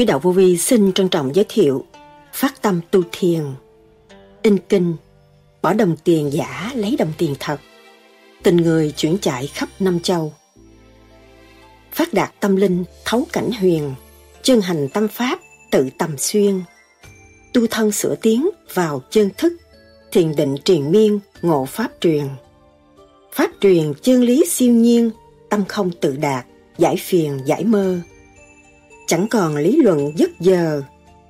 Sứ đạo vô vi xin trân trọng giới thiệu Phát tâm tu thiền, In kinh, Bỏ đồng tiền giả, lấy đồng tiền thật, Tình người chuyển chạy khắp năm châu. Phát đạt tâm linh thấu cảnh huyền Chân hành tâm pháp tự tầm xuyên. Tu thân sửa tiến vào chân thức, Thiền định triền miên ngộ pháp truyền. Pháp truyền chân lý siêu nhiên, Tâm không tự đạt, Giải phiền giải mơ. Chẳng còn lý luận giấc giờ,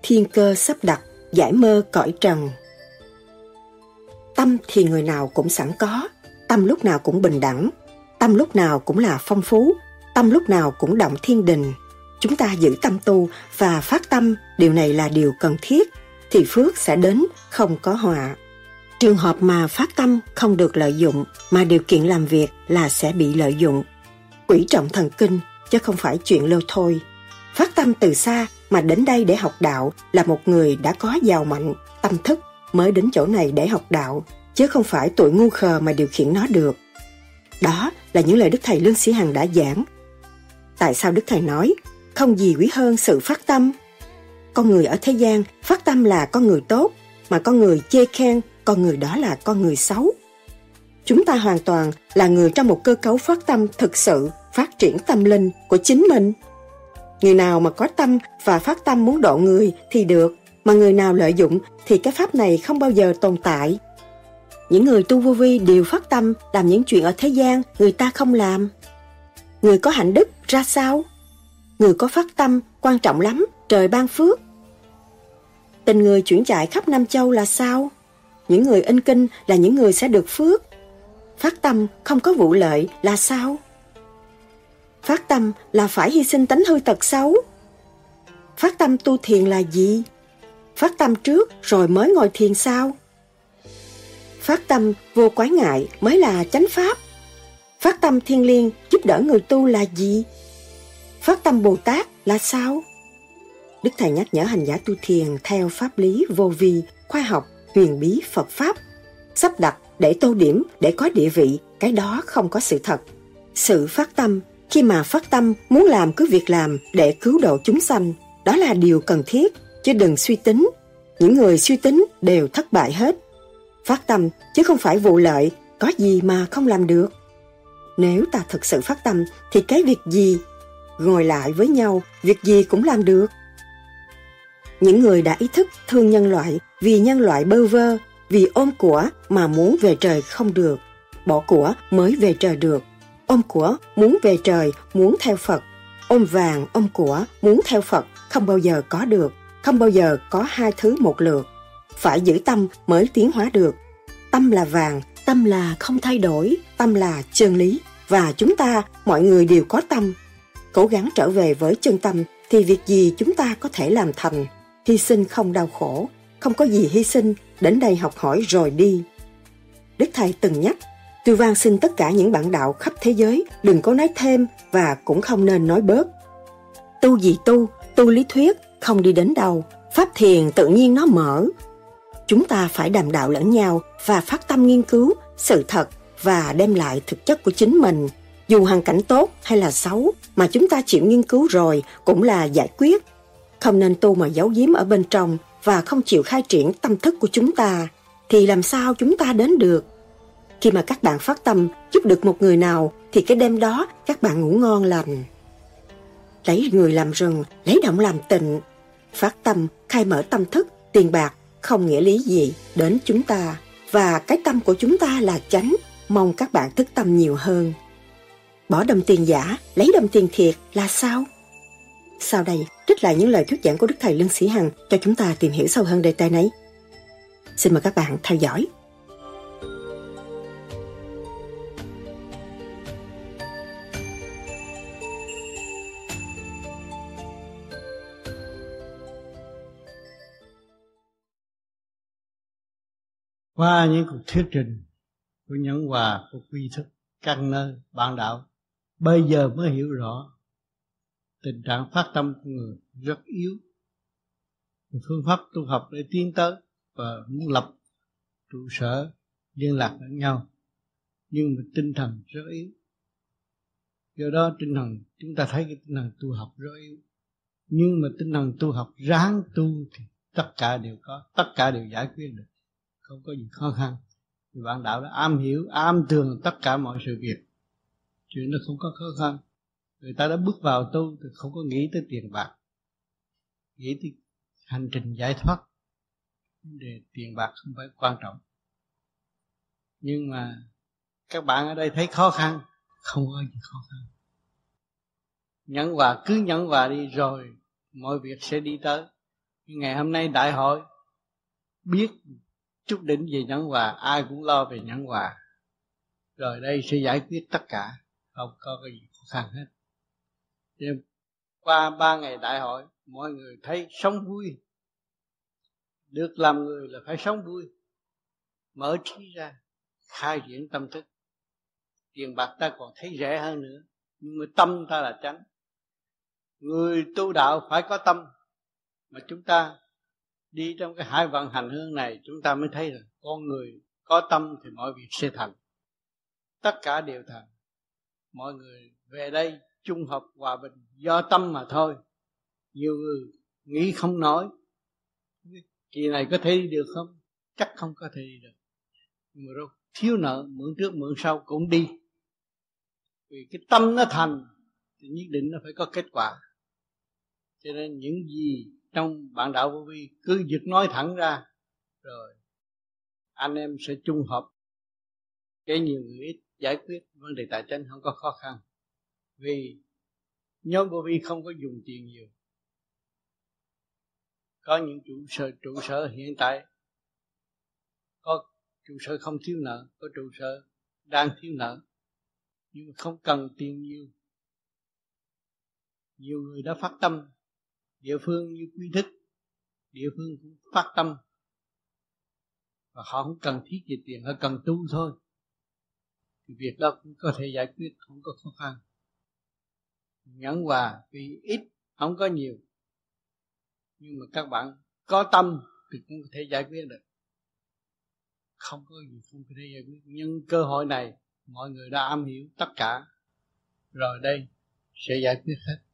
thiên cơ sắp đặt, giải mơ cõi trần. Tâm thì người nào cũng sẵn có, tâm lúc nào cũng bình đẳng, tâm lúc nào cũng là phong phú, tâm lúc nào cũng động thiên đình. Chúng ta giữ tâm tu và phát tâm, điều này là điều cần thiết, thì phước sẽ đến, không có họa. Trường hợp mà phát tâm không được lợi dụng, mà điều kiện làm việc là sẽ bị lợi dụng. Quỷ trọng thần kinh, chứ không phải chuyện lơ thôi. Phát tâm từ xa mà đến đây để học đạo là một người đã có giàu mạnh, tâm thức mới đến chỗ này để học đạo, chứ không phải tuổi ngu khờ mà điều khiển nó được. Đó là những lời Đức Thầy Lương Sĩ Hằng đã giảng. Tại sao Đức Thầy nói, không gì quý hơn sự phát tâm? Con người ở thế gian, phát tâm là con người tốt, mà con người chê khen, con người đó là con người xấu. Chúng ta hoàn toàn là người trong một cơ cấu phát tâm thực sự phát triển tâm linh của chính mình. Người nào mà có tâm và phát tâm muốn độ người thì được, mà người nào lợi dụng thì cái pháp này không bao giờ tồn tại. Những người tu vô vi đều phát tâm làm những chuyện ở thế gian người ta không làm. Người có hạnh đức ra sao? Người có phát tâm quan trọng lắm, trời ban phước. Tình người chuyển chạy khắp Nam Châu là sao? Những người in kinh là những người sẽ được phước. Phát tâm không có vụ lợi là sao? Phát tâm là phải hy sinh tánh hư tật xấu. Phát tâm tu thiền là gì? Phát tâm trước rồi mới ngồi thiền sao? Phát tâm vô quái ngại mới là chánh pháp. Phát tâm thiên liêng giúp đỡ người tu là gì? Phát tâm Bồ Tát là sao? Đức Thầy nhắc nhở hành giả tu thiền theo pháp lý vô vi, khoa học, huyền bí Phật Pháp. Sắp đặt để tô điểm, để có địa vị, cái đó không có sự thật. Sự phát tâm khi mà phát tâm muốn làm cứ việc làm để cứu độ chúng sanh, đó là điều cần thiết, chứ đừng suy tính. Những người suy tính đều thất bại hết. Phát tâm chứ không phải vụ lợi, có gì mà không làm được. Nếu ta thực sự phát tâm thì cái việc gì ngồi lại với nhau, việc gì cũng làm được. Những người đã ý thức thương nhân loại vì nhân loại bơ vơ, vì ôm của mà muốn về trời không được, bỏ của mới về trời được ôm của muốn về trời, muốn theo Phật. Ôm vàng, ôm của, muốn theo Phật, không bao giờ có được, không bao giờ có hai thứ một lượt. Phải giữ tâm mới tiến hóa được. Tâm là vàng, tâm là không thay đổi, tâm là chân lý. Và chúng ta, mọi người đều có tâm. Cố gắng trở về với chân tâm thì việc gì chúng ta có thể làm thành. Hy sinh không đau khổ, không có gì hy sinh, đến đây học hỏi rồi đi. Đức Thầy từng nhắc Tôi van xin tất cả những bạn đạo khắp thế giới đừng có nói thêm và cũng không nên nói bớt. Tu gì tu, tu lý thuyết, không đi đến đâu. Pháp thiền tự nhiên nó mở. Chúng ta phải đàm đạo lẫn nhau và phát tâm nghiên cứu sự thật và đem lại thực chất của chính mình. Dù hoàn cảnh tốt hay là xấu mà chúng ta chịu nghiên cứu rồi cũng là giải quyết. Không nên tu mà giấu giếm ở bên trong và không chịu khai triển tâm thức của chúng ta thì làm sao chúng ta đến được khi mà các bạn phát tâm giúp được một người nào thì cái đêm đó các bạn ngủ ngon lành. Lấy người làm rừng, lấy động làm tịnh. Phát tâm, khai mở tâm thức, tiền bạc không nghĩa lý gì đến chúng ta. Và cái tâm của chúng ta là chánh, mong các bạn thức tâm nhiều hơn. Bỏ đồng tiền giả, lấy đồng tiền thiệt là sao? Sau đây, trích lại những lời thuyết giảng của Đức Thầy Lương Sĩ Hằng cho chúng ta tìm hiểu sâu hơn đề tài này. Xin mời các bạn theo dõi. Qua những cuộc thuyết trình của nhẫn hòa, của quy thức căn nơi bạn đạo, bây giờ mới hiểu rõ tình trạng phát tâm của người rất yếu. Phương pháp tu học để tiến tới và muốn lập trụ sở liên lạc lẫn nhau, nhưng mà tinh thần rất yếu. Do đó tinh thần, chúng ta thấy cái tinh thần tu học rất yếu. Nhưng mà tinh thần tu học ráng tu thì tất cả đều có, tất cả đều giải quyết được không có gì khó khăn. Thì bạn đạo đã am hiểu, am tường tất cả mọi sự việc. Chuyện nó không có khó khăn. Người ta đã bước vào tu thì không có nghĩ tới tiền bạc. Nghĩ tới hành trình giải thoát. Đề tiền bạc không phải quan trọng. Nhưng mà các bạn ở đây thấy khó khăn, không có gì khó khăn. Nhẫn hòa, cứ nhẫn hòa đi rồi mọi việc sẽ đi tới. Ngày hôm nay đại hội, biết chút đỉnh về nhẫn hòa, ai cũng lo về nhẫn hòa. Rồi đây sẽ giải quyết tất cả, không có cái gì khó khăn hết. Nên qua ba ngày đại hội, mọi người thấy sống vui. Được làm người là phải sống vui. Mở trí ra, khai triển tâm thức. Tiền bạc ta còn thấy rẻ hơn nữa, nhưng mà tâm ta là tránh người tu đạo phải có tâm, mà chúng ta đi trong cái hải vận hành hương này, chúng ta mới thấy rằng con người có tâm thì mọi việc sẽ thành. Tất cả đều thành. Mọi người về đây chung hợp hòa bình do tâm mà thôi. Nhiều người nghĩ không nói. Kỳ này có thể đi được không? Chắc không có thể đi được. Nhưng mà rồi thiếu nợ, mượn trước mượn sau cũng đi. Vì cái tâm nó thành, thì nhất định nó phải có kết quả. Cho nên những gì trong bản đạo vô vi cứ việc nói thẳng ra. Rồi. Anh em sẽ chung hợp cái nhiều người ít giải quyết vấn đề tài chính không có khó khăn. Vì nhóm vô vi không có dùng tiền nhiều. Có những trụ sở trụ sở hiện tại có trụ sở không thiếu nợ có trụ sở đang thiếu nợ nhưng không cần tiền nhiều. Nhiều người đã phát tâm địa phương như quy thức địa phương cũng phát tâm. Và họ không cần thiết gì tiền, họ cần tu thôi. Thì việc đó cũng có thể giải quyết, không có khó khăn. Nhẫn hòa vì ít, không có nhiều. Nhưng mà các bạn có tâm thì cũng có thể giải quyết được. Không có gì không có thể giải quyết. Nhưng cơ hội này, mọi người đã am hiểu tất cả. Rồi đây sẽ giải quyết hết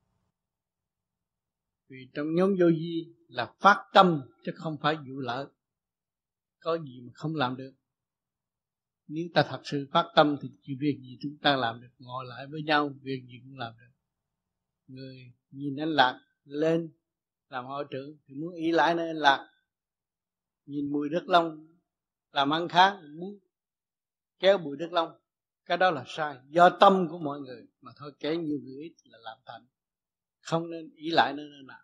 vì trong nhóm vô vi là phát tâm, chứ không phải vụ lỡ có gì mà không làm được? Nếu ta thật sự phát tâm thì chỉ việc gì chúng ta làm được? Ngồi lại với nhau, việc gì cũng làm được. Người nhìn anh lạc lên làm hội trưởng thì muốn ý lại nơi anh lạc. Nhìn mùi đất long làm ăn kháng muốn kéo bụi đất long. Cái đó là sai. Do tâm của mọi người mà thôi kể nhiều người ít là làm thành không nên ý lại nơi nơi nào.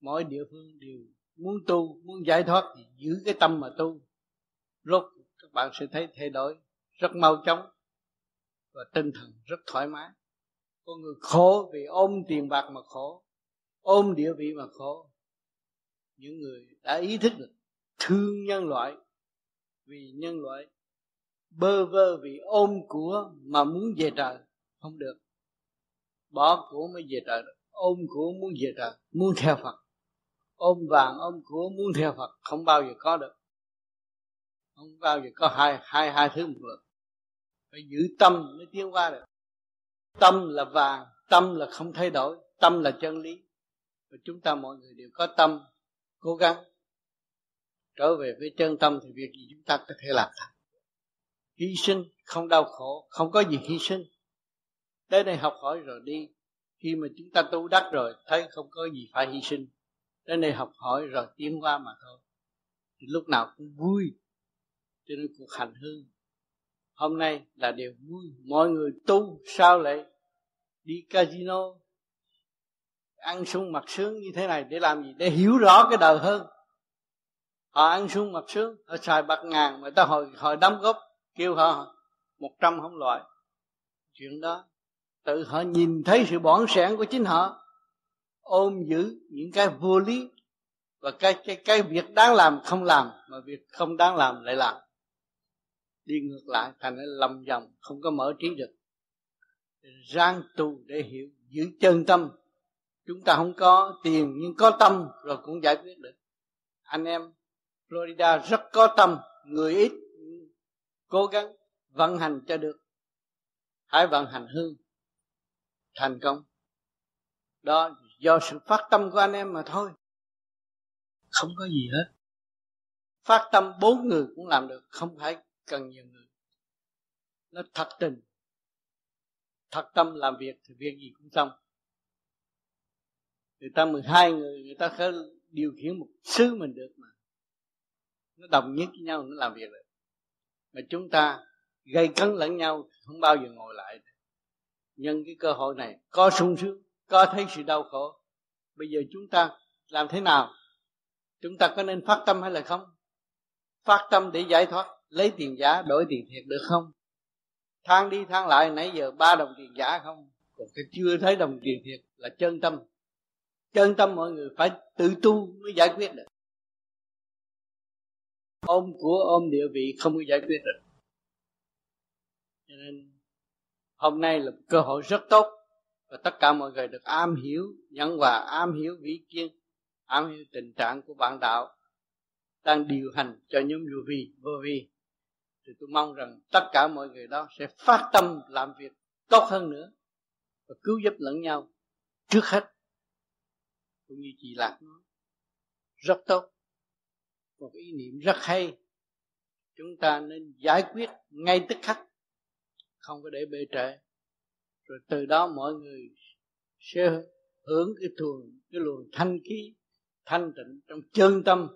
Mỗi địa phương đều muốn tu, muốn giải thoát thì giữ cái tâm mà tu. Rốt các bạn sẽ thấy thay đổi, rất mau chóng và tinh thần rất thoải mái. Con người khổ vì ôm tiền bạc mà khổ, ôm địa vị mà khổ. Những người đã ý thức được thương nhân loại vì nhân loại, bơ vơ vì ôm của mà muốn về trời, không được bỏ của mới về trời được ôm của muốn về trời, muốn theo phật. Ôm vàng ôm của muốn theo phật, không bao giờ có được. Không bao giờ có hai hai hai thứ một lần. Phải giữ tâm mới tiến qua được. Tâm là vàng, tâm là không thay đổi, tâm là chân lý. Và chúng ta mọi người đều có tâm, cố gắng. Trở về với chân tâm thì việc gì chúng ta có thể làm thành hy sinh không đau khổ, không có gì hy sinh tới đây học hỏi rồi đi. Khi mà chúng ta tu đắc rồi, thấy không có gì phải hy sinh. Đến đây học hỏi rồi tiến qua mà thôi. Thì lúc nào cũng vui. Cho nên cuộc hành hương hôm nay là điều vui. Mọi người tu sao lại đi casino, ăn sung mặc sướng như thế này để làm gì? Để hiểu rõ cái đời hơn. Họ ăn sung mặc sướng, họ xài bạc ngàn mà ta hồi hồi đóng góp, kêu họ một trăm không loại. Chuyện đó tự họ nhìn thấy sự bỏng sẻn của chính họ, ôm giữ những cái vô lý và cái cái cái việc đáng làm không làm mà việc không đáng làm lại làm. Đi ngược lại thành nó lầm vòng không có mở trí được. Rang tu để hiểu, giữ chân tâm. Chúng ta không có tiền nhưng có tâm rồi cũng giải quyết được. Anh em, Florida rất có tâm, người ít, cố gắng vận hành cho được. Hãy vận hành hương thành công. Đó do sự phát tâm của anh em mà thôi. Không có gì hết. Phát tâm bốn người cũng làm được không phải cần nhiều người. Nó thật tình. Thật tâm làm việc thì việc gì cũng xong. Người ta 12 người người ta có điều khiển một sứ mình được mà. Nó đồng nhất với nhau nó làm việc được. Mà chúng ta gây cấn lẫn nhau không bao giờ ngồi lại nhân cái cơ hội này, có sung sướng, có thấy sự đau khổ, bây giờ chúng ta làm thế nào? Chúng ta có nên phát tâm hay là không? Phát tâm để giải thoát, lấy tiền giả, đổi tiền thiệt được không? Thang đi thang lại, nãy giờ ba đồng tiền giả không? Còn cái chưa thấy đồng tiền thiệt là chân tâm. Chân tâm mọi người phải tự tu mới giải quyết được. Ôm của ôm địa vị không có giải quyết được. Cho nên hôm nay là cơ hội rất tốt. Và tất cả mọi người được am hiểu, nhận hòa am hiểu vĩ kiên, am hiểu tình trạng của bạn đạo đang điều hành cho nhóm vô vi vô vi. Thì tôi mong rằng tất cả mọi người đó sẽ phát tâm làm việc tốt hơn nữa và cứu giúp lẫn nhau trước hết, cũng như chị lạc nói. Rất tốt. Một ý niệm rất hay. Chúng ta nên giải quyết ngay tức khắc không có để bê trễ. Rồi từ đó mọi người sẽ hưởng cái luồng cái luồng thanh khí, thanh tịnh trong chân tâm.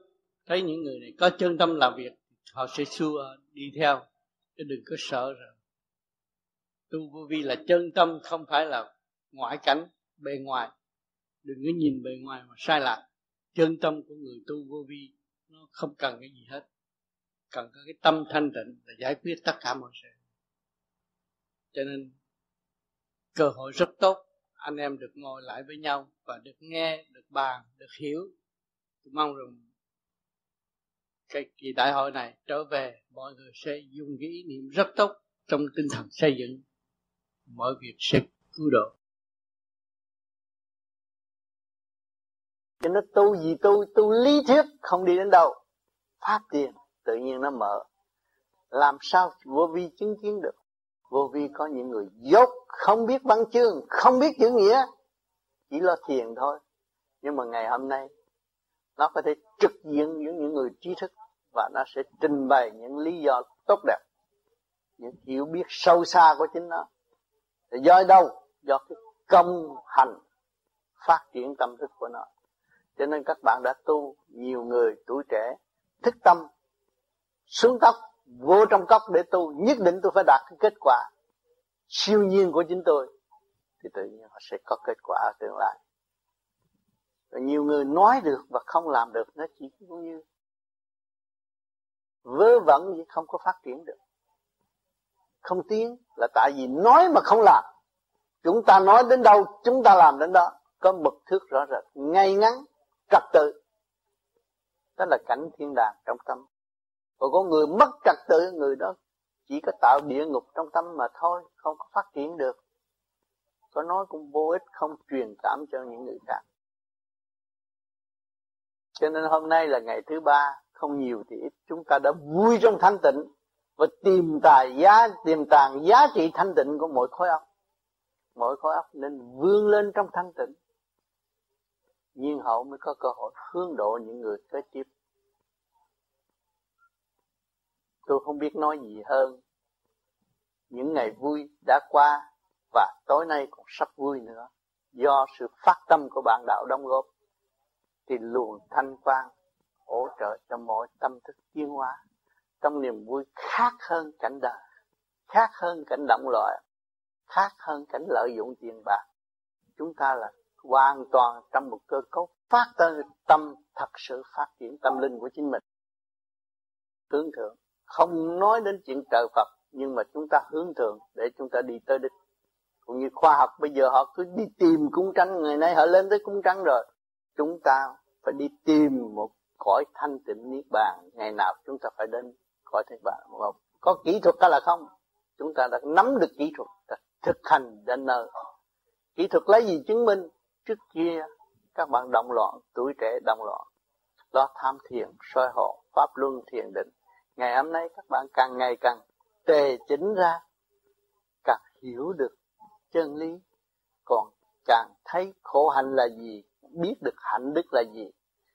Thấy những người này có chân tâm làm việc, họ sẽ xua đi theo, chứ đừng có sợ rồi tu vô vi là chân tâm, không phải là ngoại cảnh, bề ngoài. Đừng có nhìn bề ngoài mà sai lạc. Chân tâm của người tu vô vi, nó không cần cái gì hết. Cần có cái tâm thanh tịnh để giải quyết tất cả mọi sự cho nên cơ hội rất tốt. Anh em được ngồi lại với nhau và được nghe, được bàn, được hiểu. Tôi mong rằng cái, kỳ đại hội này trở về, mọi người sẽ dùng cái ý niệm rất tốt trong tinh thần xây dựng mọi việc sẽ cứu độ. Cho nó tu gì tu tu lý thuyết, không đi đến đâu. Pháp tiền, tự nhiên nó mở. Làm sao vô vi chứng kiến được? Vô vi có những người dốt, không biết văn chương, không biết chữ nghĩa, chỉ lo thiền thôi. Nhưng mà ngày hôm nay, nó có thể trực diện với những người trí thức và nó sẽ trình bày những lý do tốt đẹp, những hiểu biết sâu xa của chính nó. Thì do đâu? Do cái công hành phát triển tâm thức của nó. Cho nên các bạn đã tu, nhiều người tuổi trẻ, thức tâm, xuống tóc vô trong cốc để tu, nhất định tôi phải đạt cái kết quả siêu nhiên của chính tôi, thì tự nhiên họ sẽ có kết quả ở tương lai. Và nhiều người nói được và không làm được, nó chỉ cũng như vớ vẩn chứ không có phát triển được. Không tiến là tại vì nói mà không làm. Chúng ta nói đến đâu, chúng ta làm đến đó. Có mực thước rõ rệt, ngay ngắn, trật tự. Đó là cảnh thiên đàng trong tâm còn có người mất trật tự người đó, chỉ có tạo địa ngục trong tâm mà thôi, không có phát triển được. Có nói cũng vô ích, không truyền cảm cho những người khác. Cho nên hôm nay là ngày thứ ba, không nhiều thì ít. Chúng ta đã vui trong thanh tịnh và tìm tài giá tìm tàng giá trị thanh tịnh của mỗi khối óc. Mỗi khối óc nên vươn lên trong thanh tịnh. Nhiên hậu mới có cơ hội hướng độ những người kế tiếp. Tôi không biết nói gì hơn. Những ngày vui đã qua và tối nay còn sắp vui nữa. Do sự phát tâm của bạn đạo đóng góp, thì luồng thanh quang hỗ trợ cho mọi tâm thức tiến hóa trong niềm vui khác hơn cảnh đời, khác hơn cảnh động loại khác hơn cảnh lợi dụng tiền bạc. Chúng ta là hoàn toàn trong một cơ cấu phát tâm thật sự phát triển tâm linh của chính mình. Hướng thượng không nói đến chuyện trời Phật, nhưng mà chúng ta hướng thượng để chúng ta đi tới đích. Cũng như khoa học, bây giờ họ cứ đi tìm cung trăng, ngày nay họ lên tới cung trăng rồi. Chúng ta phải đi tìm một cõi thanh tịnh niết bàn. Ngày nào chúng ta phải đến cõi thanh bàn. Một có kỹ thuật đó là không? Chúng ta đã nắm được kỹ thuật thực hành đến nơi. Kỹ thuật lấy gì chứng minh? Trước kia, các bạn động loạn, tuổi trẻ động loạn. Lo tham thiền, soi hộ, pháp luân thiền định ngày hôm nay các bạn càng ngày càng tề chỉnh ra, càng hiểu được chân lý. Còn càng thấy khổ hạnh là gì, biết được hạnh đức là gì.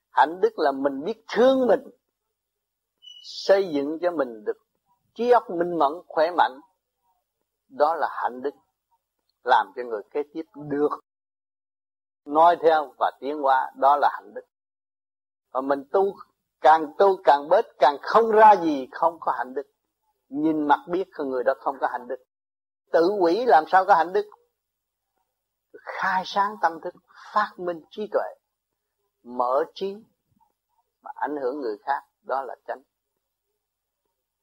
Hạnh đức là mình biết thương mình, xây dựng cho mình được trí óc minh mẫn, khỏe mạnh. Đó là hạnh đức, làm cho người kế tiếp được nói theo và tiến hóa. Đó là hạnh đức. Và mình tu càng tu càng bớt, càng không ra gì, không có hạnh đức. Nhìn mặt biết con người đó không có hạnh đức. Tự quỷ làm sao có hạnh đức? Khai sáng tâm thức, phát minh trí tuệ, mở trí, mà ảnh hưởng người khác, đó là chánh.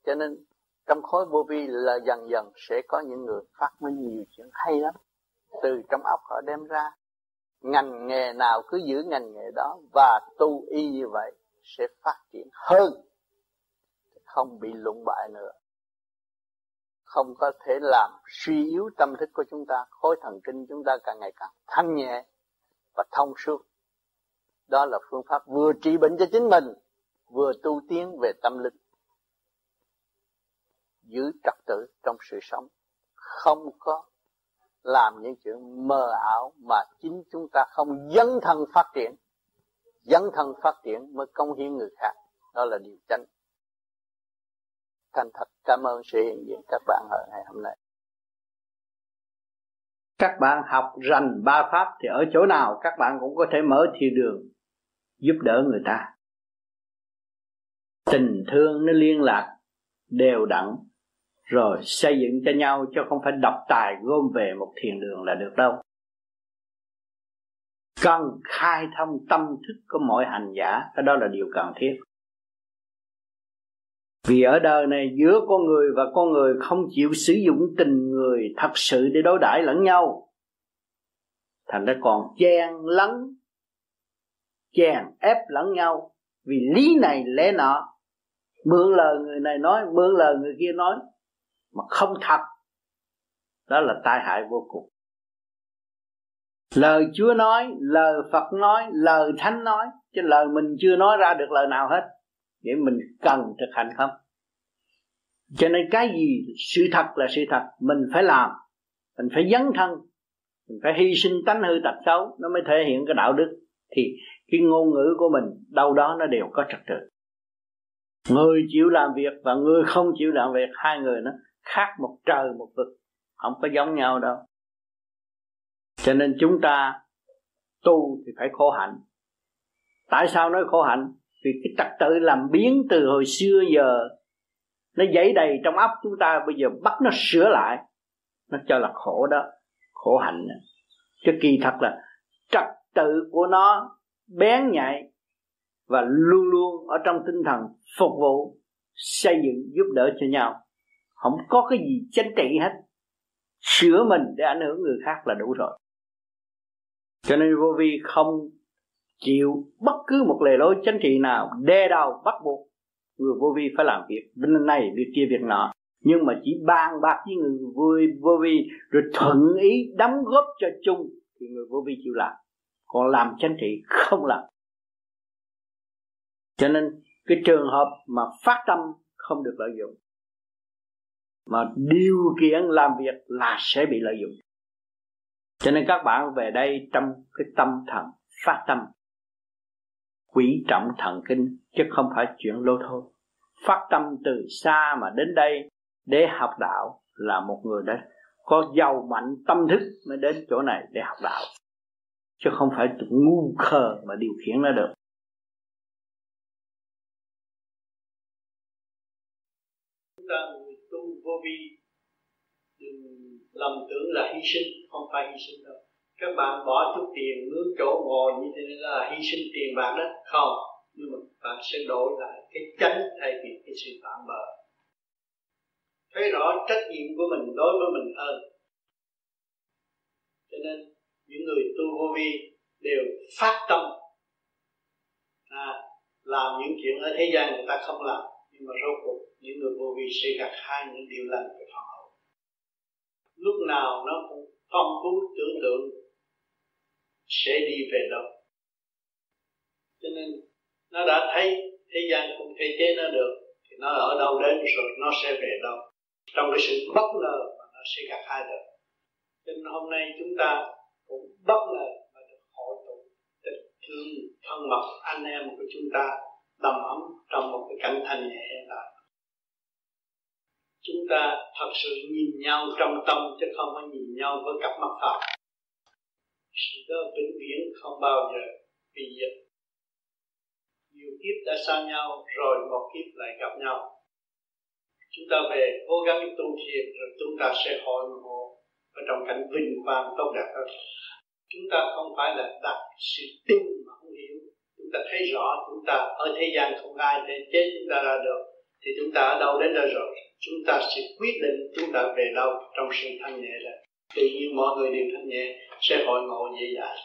Cho nên, trong khối vô vi là dần dần sẽ có những người phát minh nhiều chuyện hay lắm. Từ trong óc họ đem ra, ngành nghề nào cứ giữ ngành nghề đó và tu y như vậy sẽ phát triển hơn, không bị lụng bại nữa. Không có thể làm suy yếu tâm thức của chúng ta, khối thần kinh chúng ta càng ngày càng thanh nhẹ và thông suốt. Đó là phương pháp vừa trị bệnh cho chính mình, vừa tu tiến về tâm linh. Giữ trật tự trong sự sống. Không có làm những chuyện mờ ảo mà chính chúng ta không dấn thân phát triển dấn thân phát triển mới công hiến người khác. Đó là điều chánh. Thành thật, cảm ơn sự hiện diện các bạn ở ngày hôm nay. Các bạn học rành ba pháp thì ở chỗ nào các bạn cũng có thể mở thiên đường, giúp đỡ người ta. Tình thương nó liên lạc, đều đặn, rồi xây dựng cho nhau chứ không phải độc tài gom về một thiền đường là được đâu cần khai thông tâm thức của mọi hành giả, cái đó là điều cần thiết. Vì ở đời này, giữa con người và con người không chịu sử dụng tình người thật sự để đối đãi lẫn nhau. Thành ra còn chen lấn, chèn ép lẫn nhau. Vì lý này, lẽ nọ, mượn lời người này nói, mượn lời người kia nói, mà không thật. Đó là tai hại vô cùng lời chúa nói, lời phật nói, lời thánh nói, chứ lời mình chưa nói ra được lời nào hết. Vậy mình cần thực hành không? Cho nên cái gì sự thật là sự thật, mình phải làm. Mình phải dấn thân, mình phải hy sinh tánh hư tật xấu, nó mới thể hiện cái đạo đức. Thì cái ngôn ngữ của mình, đâu đó nó đều có trật tự. Người chịu làm việc và người không chịu làm việc, hai người nó khác một trời một vực. Không có giống nhau đâu cho nên chúng ta tu thì phải khổ hạnh. Tại sao nói khổ hạnh? Vì cái trật tự làm biến từ hồi xưa giờ, nó dãy đầy trong óc chúng ta, bây giờ bắt nó sửa lại, nó cho là khổ đó, khổ hạnh. Đó. chứ kỳ thật là trật tự của nó bén nhạy và luôn luôn ở trong tinh thần phục vụ, xây dựng, giúp đỡ cho nhau. Không có cái gì chánh trị hết. Sửa mình để ảnh hưởng người khác là đủ rồi cho nên vô vi không chịu bất cứ một lề lối chính trị nào đe đầu bắt buộc người vô vi phải làm việc. Bên này việc kia việc nọ. Nhưng mà chỉ bàn bạc với người vui vô vi rồi thuận ý đóng góp cho chung thì người vô vi chịu làm. Còn làm chính trị không làm. Cho nên cái trường hợp mà phát tâm không được lợi dụng, mà điều kiện làm việc là sẽ bị lợi dụng cho nên các bạn về đây trong cái tâm thần phát tâm, quý trọng thần kinh, chứ không phải chuyện lô thôi. Phát tâm từ xa mà đến đây để học đạo là một người đã có giàu mạnh tâm thức mới đến chỗ này để học đạo, chứ không phải ngu khờ mà điều khiển nó được chúng ta người tu vô vi đừng lầm tưởng là hy sinh không phải hy sinh đâu. Các bạn bỏ chút tiền mướn chỗ ngồi như thế là hy sinh tiền bạc đó. Không nhưng mà bạn sẽ đổi lại cái chánh thay vì cái sự tạm bợ. Thấy rõ trách nhiệm của mình đối với mình hơn. Cho nên những người tu vô vi đều phát tâm. À, làm những chuyện ở thế gian người ta không làm nhưng mà rốt cuộc những người vô vi sẽ gặt hai những điều lành của họ lúc nào nó cũng phong phú, tưởng tượng, sẽ đi về đâu. Cho nên, nó đã thấy thế gian không thể chế nó được, thì nó ở đâu đến rồi nó sẽ về đâu. Trong cái sự bất ngờ mà nó sẽ gặp hai được. Cho nên hôm nay chúng ta cũng bất ngờ mà được hội tụ tình thương thân mật anh em của chúng ta đầm ấm trong một cái cảnh thanh nhẹ hiện tại chúng ta thật sự nhìn nhau trong tâm chứ không phải nhìn nhau với cặp mắt phạm sự đó vĩnh viễn không bao giờ bị diệt nhiều kiếp đã xa nhau rồi một kiếp lại gặp nhau. Chúng ta về cố gắng tu thiền rồi chúng ta sẽ hội ngộ ở trong cảnh vinh quang tốt đẹp hơn chúng ta không phải là đặt sự tin mà không hiểu. Chúng ta thấy rõ chúng ta ở thế gian không ai thể chế chúng ta ra được thì chúng ta ở đâu đến đâu rồi? Chúng ta sẽ quyết định chúng ta về đâu trong sự thanh nhẹ ra. Tự nhiên mọi người đều thanh nhẹ, sẽ hội ngộ dễ dàng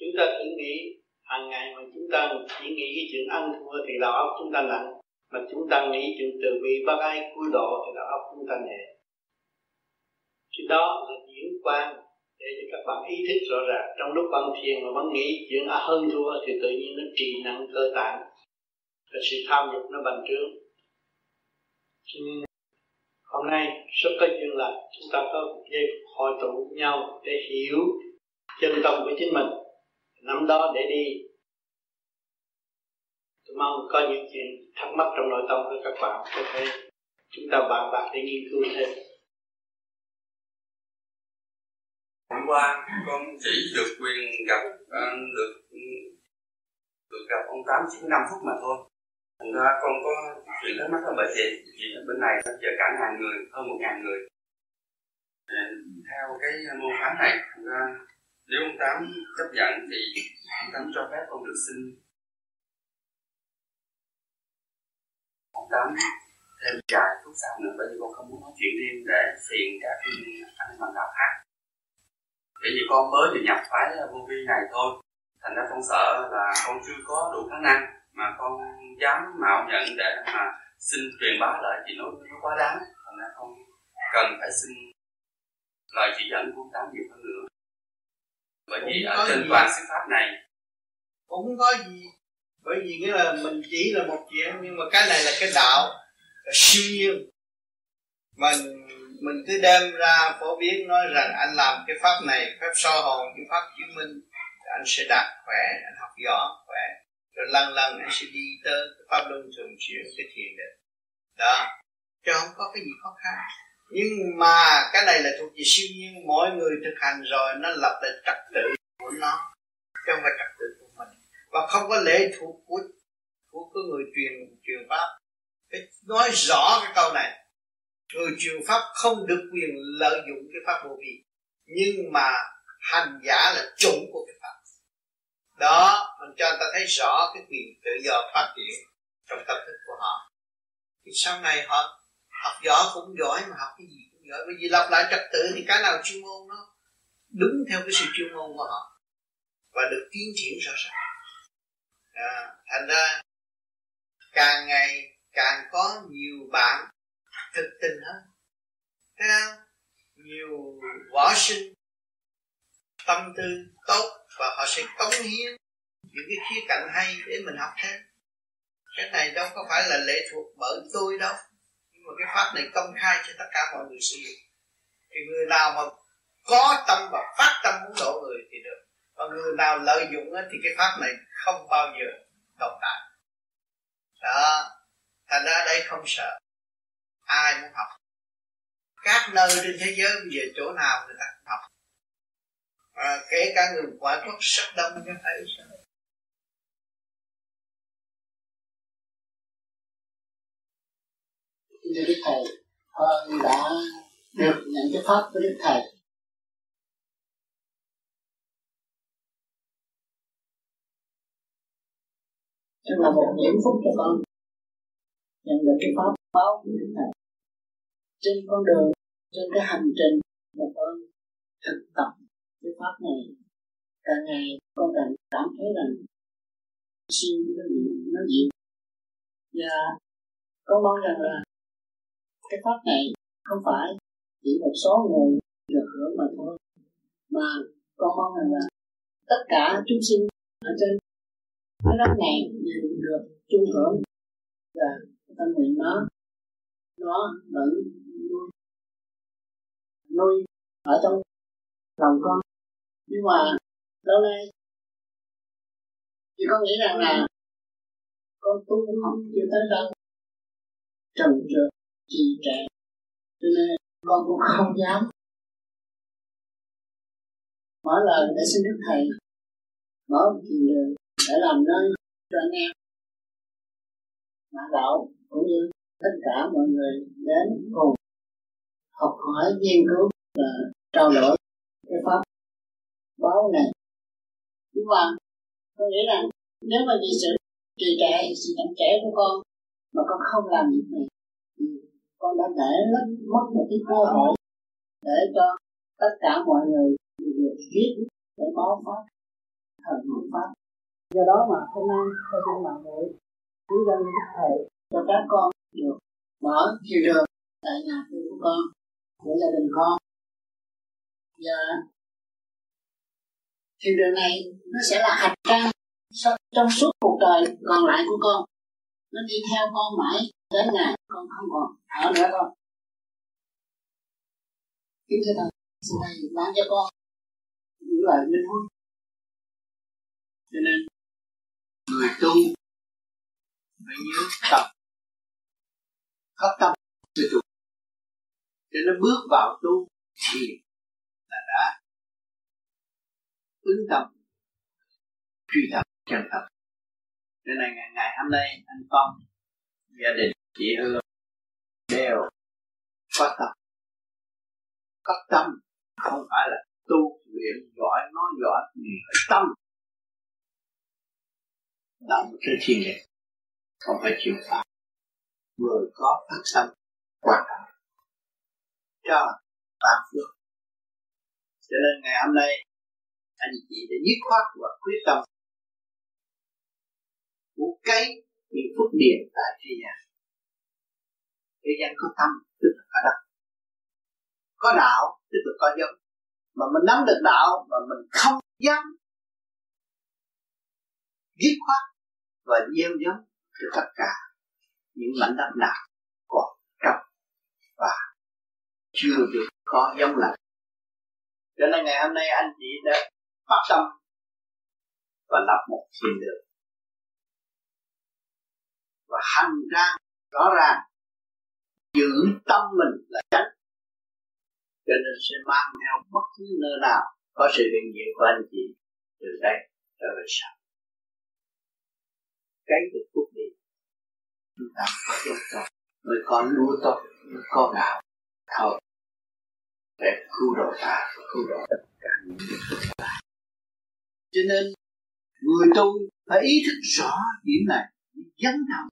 chúng ta thử nghĩ, hàng ngày mà chúng ta chỉ nghĩ cái chuyện ăn thua thì đầu óc chúng ta nặng mà chúng ta nghĩ chuyện từ bi bác ai cúi độ thì đầu óc chúng ta nhẹ. Thì đó là diễn quan để cho các bạn ý thức rõ ràng. Trong lúc bạn thiền mà bạn nghĩ chuyện à, hơn thua thì tự nhiên nó trì nặng cơ tạng và sự tham dục nó bành trướng. Cho nên, hôm nay, rất có duyên là chúng ta có một giây hội tụ nhau để hiểu chân tâm của chính mình. Năm đó để đi. Tôi mong có những chuyện thắc mắc trong nội tâm của các bạn, có thể chúng ta bàn bạc để nghiên cứu thêm. Hôm qua, con chỉ được quyền gặp ờ, được được gặp ông tám chỉ năm phút mà thôi thành ra con có chuyện thắc mắc là bởi vì vì bên này sắp giờ cả ngàn người, hơn một ngàn người. Theo cái môn phái này, thành ra nếu ông tám chấp nhận thì ông tám cho phép con được xin. Ông tám thêm vài phút sau nữa, bởi vì con không muốn nói chuyện riêng để phiền các anh bạn đạo khác. Bởi vì con mới được nhập phái vô vi này thôi, thành ra con sợ là con chưa có đủ khả năng mà con dám mạo nhận để mà xin truyền bá lại thì nó nó quá đáng. Thành ra con cần phải xin lời chỉ dẫn của tám nhiều hơn nữa. Bởi vì ở trên toàn sư pháp này cũng có gì bởi vì nghĩa là mình chỉ là một chuyện nhưng mà cái này là cái đạo là siêu nhiên. Mình mình cứ đem ra phổ biến nói rằng anh làm cái pháp này pháp so hồn cái pháp chứng minh anh sẽ đạt khỏe anh học giỏi khỏe rồi lần lần anh sẽ đi tới pháp luân thường chuyển cái thiền định. Đó, chứ không có cái gì khó khăn. Nhưng mà cái này là thuộc về siêu nhiên. Mỗi người thực hành rồi, nó lập lại trật tự của nó, chứ không phải trật tự của mình. Và không có lệ thuộc của của cái người truyền truyền pháp. Phải nói rõ cái câu này. Người truyền pháp không được quyền lợi dụng cái pháp vô vi. Nhưng mà hành giả là chủ của cái pháp đó mình cho người ta thấy rõ cái quyền tự do phát triển trong tâm thức của họ. Thì sau này họ học giỏi cũng giỏi mà học cái gì cũng giỏi. Bởi vì lặp lại trật tự thì cái nào chuyên môn nó đúng theo cái sự chuyên môn của họ và được tiến triển rõ ràng. À, thành ra càng ngày càng có nhiều bạn thực tình hơn. Thấy không nhiều võ sinh tâm tư tốt và họ sẽ cống hiến những cái khía cạnh hay để mình học thêm. Cái này đâu có phải là lệ thuộc bởi tôi đâu. Nhưng mà cái pháp này công khai cho tất cả mọi người sử dụng. Thì người nào mà có tâm và phát tâm muốn độ người thì được. Và người nào lợi dụng thì cái pháp này không bao giờ tồn tại. Đó. Thành ra đây không sợ. Ai muốn học? Các nơi trên thế giới bây giờ chỗ nào người ta cũng học à, kể cả người quả thuốc sắc đông cho thấy sao? Như đức thầy con đã được nhận cái pháp của đức thầy. Đó là một điểm phúc cho con nhận được cái pháp báo của đức thầy. Trên con đường trên cái hành trình mà con thực tập cái pháp này, càng ngày con càng cảm thấy rằng siêu nó nhiều nó dịu. Và con mong rằng là cái pháp này không phải chỉ một số người được hưởng mà thôi, mà con mong rằng là tất cả chúng sinh ở trên ở đất này đều được chung hưởng. Và tâm nguyện nó nó vẫn nuôi nuôi ở trong lòng con nhưng mà lâu nay thì con nghĩ rằng là con tu học chưa tới đâu trần trượt, trì trệ. Cho nên con cũng không dám mở lời để xin đức thầy. Mở một thiền đường để làm nơi cho anh em. Mã đạo cũng như tất cả mọi người đến cùng học hỏi nghiên cứu và trao đổi cái pháp báo này. Nhưng mà tôi nghĩ rằng nếu mà vì sự trì trệ, sự chậm trễ của con mà con không làm việc này, thì con đã để mất một cái cơ hội để cho tất cả mọi người được biết để báo pháp thần hồn pháp. Do đó mà hôm nay tôi xin mạng hội chỉ dân đức thầy, cho các con được mở chiều đường tại nhà của con, của gia đình con. Và thì đường này nó sẽ là hạch trang trong suốt cuộc đời còn lại của con. Nó đi theo con mãi đến ngày con không còn ở nữa con kính thưa thầy sau này bán cho con những lời minh huấn cho nên, người tu phải nhớ tập có tâm để tu cho nó bước vào tu thì là đã ứng tâm truy tập chân thật. Nên này ngày, ngày hôm nay anh con gia đình chị hương đều có tâm. Có tâm không phải là tu luyện giỏi nói giỏi thì phải tâm. Động trên thiên địa không phải chịu phạt vừa có phát tâm quan trọng cho tam phước. Cho nên ngày hôm nay anh chị đã dứt khoát và quyết tâm muốn cấy những phước điền tại thế gian thế gian có tâm, tức là có đất có đạo, tức là có dân mà mình nắm được đạo mà mình không dám dứt khoát và gieo giống cho tất cả những mảnh đất nào còn trong và chưa được có giống lành. Cho nên ngày hôm nay anh chị đã phát tâm và lập một thiền đường. Và hành ra rõ ràng, giữ tâm mình là chánh. Cho nên sẽ mang theo bất cứ nơi nào có sự hiện diện của anh chị từ đây trở về sau. Cái được phúc đi. Chúng ta có giống tốt mới có lúa tốt, mới có gạo thôi. Để cứu độ ta, cứu độ tất cả những người cho nên, người tu phải ý thức rõ điểm này dấn thân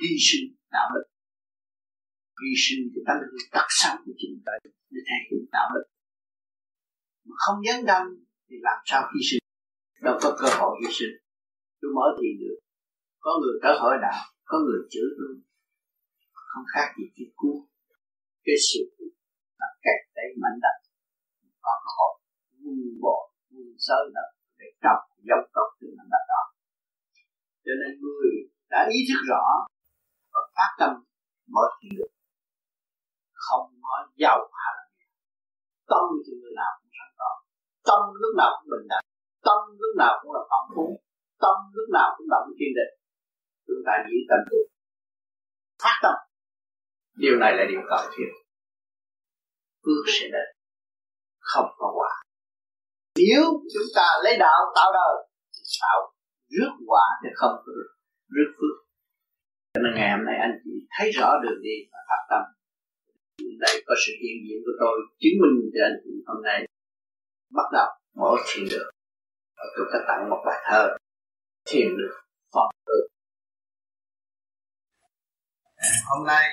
hy sinh đạo đức. Hy sinh cái tâm hư tật sâu của chính ta, để thể hiện đạo đức. Mà không dấn thân thì làm sao hy sinh? Đâu có cơ hội hy sinh. Tôi mở thì được. Có người trở hỏi đạo, có người chửi tôi không khác gì cái cuốn. cái sự là kẹt tay mạnh đất có cơ hội. Vun bỏ vun sơ đất trọc dòng tộc tốt từ mảnh đã đó. Cho nên người đã ý thức rõ và phát tâm mở trí được không có giàu hay là nghèo. Tâm thì người nào cũng sẵn có. Tâm lúc nào cũng bình đẳng, tâm lúc nào cũng là phong phú, tâm lúc nào cũng động thiên định. Chúng ta chỉ tâm tu, phát tâm. Điều này là điều cần thiết. Phước sẽ đến, không có quả nếu chúng ta lấy đạo tạo đời thì tạo rước quả thì không có rước phước. Cho nên ngày hôm nay anh chị thấy rõ đường đi và phát tâm. Đây có sự hiện diện của tôi, chứng minh cho anh chị hôm nay bắt đầu mở thiền được và tôi sẽ tặng một bài thơ, thiền được phật tự hôm nay,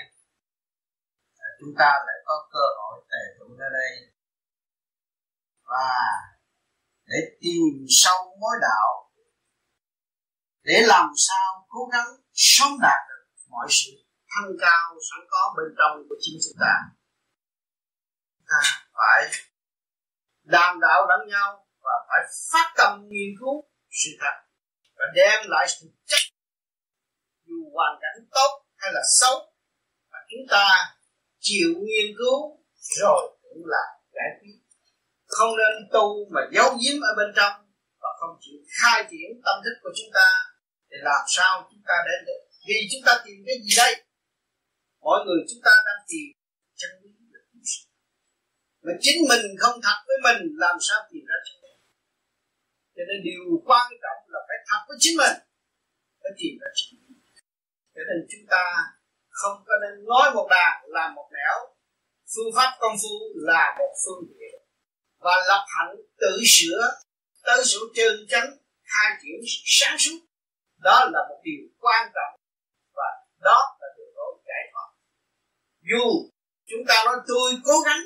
chúng ta lại có cơ hội tề tụ ra đây. Và để tìm sâu mối đạo, để làm sao cố gắng sống đạt được mọi sự thăng cao sẵn có bên trong của chính chúng ta. Ta phải đàm đạo lẫn nhau và phải phát tâm nghiên cứu sự thật và đem lại sự chắc dù hoàn cảnh tốt hay là xấu mà chúng ta chịu nghiên cứu rồi cũng là giải quyết không nên tu mà giấu giếm ở bên trong và không chịu khai triển tâm thức của chúng ta để làm sao chúng ta đến được. Vì chúng ta tìm cái gì đây? Mọi người chúng ta đang tìm chân lý mà chính mình không thật với mình, làm sao tìm ra chân lý? Cho nên điều quan trọng là phải thật với chính mình phải tìm ra chân lý. Cho nên chúng ta không có nên nói một đàn làm một nẻo. Phương pháp công phu là một phương tiện và lập hạnh tự sửa. Tới sự chân chánh hai chuyển sáng suốt. Đó là một điều quan trọng và đó là đường lối giải thoát. Dù chúng ta nói tôi cố gắng,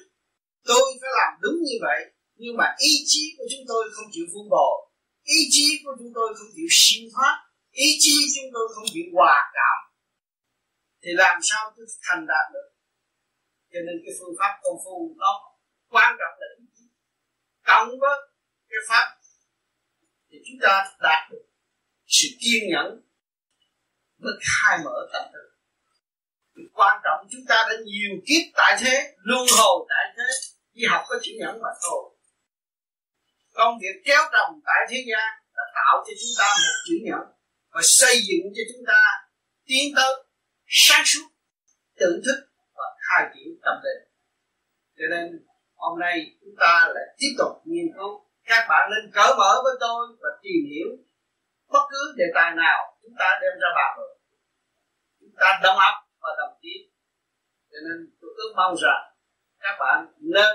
tôi phải làm đúng như vậy, nhưng mà ý chí của chúng tôi không chịu vun bồi. Ý chí của chúng tôi không chịu siêu thoát. Ý chí chúng tôi không chịu hòa cảm. Thì làm sao tôi thành đạt được? Cho nên cái phương pháp công phu nó quan trọng là cộng với cái pháp. Thì chúng ta đạt được sự kiên nhẫn mới khai mở tâm thức quan trọng chúng ta đã nhiều kiếp tại thế, luân hồi tại thế chỉ học có chữ nhẫn mà thôi. Công việc kéo trồng tại thế gian đã tạo cho chúng ta một chữ nhẫn và xây dựng cho chúng ta tiến tới sáng suốt tự thức và khai triển tâm linh. Cho nên hôm nay chúng ta lại tiếp tục nghiên cứu các bạn nên cởi mở với tôi và tìm hiểu bất cứ đề tài nào chúng ta đem ra bàn luận. Chúng ta đồng học và đồng tiến cho nên tôi cứ mong rằng các bạn nên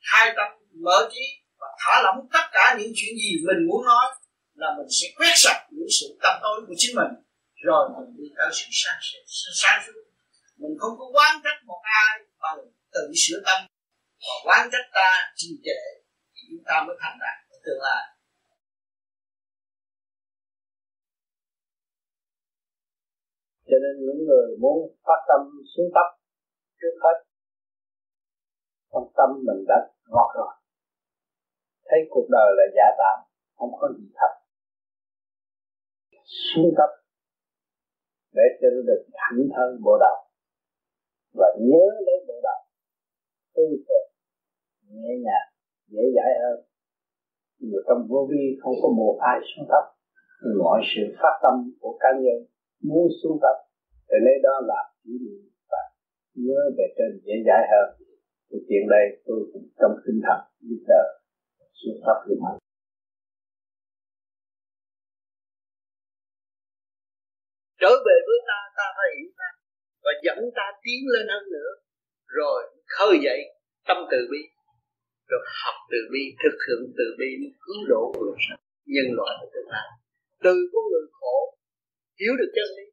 hai tâm mở trí và thả lỏng tất cả những chuyện gì mình muốn nói là mình sẽ quét sạch những sự tâm tối của chính mình, rồi mình đi tới sự sáng suốt. Mình không có quán trách một ai bằng tự sửa tâm họ quán trách ta trì trệ thì chúng ta mới thành đạt tương lai. Cho nên những người muốn phát tâm xuống tấp trước hết trong tâm mình đã ngọt rồi. Thấy cuộc đời là giả tạm không có gì thật. Xuống cấp để cho được thẳng thân bộ đạo và nhớ lấy bộ đạo, tư tưởng nhẹ nhàng dễ dãi hơn. Người trong vô vi không có một ai xuống thấp, mọi sự phát tâm của cá nhân muốn xuống thấp để lấy đó là chỉ niệm và nhớ về trên dễ dãi hơn. Thì chuyện đây tôi cũng trong tinh thần giúp đỡ xuống thấp như anh trở về với ta ta phải hiểu ta và dẫn ta tiến lên hơn nữa. Rồi khơi dậy tâm từ bi rồi học từ bi, thực hiện từ bi cứu độ người nhân loại của tương lai. Từ con người khổ hiểu được chân lý.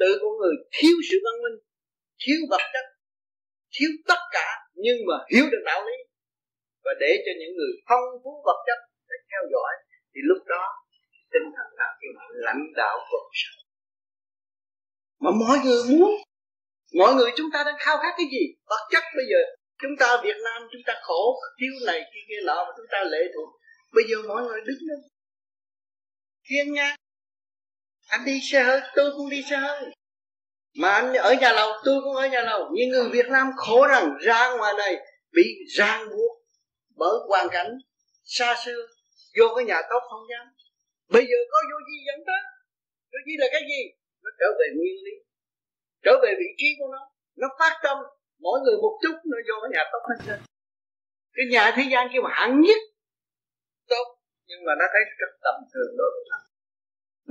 Tự con người thiếu sự văn minh, thiếu vật chất, thiếu tất cả, nhưng mà hiểu được đạo lý. Và để cho những người phong phú vật chất để theo dõi, thì lúc đó, tinh thần đạo kêu lãnh đạo cuộc sống mà mọi người muốn, mọi người chúng ta đang khao khát cái gì? Vật chất bây giờ chúng ta Việt Nam, chúng ta khổ, thiếu này kia kia nọ, mà chúng ta lệ thuộc. Bây giờ mọi người đứng lên. Thiên nha. Anh đi xe hơi, tôi cũng đi xe hơi. Mà anh ở nhà lầu, tôi cũng ở nhà lầu. Nhưng người Việt Nam khổ rằng ra ngoài này bị ràng buộc bởi hoàn cảnh xa xưa. Vô cái nhà tốt không dám. Bây giờ có vô gì dẫn tới. Vô gì là cái gì? Nó trở về nguyên lý. Trở về vị trí của nó. Nó phát tâm mỗi người một chút nó vô cái nhà tốt hơn trơn. Cái nhà thế gian kia mà hạng nhất. Tốt. Nhưng mà nó thấy rất tầm thường đối với nó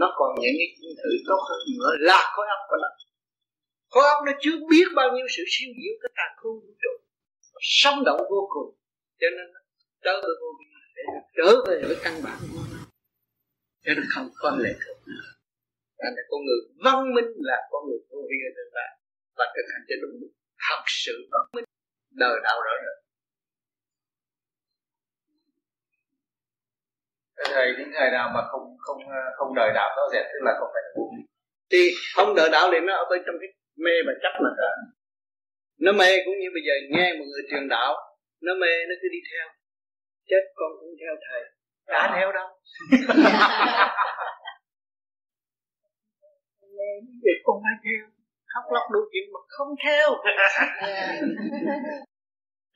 nó còn những cái thứ tốt hơn nữa là khối óc của nó. Khối óc nó chưa biết bao nhiêu sự siêu diệu cái càng khôn vũ trụ. Sống động vô cùng. Cho nên nó trở về vô biên để trở về với căn bản của nó. Cho nên không có lệ thuộc nữa. Là con người văn minh là con người vô vi ở tương lai và thực hành cho đúng thật sự văn minh. Đời đạo rõ rệt thầy những ngày nào mà không không không đời đạo rõ rệt tức là không phải là vi thì không đợi đạo thì nó ở bên trong cái mê và chấp mà cả nó mê cũng như bây giờ nghe một người truyền đạo nó mê nó cứ đi theo. Chết con cũng theo thầy. Đã theo đâu. Con phải theo khóc lóc đủ chuyện mà không theo.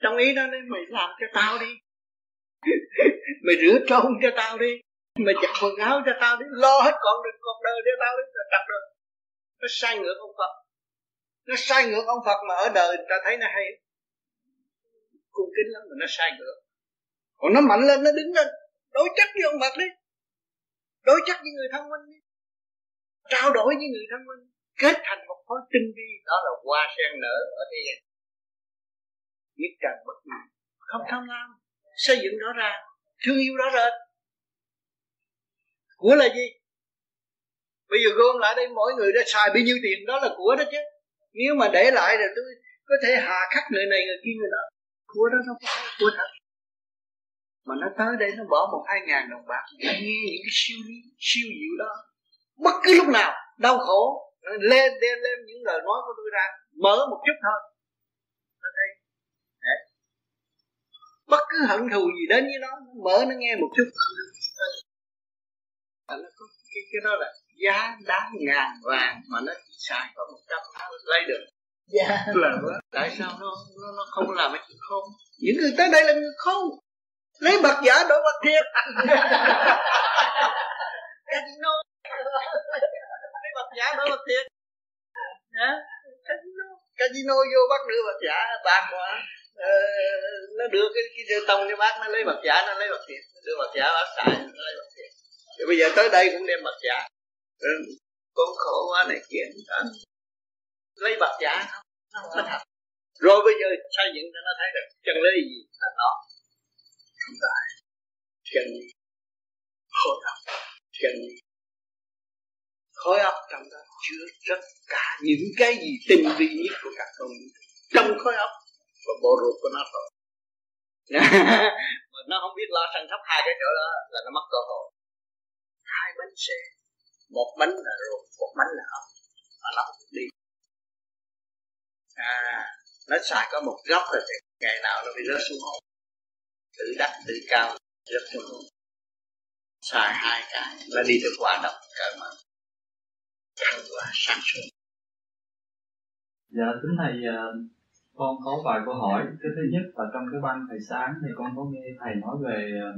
Trong ý đó nên mày làm cho tao đi. Mày rửa trâu cho tao đi. Mày giặt quần áo cho tao đi. Lo hết con được cuộc đời cho tao đi. Là đặt được. Nó sai ngược ông Phật. Nó sai ngược ông Phật mà ở đời ta thấy nó hay. Cung kính lắm mà nó sai ngược. Còn nó mạnh lên nó đứng lên. Đối chất với ông Phật đi. Đối chất với người thông minh đi. Trao đổi với người thông minh kết thành một khối tinh vi đó là hoa sen nở ở thế gian biết trần bất ngờ. Không tham lam. Xây dựng rõ ràng. Thương yêu rõ rệt. Của là gì? Bây giờ gom lại đây mỗi người đã xài bao nhiêu tiền đó là của đó chứ. Nếu mà để lại rồi tôi có thể hà khắc người này người kia người đó của đó nó có phải của thật. Mà nó tới đây nó bỏ một hai ngàn đồng bạc. Nghe những cái siêu siêu diệu đó. Bất cứ lúc nào đau khổ lên đem lên những lời nói của tôi ra mở một chút thôi. Nó thấy Đấy. bất cứ hận thù gì đến với nó mở nó nghe một chút. Nó có cái, cái đó là giá đáng ngàn vàng mà nó chỉ xài có một trăm lấy được. Dạ. Là tại sao nó nó, nó không làm cái chuyện không những người tới đây là người không lấy bạc giả đổi bạc thiệt. Casino lấy bạc giả đổi bạc thiệt. Hả? Casino casino vô bắt đưa bạc giả bạc mà ờ, nó đưa cái cái rêu tông cho bác nó lấy bạc giả nó lấy bạc thiệt đưa bạc giả bác xài nó lấy bạc thiệt. Thì bây giờ tới đây cũng đem bạc giả ừ, con khổ quá này kiện lấy bạc giả không có thật. Rồi bây giờ xây dựng cho nó thấy được chân lý gì là nó. Không phải chân lý. Khối óc chân lý khối óc trong đó chứa rất cả những cái gì tinh vi nhất của các con trong khối óc và bộ ruột của nó thôi. Mà nó không biết lo săn sóc hai cái chỗ đó là nó mất cơ hội. Hai bánh xe một bánh là ruột một bánh là óc mà nó không đi. À nó xài có một góc rồi thì ngày nào nó bị rớt xuống hồn. Tự đắc tự cao rớt xuống hồn xài hai cái là đi được quả độc cỡ mà thăng quả sáng suốt dạ kính thầy à, con có vài câu hỏi. Cái thứ nhất là trong cái ban thầy sáng thì con có nghe thầy nói về à,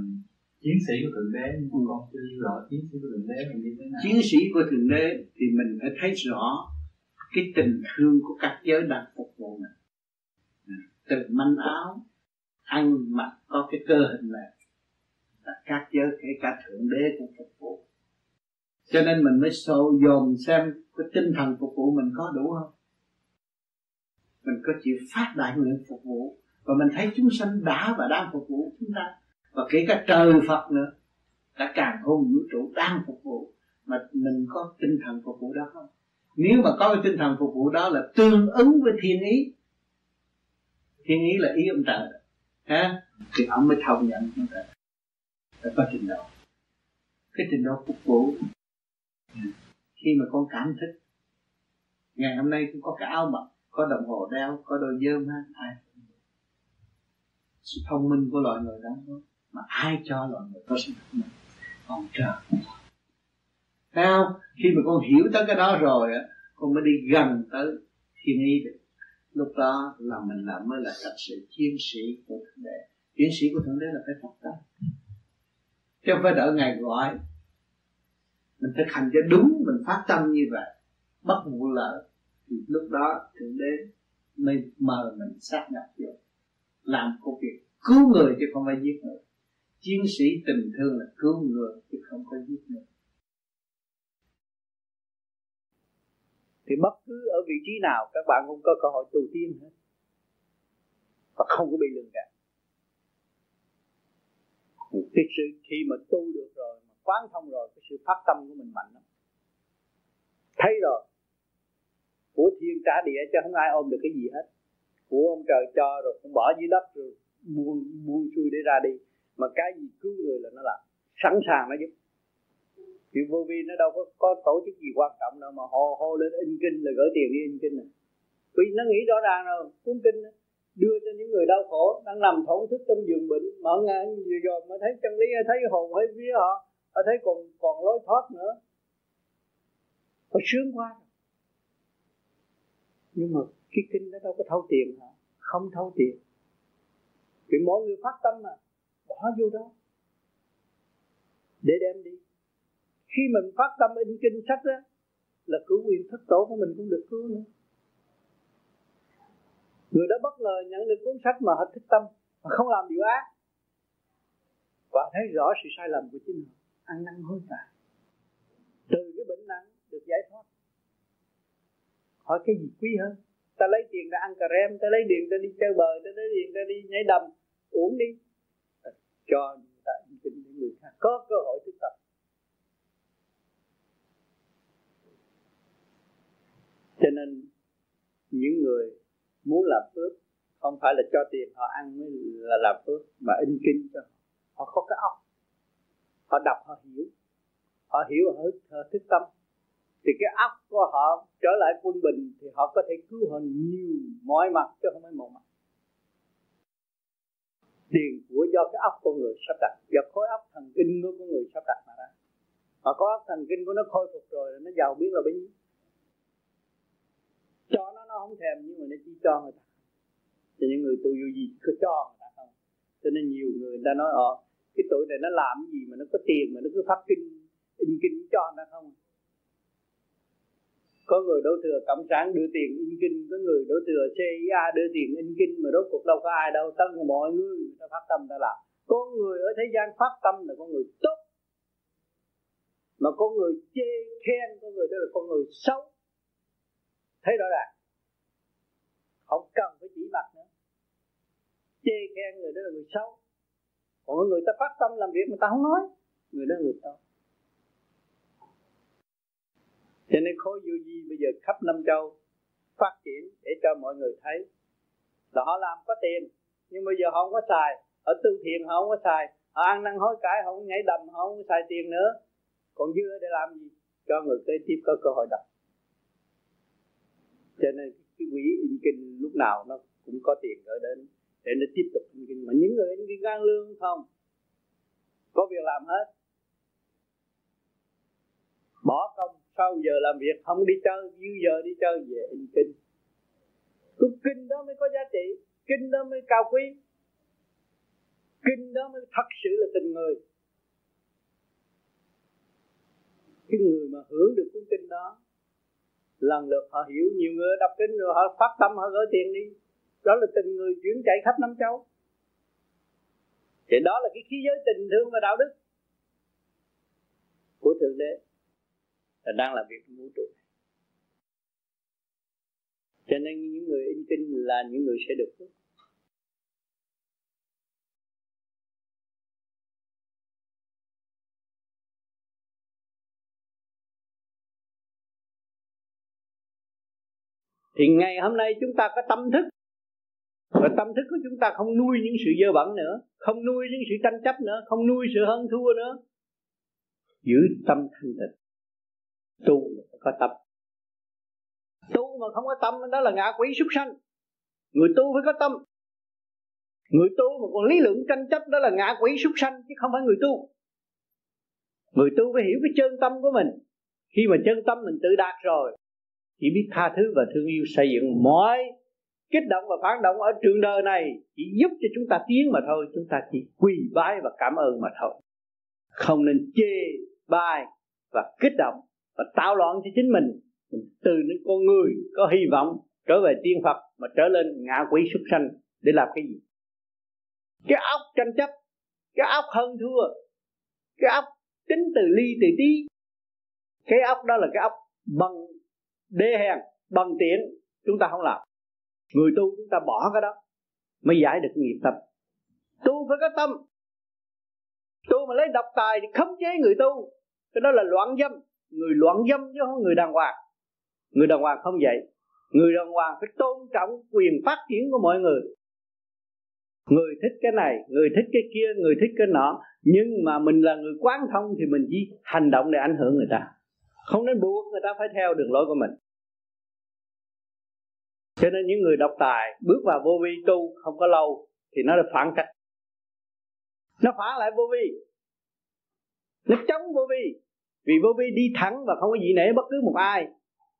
chiến sĩ của thượng đế nhưng con chưa hiểu rõ chiến sĩ của thượng đế là như thế nào. Chiến sĩ của thượng đế thì mình phải thấy rõ cái tình thương của các giới đang phục vụ mình. Từ manh áo ăn mặc có cái cơ hình này là các giới kể cả thượng đế cũng phục vụ cho nên mình mới sâu dồn xem cái tinh thần phục vụ mình có đủ không? Mình có chịu phát đại nguyện phục vụ. Và mình thấy chúng sanh đã và đang phục vụ chúng ta. Và kể cả trời Phật nữa, đã càng hôn vũ trụ đang phục vụ. Mà mình có tinh thần phục vụ đó không? Nếu mà có cái tinh thần phục vụ đó là tương ứng với thiên ý thiên ý là ý ông trời. Ha thì ông mới thông nhận ông trời. Phải có trình độ. Cái trình độ phục vụ khi mà con cảm thức, ngày hôm nay cũng có cái áo mặc, có đồng hồ đeo, có đôi dơm ha, ai sự thông minh của loài người đó, mà ai cho loài người có sự thông minh? Còn trời. Thấy không? Khi mà con hiểu tới cái đó rồi á, Con mới đi gần tới thiên ý được. Lúc đó là mình làm mới là thật sự chiến sĩ của Thượng Đế. Chiến sĩ của Thượng Đế là phải phát tâm Chứ không phải đợi Ngài gọi. Mình thực hành cho đúng, Mình phát tâm như vậy Bất vụ lợi Thì lúc đó Thượng Đế mới mời mình sát nhập vô, Làm công việc cứu người chứ không phải giết người. Chiến sĩ tình thương là cứu người chứ không có giết người. Thì bất cứ ở vị trí nào, các bạn cũng có cơ hội tu tiên hết. Và không có bị lường gạt. Cái sự khi mà tu được rồi quán thông rồi cái sự phát tâm của mình mạnh lắm. Thấy rồi. Của thiên trả địa cho không ai ôm được cái gì hết. Của ông trời cho rồi cũng bỏ dưới đất rồi buông buông xuôi để ra đi. Mà cái gì cứu người là nó làm sẵn sàng nó giúp. Thì vô vi nó đâu có có tổ chức gì quan trọng đâu mà hô hô lên in kinh là gửi tiền đi in kinh này vì nó nghĩ rõ ràng rồi cuốn kinh đó, đưa cho những người đau khổ đang nằm thổn thức trong giường bệnh mở ngang vừa rồi mà thấy chân lý thấy hồn thấy vía họ họ thấy còn còn lối thoát nữa. Họ sướng quá. Nhưng mà cái kinh nó đâu có thâu tiền hả? Không thâu tiền. Vì mỗi người phát tâm mà, bỏ vô đó. Để đem đi. Khi mình phát tâm in kinh sách đó là cứu quyền thất tổ của mình cũng được cứu nữa. Người đó bất ngờ nhận được cuốn sách mà họ thích tâm, mà không làm điều ác. Và thấy rõ sự sai lầm của chính họ ăn năn hối cải từ cái bệnh nặng được giải thoát. Hỏi cái gì quý hơn? Ta lấy tiền ra ăn cà rem, ta lấy tiền ta đi chơi bời, ta lấy tiền ta đi nhảy đầm uống đi. À, cho người ta kinh những người khác. Có cơ hội thức tập. Cho nên, những người muốn làm phước, không phải là cho tiền, họ ăn mới là làm phước, mà in kinh cho họ. Họ có cái óc họ đọc họ hiểu. Họ hiểu họ, họ thức tâm. Thì cái óc của họ trở lại quân bình thì họ có thể cứu họ nhiều mọi mặt chứ không phải một mặt. Tiền của do cái óc con người sắp đặt. Do khối óc thần kinh của con người sắp đặt mà ra. Mà có óc thần kinh của nó khôi phục rồi nó giàu biết là bấy nhiêu. Cho nó nó không thèm nhưng mà nó chỉ cho người ta. Cho những người tu vô gì cứ cho người ta không. Cho nên nhiều người người ta nói ờ cái tuổi này nó làm gì mà nó có tiền mà nó cứ phát kinh, in kinh cho nó không? Có người đổ thừa cộng sản đưa tiền in kinh, có người đổ thừa CIA đưa tiền in kinh mà rốt cuộc đâu có ai đâu, tất cả mọi người người ta phát tâm ta làm. Có người ở thế gian phát tâm là con người tốt, mà có người chê khen, có người đó là con người xấu. Thấy rõ ràng? Không cần phải chỉ mặt nữa. Chê khen người đó là người xấu còn người ta phát tâm làm việc người ta không nói. Người đó người xấu cho nên khối vô vi bây giờ khắp năm châu phát triển để cho mọi người thấy là họ làm có tiền, nhưng bây giờ họ không có xài. Ở tu thiền họ không có xài. Họ ăn năn hối cải, họ không nhảy đầm, họ không có xài tiền nữa. Còn dư để làm gì? Cho người kế tiếp có cơ hội đọc. Cho nên cái quỹ in kinh lúc nào nó cũng có tiền gửi đến để nó tiếp tục in kinh. Mà những người in kinh gan lương không? Có việc làm hết. Bỏ công, sau giờ làm việc, không đi chơi dư giờ đi chơi về in kinh. Cũng kinh đó mới có giá trị, kinh đó mới cao quý. Kinh đó mới thật sự là tình người. Cái người mà hưởng được cuốn kinh đó, lần lượt họ hiểu nhiều người đọc kinh rồi họ phát tâm, họ gửi tiền đi đó là tình người chuyển chạy khắp năm châu. Thì đó là cái khí giới tình thương và đạo đức của thượng đế. Là đang làm việc trong vũ trụ. Cho nên những người in kinh là những người sẽ được phước. Thì ngày hôm nay chúng ta có tâm thức và tâm thức của chúng ta không nuôi những sự dơ bẩn nữa, không nuôi những sự tranh chấp nữa, không nuôi sự hơn thua nữa. Giữ tâm thanh tịnh. Tu là phải có tâm. Tu mà không có tâm, đó là ngạ quỷ súc sanh. Người tu phải có tâm. Người tu mà còn lý luận tranh chấp, đó là ngạ quỷ súc sanh, chứ không phải người tu. Người tu phải hiểu cái chân tâm của mình. Khi mà chân tâm mình tự đạt rồi chỉ biết tha thứ và thương yêu xây dựng mọi kích động và phản động ở trường đời này chỉ giúp cho chúng ta tiến mà thôi, chúng ta chỉ quỳ bái và cảm ơn mà thôi. Không nên chê bai và kích động và tạo loạn cho chính mình. Từ những con người có hy vọng trở về tiên Phật mà trở lên ngạ quỷ súc sanh để làm cái gì? Cái óc tranh chấp, cái óc hơn thua, cái óc tính từ ly từ tí. Cái óc đó là cái óc bằng đê hèn, bằng tiện chúng ta không làm người tu chúng ta bỏ cái đó mới giải được nghiệp tâm. Tu phải có tâm. Tu mà lấy độc tài thì khống chế người tu. Cái đó là loạn dâm. Người loạn dâm chứ không người đàng hoàng. Người đàng hoàng không vậy. Người đàng hoàng phải tôn trọng quyền phát triển của mọi người. Người thích cái này, người thích cái kia, người thích cái nọ. Nhưng mà mình là người quán thông thì mình chỉ hành động để ảnh hưởng người ta. Không nên buộc người ta phải theo đường lối của mình cho nên những người độc tài bước vào vô vi tu không có lâu thì nó được phản cách. Nó phản lại vô vi. Nó chống vô vi. Vì vô vi đi thẳng và không có gì nể bất cứ một ai.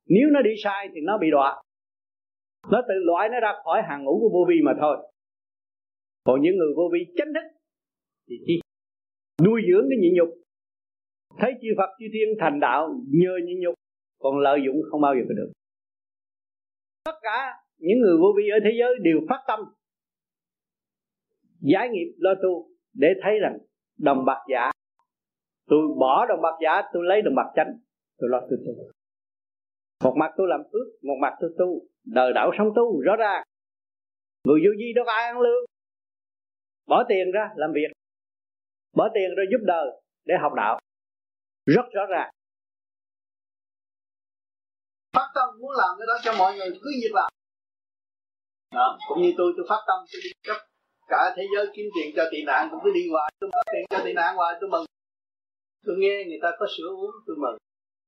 Nếu nó đi sai thì nó bị đọa. Nó tự loại nó ra khỏi hàng ngũ của vô vi mà thôi. Còn những người vô vi chánh thức thì chỉ nuôi dưỡng cái nhịn nhục. Thấy chư Phật, chư Thiên thành đạo nhờ nhịn nhục, còn lợi dụng không bao giờ có được tất cả những người vô vi ở thế giới đều phát tâm giải nghiệp lo tu để thấy rằng đồng bạc giả, tôi bỏ đồng bạc giả, tôi lấy đồng bạc chánh, tôi lo tôi tu. Một mặt tôi làm phước, một mặt tôi tu, đời đạo sống tu, rõ ràng. Người vô vi đâu có ai ăn lương? Bỏ tiền ra làm việc, bỏ tiền ra giúp đời để học đạo. Rất rõ ràng phát tâm muốn làm cái đó cho mọi người cứ việc làm. Đó. cũng như tôi tôi phát tâm tôi đi cấp cả thế giới kiếm tiền cho tị nạn cũng cứ đi hoài tôi phát tiền cho tị nạn hoài tôi mừng. Tôi nghe người ta có sữa uống tôi mừng.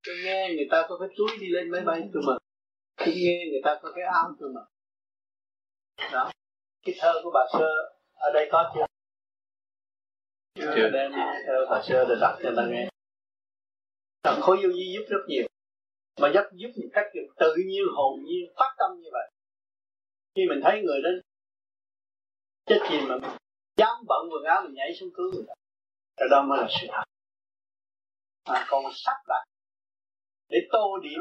Tôi nghe người ta có cái túi đi lên máy bay tôi mừng. Tôi nghe người ta có cái áo tôi mừng. Đó cái thơ của bà sơ ở đây có chưa? Chưa. Đem thơ bà sơ để đọc cho ta nghe. Thần khối vô vi giúp rất nhiều mà dắt giúp một cách tự nhiên, hồn nhiên, phát tâm như vậy. Khi mình thấy người đó chết gì mà dám bận quần áo mình nhảy xuống cứu người ta đó mới là sự thật. Mà còn sắp đặt để tô điểm,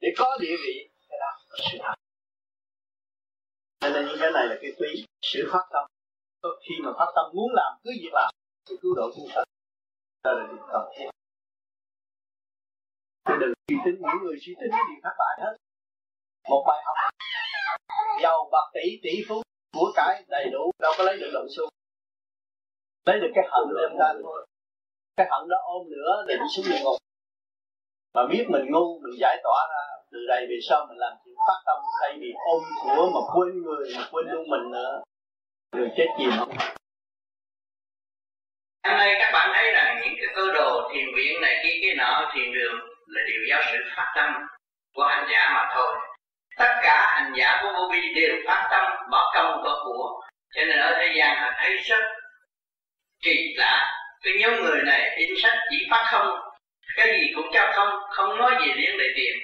để có địa vị, cái đó là sự thật. Cho nên những cái này là cái quý, sự phát tâm. Khi mà phát tâm muốn làm, cứ việc làm, thì cứu độ chúng sanh đó là điều cần thiết. Chứ đừng suy tính, những người suy tính đều thất bại hết. Một bài học. Giàu bạc tỷ tỷ phú của cái đầy đủ, đâu có lấy được đồng xu lấy được cái hận đem ra thôi. Cái hận đó ôm nữa để đi xuống địa ngục. Mà biết mình ngu, mình giải tỏa ra. Từ đây về sau mình làm chuyện phát tâm, thay vì ôm của mà quên người, mà quên luôn mình nữa. Người chết chìm không hôm nay các bạn thấy rằng những cái cơ đồ thiền viện này kia kia nọ thiền đường là điều giáo sự phát tâm của hành giả mà thôi. Tất cả hành giả của vô vi đều phát tâm bỏ công bỏ của. Cho nên ở thế gian là thấy rất kỳ lạ. Cái nhóm người này in sách chỉ phát không. Cái gì cũng cho không không nói gì liên để tiền.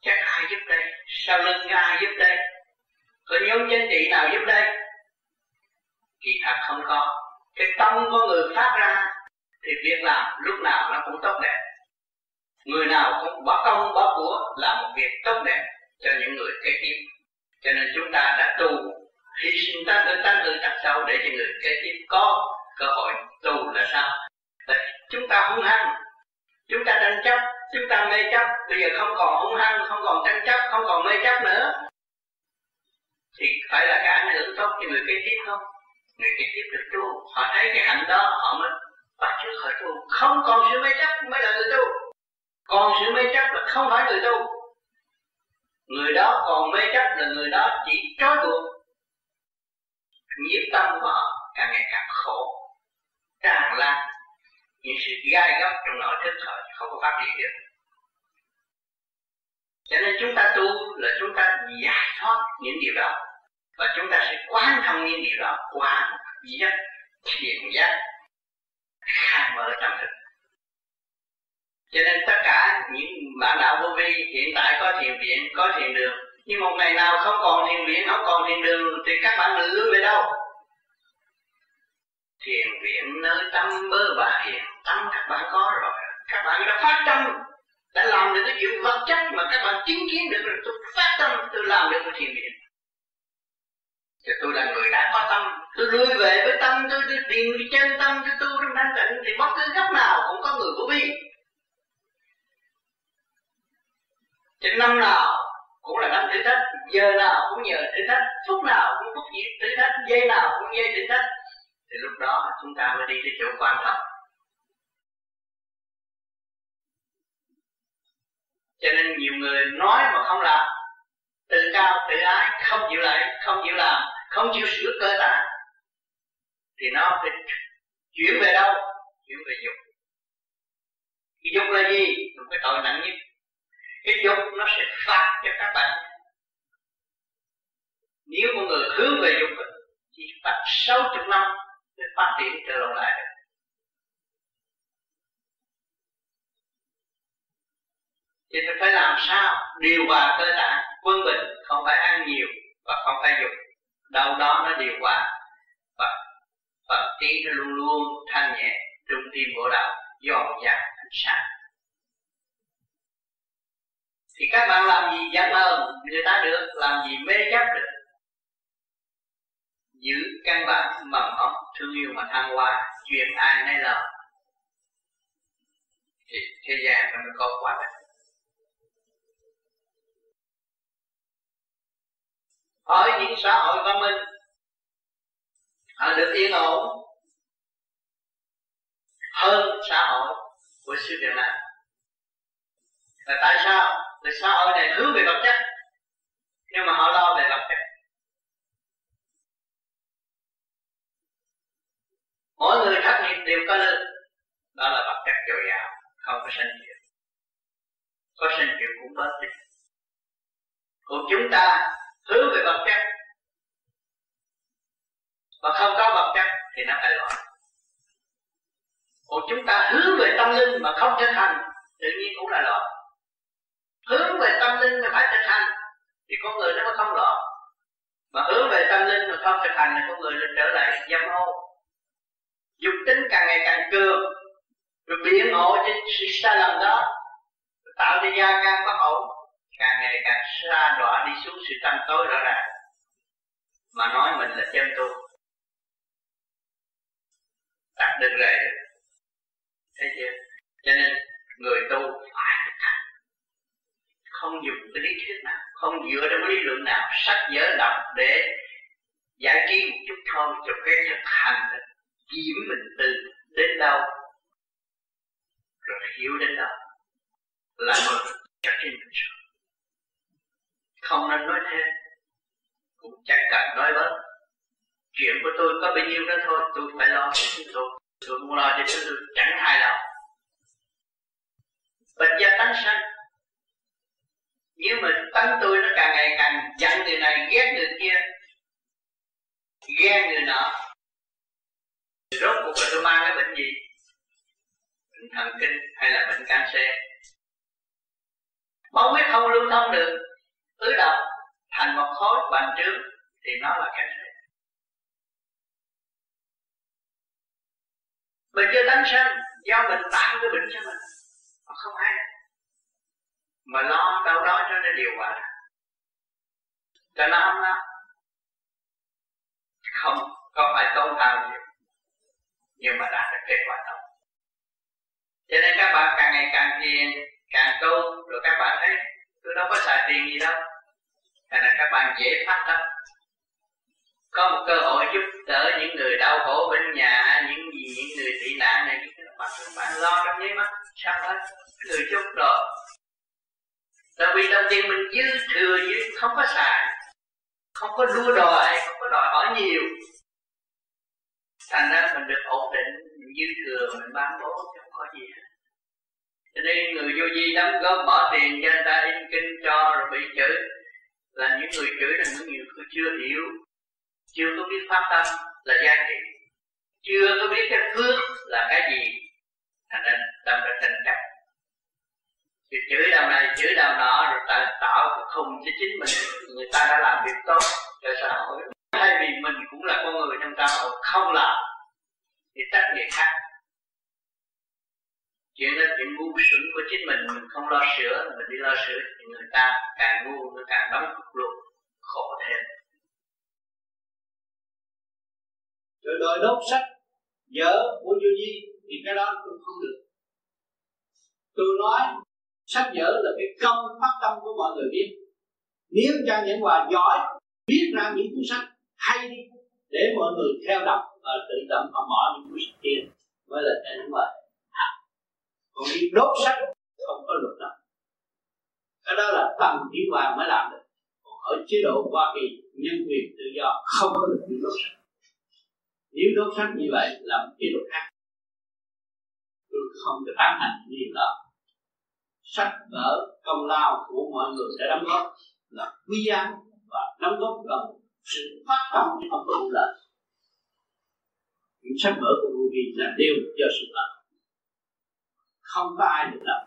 Chắc ai giúp đây? Sau lưng ai giúp đây? Có nhóm chính trị nào giúp đây? Kỳ thật không có. Cái tâm của người phát ra thì việc làm lúc nào nó cũng tốt đẹp người nào cũng bỏ công, bỏ của làm một việc tốt đẹp cho những người kế tiếp. Cho nên chúng ta đã tu, hy sinh ta tự ta tự đặt sâu để cho người kế tiếp có cơ hội tu là sao? Là chúng ta hung hăng, chúng ta tranh chấp, chúng ta mê chấp. Bây giờ không còn hung hăng, không còn tranh chấp, không còn mê chấp nữa. Thì phải là cái ảnh hưởng tốt cho người kế tiếp không? Người kế tiếp được tu, họ thấy cái hạnh đó, họ mới bắt chước họ tu. Không còn sự mê chấp mới là người tu còn sự mê chấp là không phải người tu. Người đó còn mê chấp là người đó chỉ trói buộc. Nhiếp tâm của họ càng ngày càng khổ càng lan. Những sự gai góc trong nội thức họ không có phát triển được. Cho nên chúng ta tu là chúng ta giải thoát những điều đó. Và chúng ta sẽ quan thông những điều đó qua giấc thiền giác khai mở tâm thức cho nên tất cả những bạn đạo vô vi hiện tại có thiền viện có thiền đường. Nhưng một ngày nào không còn thiền viện không còn thiền đường thì các bạn lựa về đâu? Thiền viện nơi tâm bơ bà hiền tâm các bạn có rồi. Các bạn đã phát tâm đã làm được cái chuyện vật chất mà các bạn chứng kiến được rồi tôi phát tâm tôi làm được cái thiền viện. Thì tôi là người đã có tâm tôi lui về với tâm tôi, tôi điền chân tâm tôi tu trong thanh tịnh thì bất cứ góc nào cũng có người của vi. Thì năm nào cũng là năm thử thách Giờ nào cũng nhờ thử thách Phút nào cũng phút gì thử thách Giây nào cũng giây thử thách Thì lúc đó chúng ta mới đi tới chỗ quan trọng Cho nên nhiều người nói mà không làm Tự cao, tự ái, không chịu lại, không chịu làm Không chịu sửa cơ tạng Thì nó phải chuyển về đâu? Chuyển về dục Cái dục là gì? Một cái tội nặng nhất cái dục nó sẽ phạt cho các bạn. Nếu một người hướng về dục thì phạt sáu chục năm để phát triển trở lại lại. Thì mình phải làm sao? Điều hòa cơ tạng, quân bình, không phải ăn nhiều và không phải dục. Đâu đó nó điều hòa. Và và trí nó luôn luôn thanh nhẹ, trung tim bộ đạo dọn dàng ánh sáng thì các bạn làm gì dám mơ người ta được, làm gì mê chấp được. Giữ căn bản mầm ấm thương yêu mà thăng hoa chuyện ai nấy là. Thì thế gian nó mới có quả lành. Hỏi những xã hội văn minh, họ được yên ổn hơn xã hội của xứ Việt Nam. Là tại sao? Là xã hội này hướng về vật chất? Nhưng mà họ lo về vật chất. Mỗi người thất nghiệp đều có lương đó là vật chất dồi dào, không có sanh diệt có sanh diệt cũng bớt đi. Còn chúng ta hướng về vật chất. Mà không có vật chất thì nó phải loạn. Còn chúng ta hướng về tâm linh mà không thực hành tự nhiên cũng là loạn hướng về tâm linh mà phải thực hành. Thì con người nó mới không loạn. Mà hướng về tâm linh mà không thực hành thì con người nó trở lại dâm ô dục tính càng ngày càng cường, rồi biện hộ cho sự sai lầm đó tạo ra gia can bất ổn, càng ngày càng xa đọa đi xuống sự tâm tối rõ ràng. Mà nói mình là chân tu. Đặt được rồi. Thấy chưa? Cho nên người tu phải thực hành không dùng cái lý thuyết nào không dựa trên lý luận nào, sách vở đọc để giải trí một chút thôi, cho cái thực hành kiểm mình từ đến đâu, rồi hiểu đến đâu. Là một cho chính mình rồi không nên nói thêm, cũng chẳng cần nói bớt. Chuyện của tôi có bao nhiêu đó thôi, tôi phải lo cho chính tôi. Tôi muốn lo cho chính tôi, chẳng hài lòng bệnh gia tánh sanh nhưng mà tánh tôi nó càng ngày càng giận người này, ghét người kia ghen người nọ. Rốt cuộc là tôi mang cái bệnh gì? Bệnh thần kinh hay là bệnh cancer? Máu huyết không lưu thông được, ứ động thành một khối bành trướng thì nó là cancer. Mình chưa tánh sanh do mình tạo cái bệnh cho mình, mà không hay mà lo đâu đó cho nó điều hòa. Cho nó không áp không, có phải tốn hao nhiều. Nhưng mà đạt được kết quả tốt. Cho nên các bạn càng ngày càng thiền càng tu, rồi các bạn thấy tôi đâu có xài tiền gì đâu. Cho là các bạn dễ phát tâm. Có một cơ hội giúp đỡ những người đau khổ bên nhà, những gì, những người tị nạn này mà các bạn lo trong giấy mắt sao hết. Người chút rồi tại vì đồng tiền mình dư thừa, dư không có xài, không có đua đòi, không có đòi hỏi nhiều. Thành ra mình được ổn định, mình dư thừa, mình bán bố không có gì hết. Cho nên người vô vi đóng góp bỏ tiền cho người ta in kinh cho rồi bị chửi là những người chửi là những người chưa hiểu, chưa có biết pháp tâm là giá trị. Chưa có biết cái phước là cái gì. Thành nên tâm là tranh chấp thì chữ đầu này chữ đầu nọ rồi tạo, tạo khùng cho chính mình. Người ta đã làm việc tốt cho xã hội thay vì mình cũng là con người trong xã hội không làm thì trách người khác. Chuyện đó chuyện ngu xuẩn của chính mình mình không lo sửa mình đi lo sửa thì người ta càng ngu nó càng đóng cục luôn khổ thêm. Rồi đòi đốt sách dở của vô di thì cái đó cũng không được. Tôi nói sách vở là cái công phát tâm của mọi người biết. Nếu cha nhẫn hòa giỏi viết ra những cuốn sách hay đi để mọi người theo đọc và tự động họ bỏ những cuốn sách kia mới là cha nhẫn hòa còn đi đốt sách không có luật nào, cái đó là tầng tiểu hoàng mới làm được. Còn ở chế độ hoa kỳ nhân quyền tự do không có được đốt sách. Nếu đốt sách như vậy là một chế độ khác. Tôi không được tán thành điều đó sách vở công lao của mọi người đã đóng góp là quý giá và đóng góp vào sự phát tâm trong tu lợi những sách vở của vô vi là đều do sự thật. Không có ai được đọc.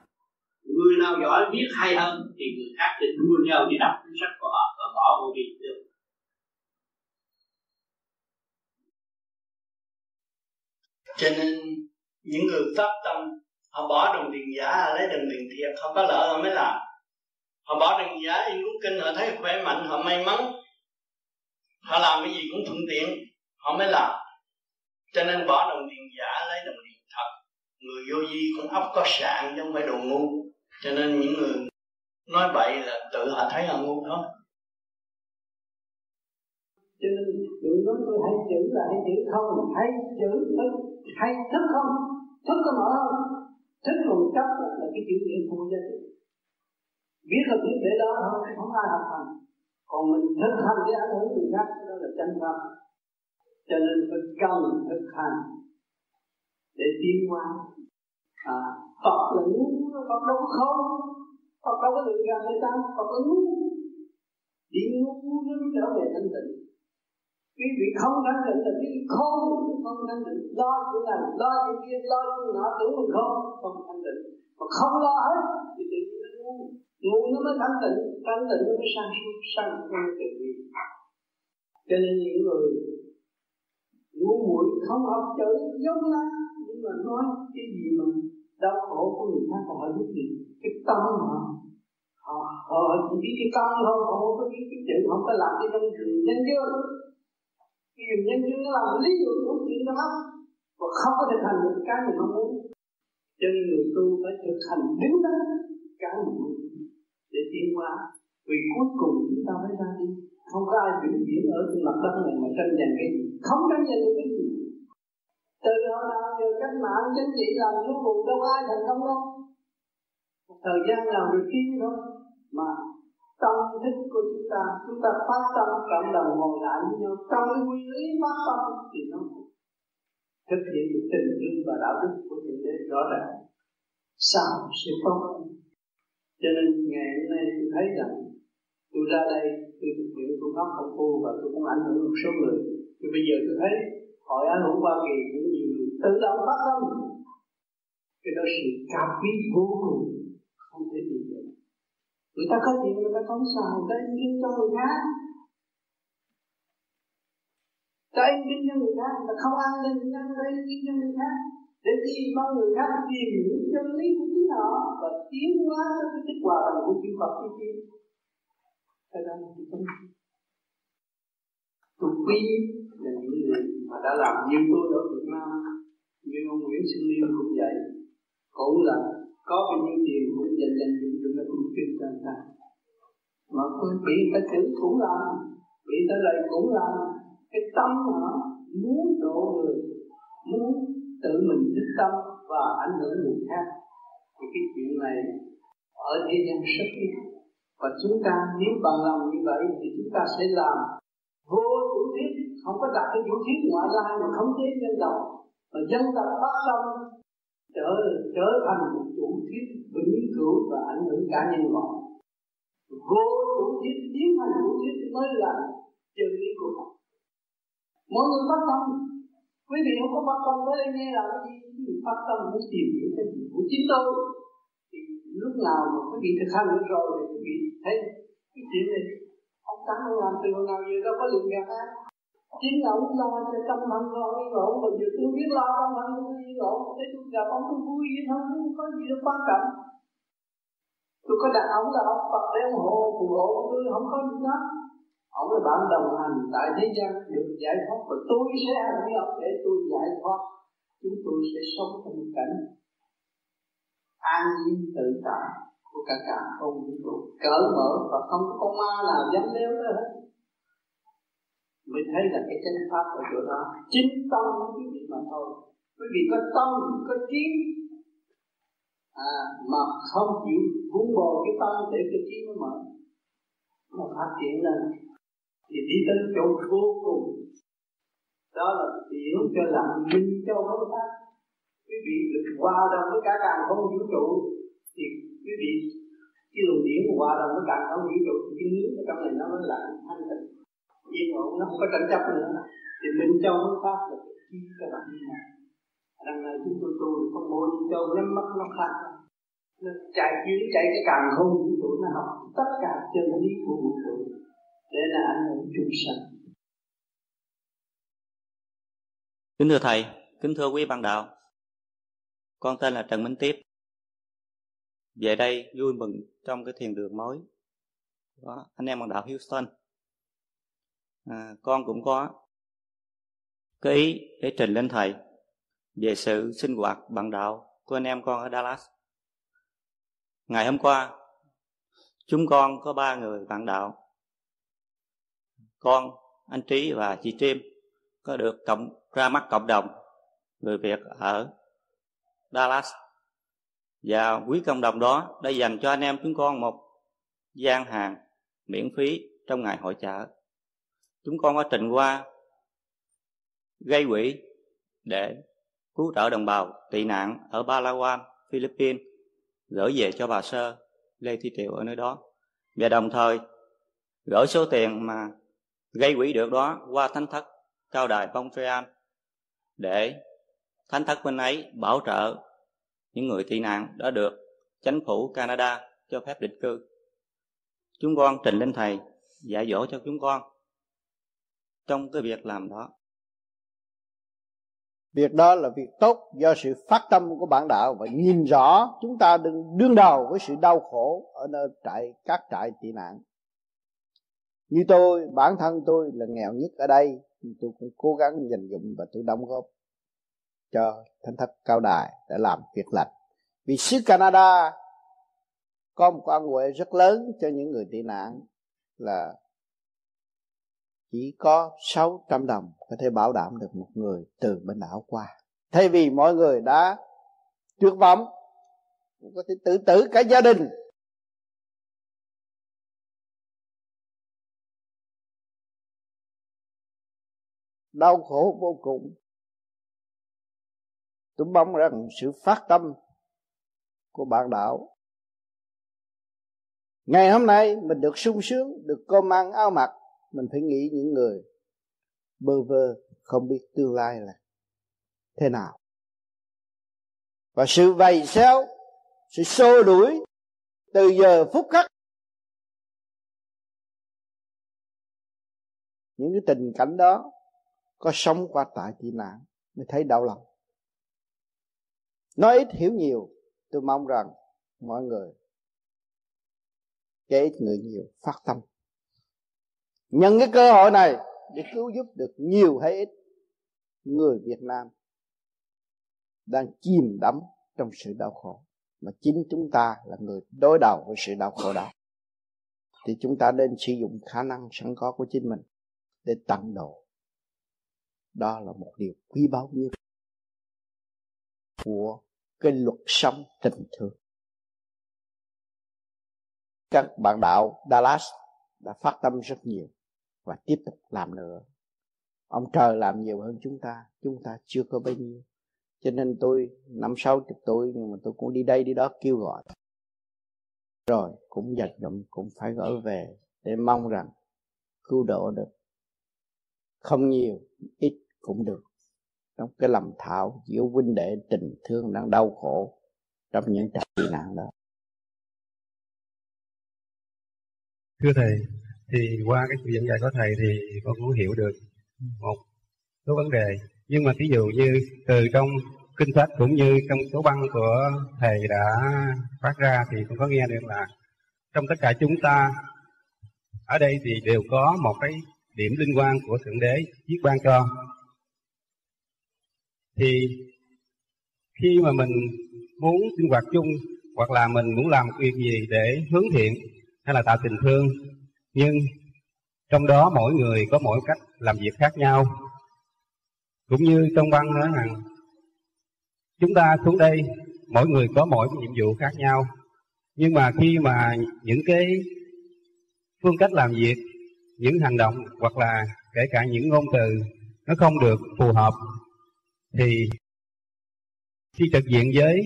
Người nào giỏi biết hay hơn thì người khác sẽ đua nhau đi đọc cuốn sách của họ và bỏ vô vi được cho nên, những người phát tâm họ bỏ đồng tiền giả lấy đồng tiền thiệt, họ có lợi họ mới làm. Họ bỏ đồng giả in cuốn kinh, họ thấy khỏe mạnh, họ may mắn. Họ làm cái gì cũng thuận tiện, họ mới làm. Cho nên bỏ đồng tiền giả lấy đồng tiền thật. Người vô vi cũng ấp có sạn chứ không phải đồ ngu. Cho nên những người nói bậy là tự họ thấy họ ngu thôi. Cho nên đừng nói tôi hay chữ là hay chữ không, hay chữ phải hay thức không? Thức có mở không? Thích còn chấp là cái chữ niệm không có giá trị biết là biết để đó không, không ai học hành. Còn mình thực hành để ảnh hưởng người khác đó là chân pháp. Cho nên phải cần thực hành để tiến qua à, Phật là ngu Phật đâu có không? Phật đâu có lựa gạt người ta? Phật là ngu đi ngu nó trở về thanh tịnh quý vị không thanh tịnh là quý vị không không thanh tịnh lo chuyện này lo chuyện kia, lo chuyện nọ, tưởng mình không không thanh tịnh mà không lo hết, thì tự nhiên nó ngu. Ngu nó mới thanh tịnh thanh tịnh nó mới sang suốt sang suốt tự nhiên. Cho nên những người ngu muội không học chữ, giống lắm, nhưng mà nói cái gì mà đau khổ của người khác, họ biết gì? Cái tâm họ họ họ chỉ biết cái tâm thôi, họ không có biết cái chữ không có làm cái trong trường nhân dương kiềm nhân duyên nó làm lý luận của chuyện đó. Và không có thực hành được cái mình mong muốn. Cho nên người tu phải thực hành đứng đó. Cái mình muốn. Để tiến qua vì cuối cùng chúng ta mới ra đi. Không có ai vĩnh viễn ở trên mặt đất này mà tranh giành cái gì. Không tranh giành được cái gì. Từ hồi nào giờ cách mạng chính trị làm lưu cùng đâu ai thành công đâu. Thời gian nào được tiến thôi mà tâm thức của chúng ta chúng ta phát tâm cảm động ngồi lại với nhau. Trong cái nguyên lý phát tâm thì nó thực hiện được tình thương và đạo đức của thượng đế. Rõ ràng sao sẽ tốt cho nên ngày hôm nay tôi thấy rằng tôi ra đây, tôi thực hiện phương pháp công phu và tôi cũng ảnh hưởng một số người. Thì bây giờ tôi thấy hội ảnh hưởng Hoa Kỳ cũng nhiều người tự động phát tâm. Cái đó sự cao quý vô cùng không thể tìm người ta có tiền, người ta không xài, người ta in cho người khác. Ta in kinh cho người khác người ta không ăn lên người ta lấy in cho người khác. Để tìm mong người khác, tìm những chân lý của chính họ và tiến hóa tới cái kết quả bằng của chư Phật chư tiên. Cái đó là cái tâm tôi quý là những người mà đã làm như tôi ở Việt Nam, như ông Nguyễn sinh liên cũng vậy. Cũng là có bao nhiêu tiền cũng dành dành dụng cho người ta. Mà bị người ta chữ cũng làm bị ta lời cũng làm cái tâm họ muốn độ người, muốn tự mình thích tâm và ảnh hưởng người khác. Thì cái chuyện này ở thế gian rất ít. Và chúng ta nếu bằng lòng như vậy thì chúng ta sẽ làm vô chủ thiết không có đặt cái chủ thiết ngoại lai mà không chế dân tộc. Mà dân tộc phát tâm trở trở thành một chủ thiết vĩnh cửu và ảnh hưởng cả nhân loại vô chủ thiết tiến hành chủ thiết mới là chân lý của Phật mỗi người phát tâm. Quý vị không có phát tâm tới đây nghe là cái gì? Quý vị phát tâm muốn tìm hiểu cái gì của chính tôi. Thì lúc nào mà quý vị thực hành được rồi thì quý vị thấy cái chuyện này, ông tám ông làm từ hồi nào giờ đâu có lượng gạt á chính là ông lo cho tâm thân lo yên ổn mà giờ tôi biết lo tâm thân tôi yên ổn để tôi gặp ông tôi vui vậy thôi không có gì đâu quan trọng. Tôi có đặt ông là ông Phật để ủng hộ phù hộ tôi, không có gì đó ông là bạn đồng hành tại thế gian được giải thoát và tôi sẽ hành với ông để tôi giải thoát. Chúng tôi sẽ sống trong cảnh an nhiên tự tại của cả cả không vũ trụ. Cởi mở và không có con ma nào dám leo tới hết mới thấy là cái chánh pháp ở chỗ đó chính tâm của quý vị mà thôi. Quý vị có tâm có trí à, mà không chịu vun bồi cái tâm để cái trí nó mở mà phát triển lên. Thì đi tới chỗ vô cùng. Đó là điển cho lặng minh cho không pháp quý vị được hòa đồng với cả càng không vũ trụ thì quý vị cái luồng điển hòa đồng với càng không vũ trụ thì cái nước ở trong này nó mới lặng yên ổn nó không có tranh chấp nữa. Thì minh châu mới phát được cái chi cho bạn như này. Đằng này chúng tôi tu con bố minh châu nhắm mắt nó khác nó chạy chuyến chạy cái càng không vũ trụ nó học tất cả chân lý của vũ trụ để là ảnh hưởng chúng sanh. Kính thưa thầy kính thưa quý bạn đạo, con tên là Trần Minh Tiếp. Về đây vui mừng trong cái thiền đường mới. Đó, anh em bạn đạo Houston. À, con cũng có cái ý để trình lên thầy về sự sinh hoạt bạn đạo của anh em con ở Dallas. Ngày hôm qua, chúng con có ba người bạn đạo. Con, anh Trí và chị Trim có được cộng ra mắt cộng đồng người Việt ở Dallas và quý cộng đồng đó đã dành cho anh em chúng con một gian hàng miễn phí trong ngày hội chợ. Chúng con có trình qua gây quỹ để cứu trợ đồng bào tị nạn ở Palawan, Philippines gửi về cho bà Sơ, Lê Thị Triệu ở nơi đó và đồng thời gửi số tiền mà gây quỹ được đó qua thánh thất cao đài Montreal để thánh thất bên ấy bảo trợ những người tị nạn đã được chính phủ Canada cho phép định cư. Chúng con trình lên thầy dạy dỗ cho chúng con trong cái việc làm đó. Việc đó là việc tốt do sự phát tâm của bản đạo và nhìn rõ chúng ta đừng đương đầu với sự đau khổ ở nơi trại các trại tị nạn. Như tôi, bản thân tôi là nghèo nhất ở đây, tôi cũng cố gắng dành dụng và tôi đóng góp cho thánh thất cao đài để làm việc lành vì xứ Canada có một quan huệ rất lớn cho những người tị nạn là chỉ có 600 đồng có thể bảo đảm được một người từ bên đảo qua. Thay vì mọi người đã tuyệt vọng, có thể tự tử cả gia đình. Đau khổ vô cùng. Tôi mong rằng sự phát tâm của bạn đạo ngày hôm nay mình được sung sướng, được cơm ăn áo mặc mình phải nghĩ những người bơ vơ, không biết tương lai là thế nào. Và sự vầy xéo, sự xô đuổi từ giờ phút khắc, những cái tình cảnh đó có sống qua tại tị nạn mới thấy đau lòng. Nói ít hiểu nhiều, tôi mong rằng mọi người, kể ít người nhiều, phát tâm nhân cái cơ hội này để cứu giúp được nhiều hay ít người Việt Nam đang chìm đắm trong sự đau khổ. Mà chính chúng ta là người đối đầu với sự đau khổ đó. Thì chúng ta nên sử dụng khả năng sẵn có của chính mình để tận độ. Đó là một điều quý báu nhất của cái luật sống tình thương. Các bạn đạo Dallas đã phát tâm rất nhiều và tiếp tục làm nữa. Ông trời làm nhiều hơn chúng ta chúng ta chưa có bao nhiêu. Cho nên tôi, năm sáu chục tuổi, nhưng mà tôi cũng đi đây đi đó kêu gọi. Rồi, cũng dành dụm cũng phải gỡ về để mong rằng cứu độ được. Không nhiều, ít cũng được. Trong cái lầm thảo giữa huynh đệ tình thương đang đau khổ trong những trại nạn đó. Thưa thầy thì qua cái sự dẫn dạy của thầy thì con cũng hiểu được một số vấn đề. Nhưng mà ví dụ như từ trong kinh sách cũng như trong số băng của thầy đã phát ra thì con có nghe được là trong tất cả chúng ta, ở đây thì đều có một cái điểm liên quan của thượng đế chiết ban cho. Thì khi mà mình muốn sinh hoạt chung hoặc là mình muốn làm việc gì để hướng thiện hay là tạo tình thương nhưng trong đó mỗi người có mỗi cách làm việc khác nhau. Cũng như trong băng nói rằng chúng ta xuống đây mỗi người có mỗi nhiệm vụ khác nhau. Nhưng mà khi mà những cái phương cách làm việc những hành động hoặc là kể cả những ngôn từ nó không được phù hợp thì khi trực diện với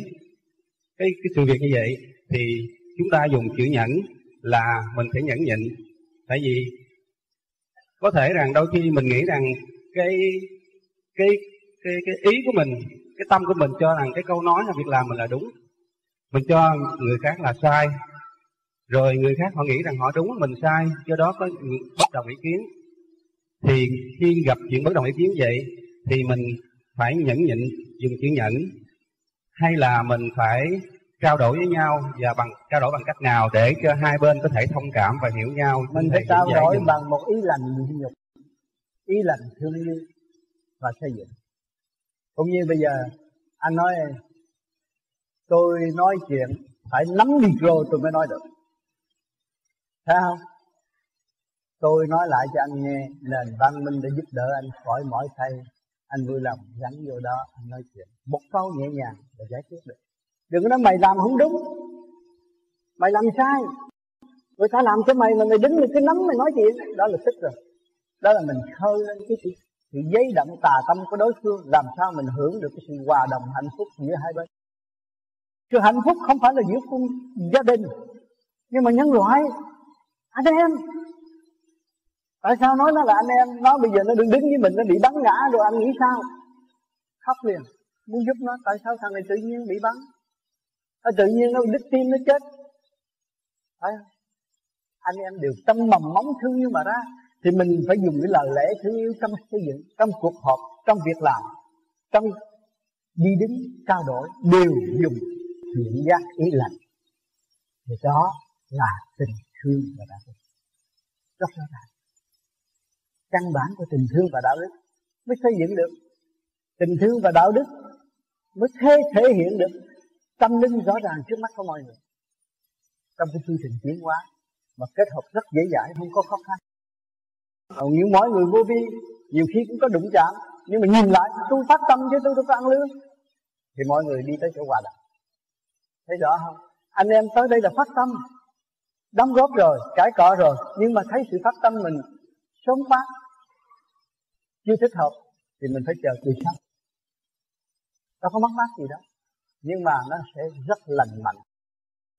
cái, cái sự việc như vậy thì chúng ta dùng chữ nhẫn là mình phải nhẫn nhịn tại vì có thể rằng đôi khi mình nghĩ rằng cái cái cái cái ý của mình, cái tâm của mình cho rằng cái câu nói hay việc làm mình là đúng. Mình cho người khác là sai. Rồi người khác họ nghĩ rằng họ đúng, mình sai, do đó có bất đồng ý kiến. Thì khi gặp chuyện bất đồng ý kiến vậy, thì mình phải nhẫn nhịn dùng chữ nhẫn, hay là mình phải trao đổi với nhau và bằng trao đổi bằng cách nào để cho hai bên có thể thông cảm và hiểu nhau? Mình phải trao đổi bằng một ý lành nhịn nhục ý lành thương yêu và xây dựng. Cũng như bây giờ anh nói tôi nói chuyện phải nắm micro tôi mới nói được. Thấy không? Tôi nói lại cho anh nghe nền văn minh để giúp đỡ anh khỏi mỏi thay. Anh vui lòng gắn vô đó anh nói chuyện một câu nhẹ nhàng là giải quyết được đừng có nói mày làm không đúng. Mày làm sai. Người ta làm cho mày mà mày đứng mày cứ nắm mày nói chuyện đó là tức rồi. Đó là mình khơi lên cái sự, sự giấy đậm tà tâm của đối phương làm sao mình hưởng được cái sự hòa đồng hạnh phúc giữa hai bên. Sự hạnh phúc không phải là giữa con gia đình nhưng mà nhân loại anh em. Tại sao nói nó là anh em? Nó bây giờ nó đứng đứng với mình nó bị bắn ngã rồi anh nghĩ sao? Khóc liền muốn giúp nó tại sao thằng này tự nhiên bị bắn? Nó tự nhiên nó đứt tim nó chết. Phải không? Anh em đều tâm mầm móng thương yêu mà ra. Thì mình phải dùng cái lời lẽ thương yêu trong xây dựng, trong cuộc họp, trong việc làm, trong đi đứng, trao đổi đều dùng thiện giác, ý lành. Thì đó là tình thương và đạo đức. Rất rõ ràng. Căn bản của tình thương và đạo đức mới xây dựng được. Tình thương và đạo đức mới thể thể hiện được tâm linh rõ ràng trước mắt của mọi người. Trong cái chương trình tiến hóa, mà kết hợp rất dễ dãi, không có khó khăn. Còn những mọi người vô vi, nhiều khi cũng có đụng chạm, nhưng mà nhìn lại tôi phát tâm chứ tôi đâu có ăn lương. Thì mọi người đi tới chỗ hòa đạo thấy rõ không? Anh em tới đây là phát tâm. Đóng góp rồi cãi cọ rồi, nhưng mà thấy sự phát tâm mình sớm phát chưa thích hợp, thì mình phải chờ kỳ sau. Đâu có mất mát gì đó nhưng mà nó sẽ rất lành mạnh.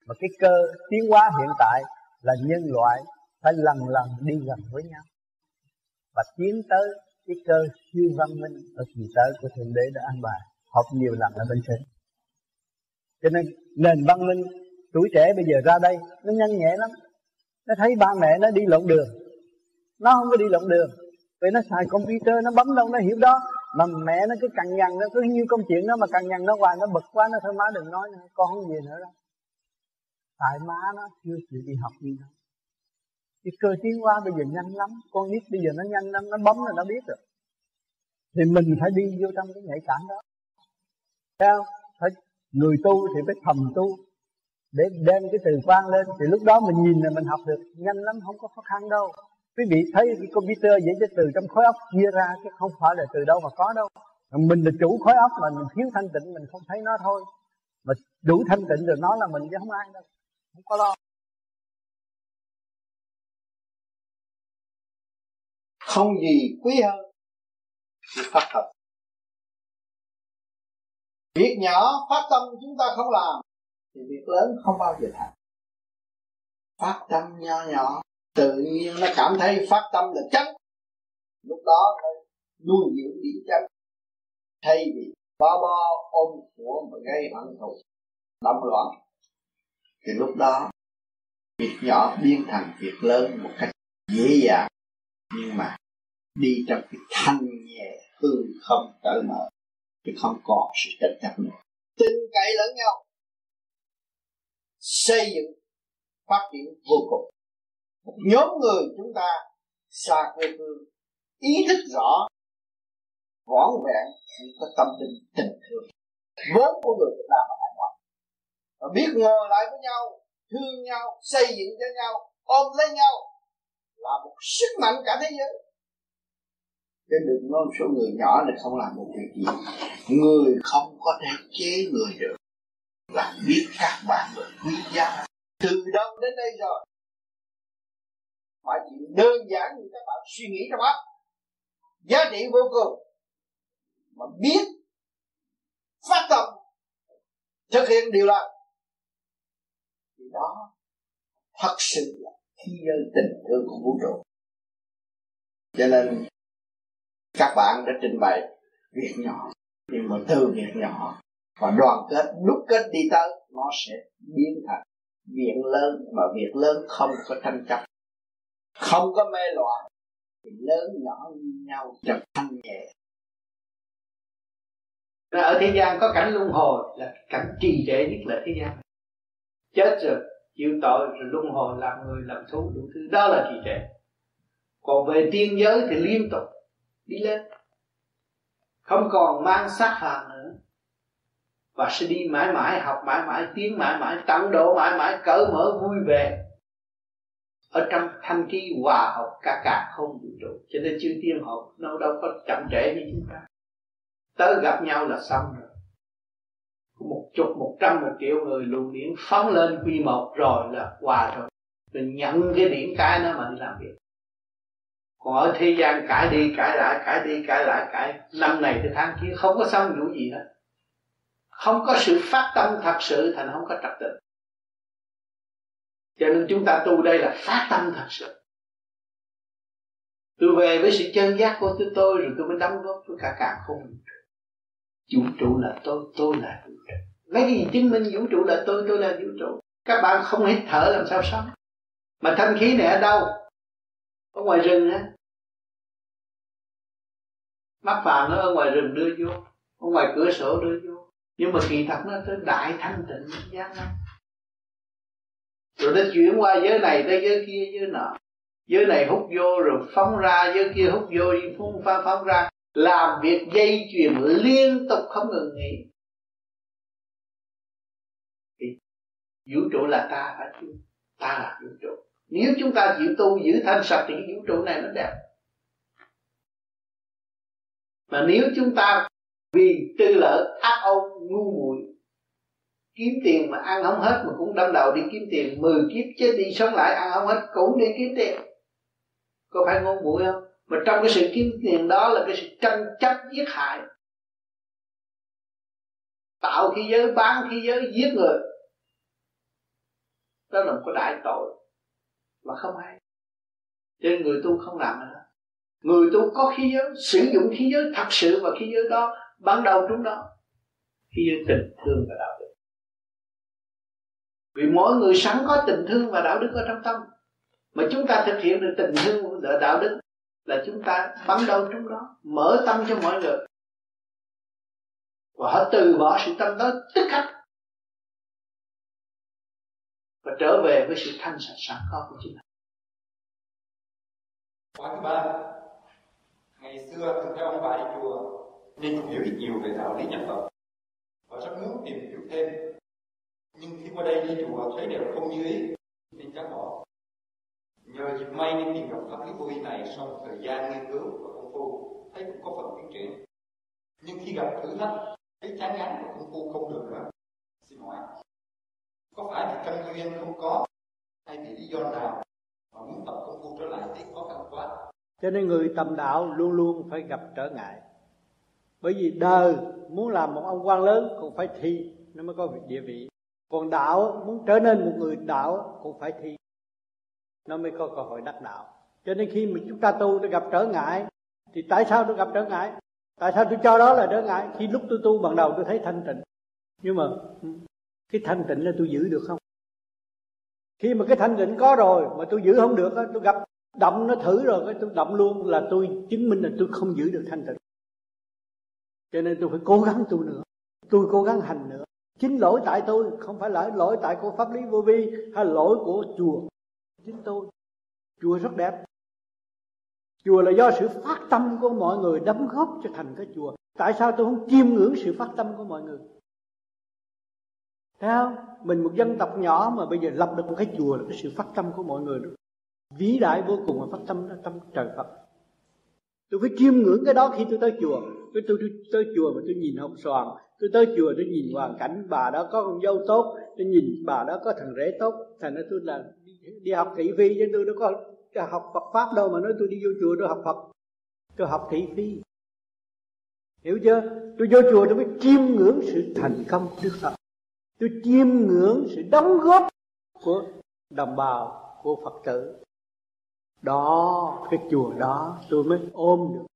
Và cái cơ tiến hóa hiện tại là nhân loại phải lần lần đi gần với nhau. Và tiến tới cái cơ siêu văn minh ở kỳ tới của thượng đế đã an bài, học nhiều lần ở bên trên. Cho nên nền văn minh tuổi trẻ bây giờ ra đây, nó nhanh nhẹ lắm. Nó thấy ba mẹ nó đi lộn đường. Nó không có đi lộn đường, vì nó xài computer, nó bấm đâu, nó hiểu đó mà mẹ nó cứ cằn nhằn nó cứ như công chuyện đó mà cằn nhằn nó hoài, nó bực quá, nó thôi má đừng nói nữa, con không gì nữa đâu. Tại má nó chưa chịu đi học gì đâu. Cái cơ tiến hóa bây giờ nhanh lắm, con nít bây giờ nó nhanh lắm, nó bấm là nó biết rồi. Thì mình phải đi vô trong cái nhạy cảm đó. Theo phải người tu thì phải thầm tu. Để đem cái từ quan lên, thì lúc đó mình nhìn là mình học được. Nhanh lắm, không có khó khăn đâu quý vị thấy cái computer vậy cái từ trong khối óc chia ra chứ không phải là từ đâu mà có đâu. Mình là chủ khối óc mà mình thiếu thanh tịnh, mình không thấy nó thôi. Mà đủ thanh tịnh rồi nó là mình chứ không ai đâu. Không có lo. Không gì quý hơn thì phát tâm. Việc nhỏ phát tâm chúng ta không làm thì việc lớn không bao giờ thành. Phát tâm nho nhỏ tự nhiên nó cảm thấy phát tâm là chánh lúc đó nó nuôi dưỡng điểm chánh thay vì bo bo ôm của mà gây hận thù động loạn. Thì lúc đó, việc nhỏ biến thành việc lớn một cách dễ dàng. Nhưng mà đi trong cái thanh nhẹ hư không cởi mở chứ không còn sự tranh chấp nữa. Tin cậy lẫn nhau. Xây dựng, phát triển vô cùng một nhóm người chúng ta xa quê hương ý thức rõ võn vẹn chỉ có tâm tình tình thương. Vốn của người Việt Nam là hải ngoại, và biết ngồi lại với nhau thương nhau xây dựng cho nhau ôm lấy nhau là một sức mạnh cả thế giới. Chứ đừng nói số người nhỏ này không làm một việc gì. Người không có thể chế người được. Là biết các bạn là quý giá. Từ đâu đến đây rồi? Mọi chuyện đơn giản như các bạn suy nghĩ trong óc. Giá trị vô cùng. Mà biết, phát tâm, thực hiện điều đó. Thì đó thật sự là thi ơn tình thương của vũ trụ. Cho nên các bạn đã trình bày việc nhỏ, nhưng mà từ việc nhỏ và đoàn kết đúc kết đi tới, nó sẽ biến thành việc lớn, mà việc lớn không có tranh chấp không có mê loạn. Thì lớn nhỏ như nhau trật thanh nhẹ. Ở thế gian có cảnh luân hồi, là cảnh trì trệ nhất là thế gian. Chết rồi, chịu tội, rồi luân hồi làm người, làm thú, đủ thứ. Đó là trì trệ. Còn về tiên giới thì liên tục đi lên. Không còn mang sát phàm nữa. Và sẽ đi mãi mãi, học mãi mãi, tiến mãi mãi tận độ mãi mãi, cởi mở, vui vẻ ở trong thanh khí hòa hợp cả cả không vũ trụ. Cho nên chư tiên họ đâu đâu có chậm trễ như chúng ta. Tới gặp nhau là xong rồi. Một chục, một trăm một triệu người luồng điển phóng lên quy một rồi là hòa rồi. Rồi nhận cái điển cái nó mà đi làm việc. Còn ở thế gian cãi đi cãi lại, cãi đi cãi lại, cãi. Năm này tới tháng kia không có xong vụ gì hết. Không có sự phát tâm thật sự thành không có trật tự cho nên chúng ta tu đây là phát tâm thật sự. Tôi về với sự chân giác của tôi, tôi rồi tôi mới đóng góp với cả cả không vũ trụ là tôi tôi là vũ trụ. Lấy cái gì chứng minh vũ trụ là tôi tôi là vũ trụ? Các bạn không hít thở làm sao sống? Mà thanh khí này ở đâu? Ở ngoài rừng á. Mắt vàng nó ở ngoài rừng đưa vô ở ngoài cửa sổ đưa vô. Nhưng mà kỳ thật nó tới đại thanh tịnh giác lắm rồi nó chuyển qua giới này tới giới kia, giới nọ. Giới này hút vô rồi phóng ra, giới kia hút vô phun pha phóng ra. Làm việc dây chuyền liên tục không ngừng nghỉ. Thì vũ trụ là ta phải chứ ta là vũ trụ. Nếu chúng ta chịu tu giữ thanh sạch thì cái vũ trụ này nó đẹp. Mà nếu chúng ta vì tư lợi ác âu ngu muội kiếm tiền mà ăn không hết mà cũng đâm đầu đi kiếm tiền. Mười kiếp chết đi sống lại ăn không hết cũng đi kiếm tiền. Có phải ngu muội không? Mà trong cái sự kiếm tiền đó là cái sự tranh chấp giết hại. Tạo khí giới, bán khí giới, giết người. Đó là một cái đại tội mà không hay cho nên người tu không làm nữa. Người tu có khí giới, sử dụng khí giới thật sự và khí giới đó, ban đầu chúng đó khí giới tình thương và đạo vì mỗi người sẵn có tình thương và đạo đức ở trong tâm mà chúng ta thực hiện được tình thương và đạo đức là chúng ta bắn đầu trong đó, mở tâm cho mọi người và họ từ bỏ sự tâm đó tức khắc và trở về với sự thanh sạch sẵn có của chính mình. Khóa thứ ba Ngày xưa từng theo ông bà đi chùa, nên cũng hiểu ít nhiều về đạo lý nhập Phật và rất muốn tìm hiểu thêm. Nhưng khi qua đây đi chùa thấy đều không như ý nên chán bỏ. Nhờ dịp may nên tìm gặp pháp lý vô vi này sau một thời gian nghiên cứu và công phu thấy cũng có phần tiến triển. Nhưng khi gặp thử thách thấy chán ngán và công phu không được nữa. Xin hỏi, có phải vì căn duyên không có hay vì lý do nào mà muốn tập công phu trở lại thì khó khăn quá? Cho nên người tầm đạo luôn luôn phải gặp trở ngại. Bởi vì đời muốn làm một ông quan lớn cũng phải thi nó mới có địa vị. Còn đạo, muốn trở nên một người đạo, cũng phải thi. Nó mới có cơ hội đắc đạo. Cho nên khi mà chúng ta tu nó gặp trở ngại, thì tại sao nó gặp trở ngại? Tại sao tôi cho đó là trở ngại? Khi lúc tôi tu ban đầu tôi thấy thanh tịnh. Nhưng mà ừ, cái thanh tịnh là tôi giữ được không? Khi mà cái thanh tịnh có rồi mà tôi giữ không được tôi gặp động nó thử rồi cái tôi động luôn là tôi chứng minh là tôi không giữ được thanh tịnh. Cho nên tôi phải cố gắng tu nữa. Tôi cố gắng hành nữa chính lỗi tại tôi không phải là lỗi tại của pháp lý vô vi hay lỗi của chùa chính tôi chùa rất đẹp. Chùa là do sự phát tâm của mọi người đóng góp cho thành cái chùa tại sao tôi không chiêm ngưỡng sự phát tâm của mọi người? Thấy không? Mình một dân tộc nhỏ mà bây giờ lập được một cái chùa là cái sự phát tâm của mọi người đó. Vĩ đại vô cùng và phát tâm tâm trời phật. Tôi phải chiêm ngưỡng cái đó khi tôi tới chùa tôi, tôi, tôi tới chùa mà tôi nhìn hồng xoàn tôi tới chùa tôi nhìn hoàn cảnh, bà đó có con dâu tốt tôi nhìn bà đó có thằng rể tốt. Thành ra tôi là đi học thị phi chứ, tôi đâu có học Phật pháp đâu mà nói tôi đi vô chùa tôi học Phật. Tôi học thị phi. Hiểu chưa? Tôi vô chùa tôi mới chiêm ngưỡng sự thành công của Đức Phật. Tôi chiêm ngưỡng sự đóng góp của đồng bào, của Phật tử. Đó, cái chùa đó tôi mới ôm được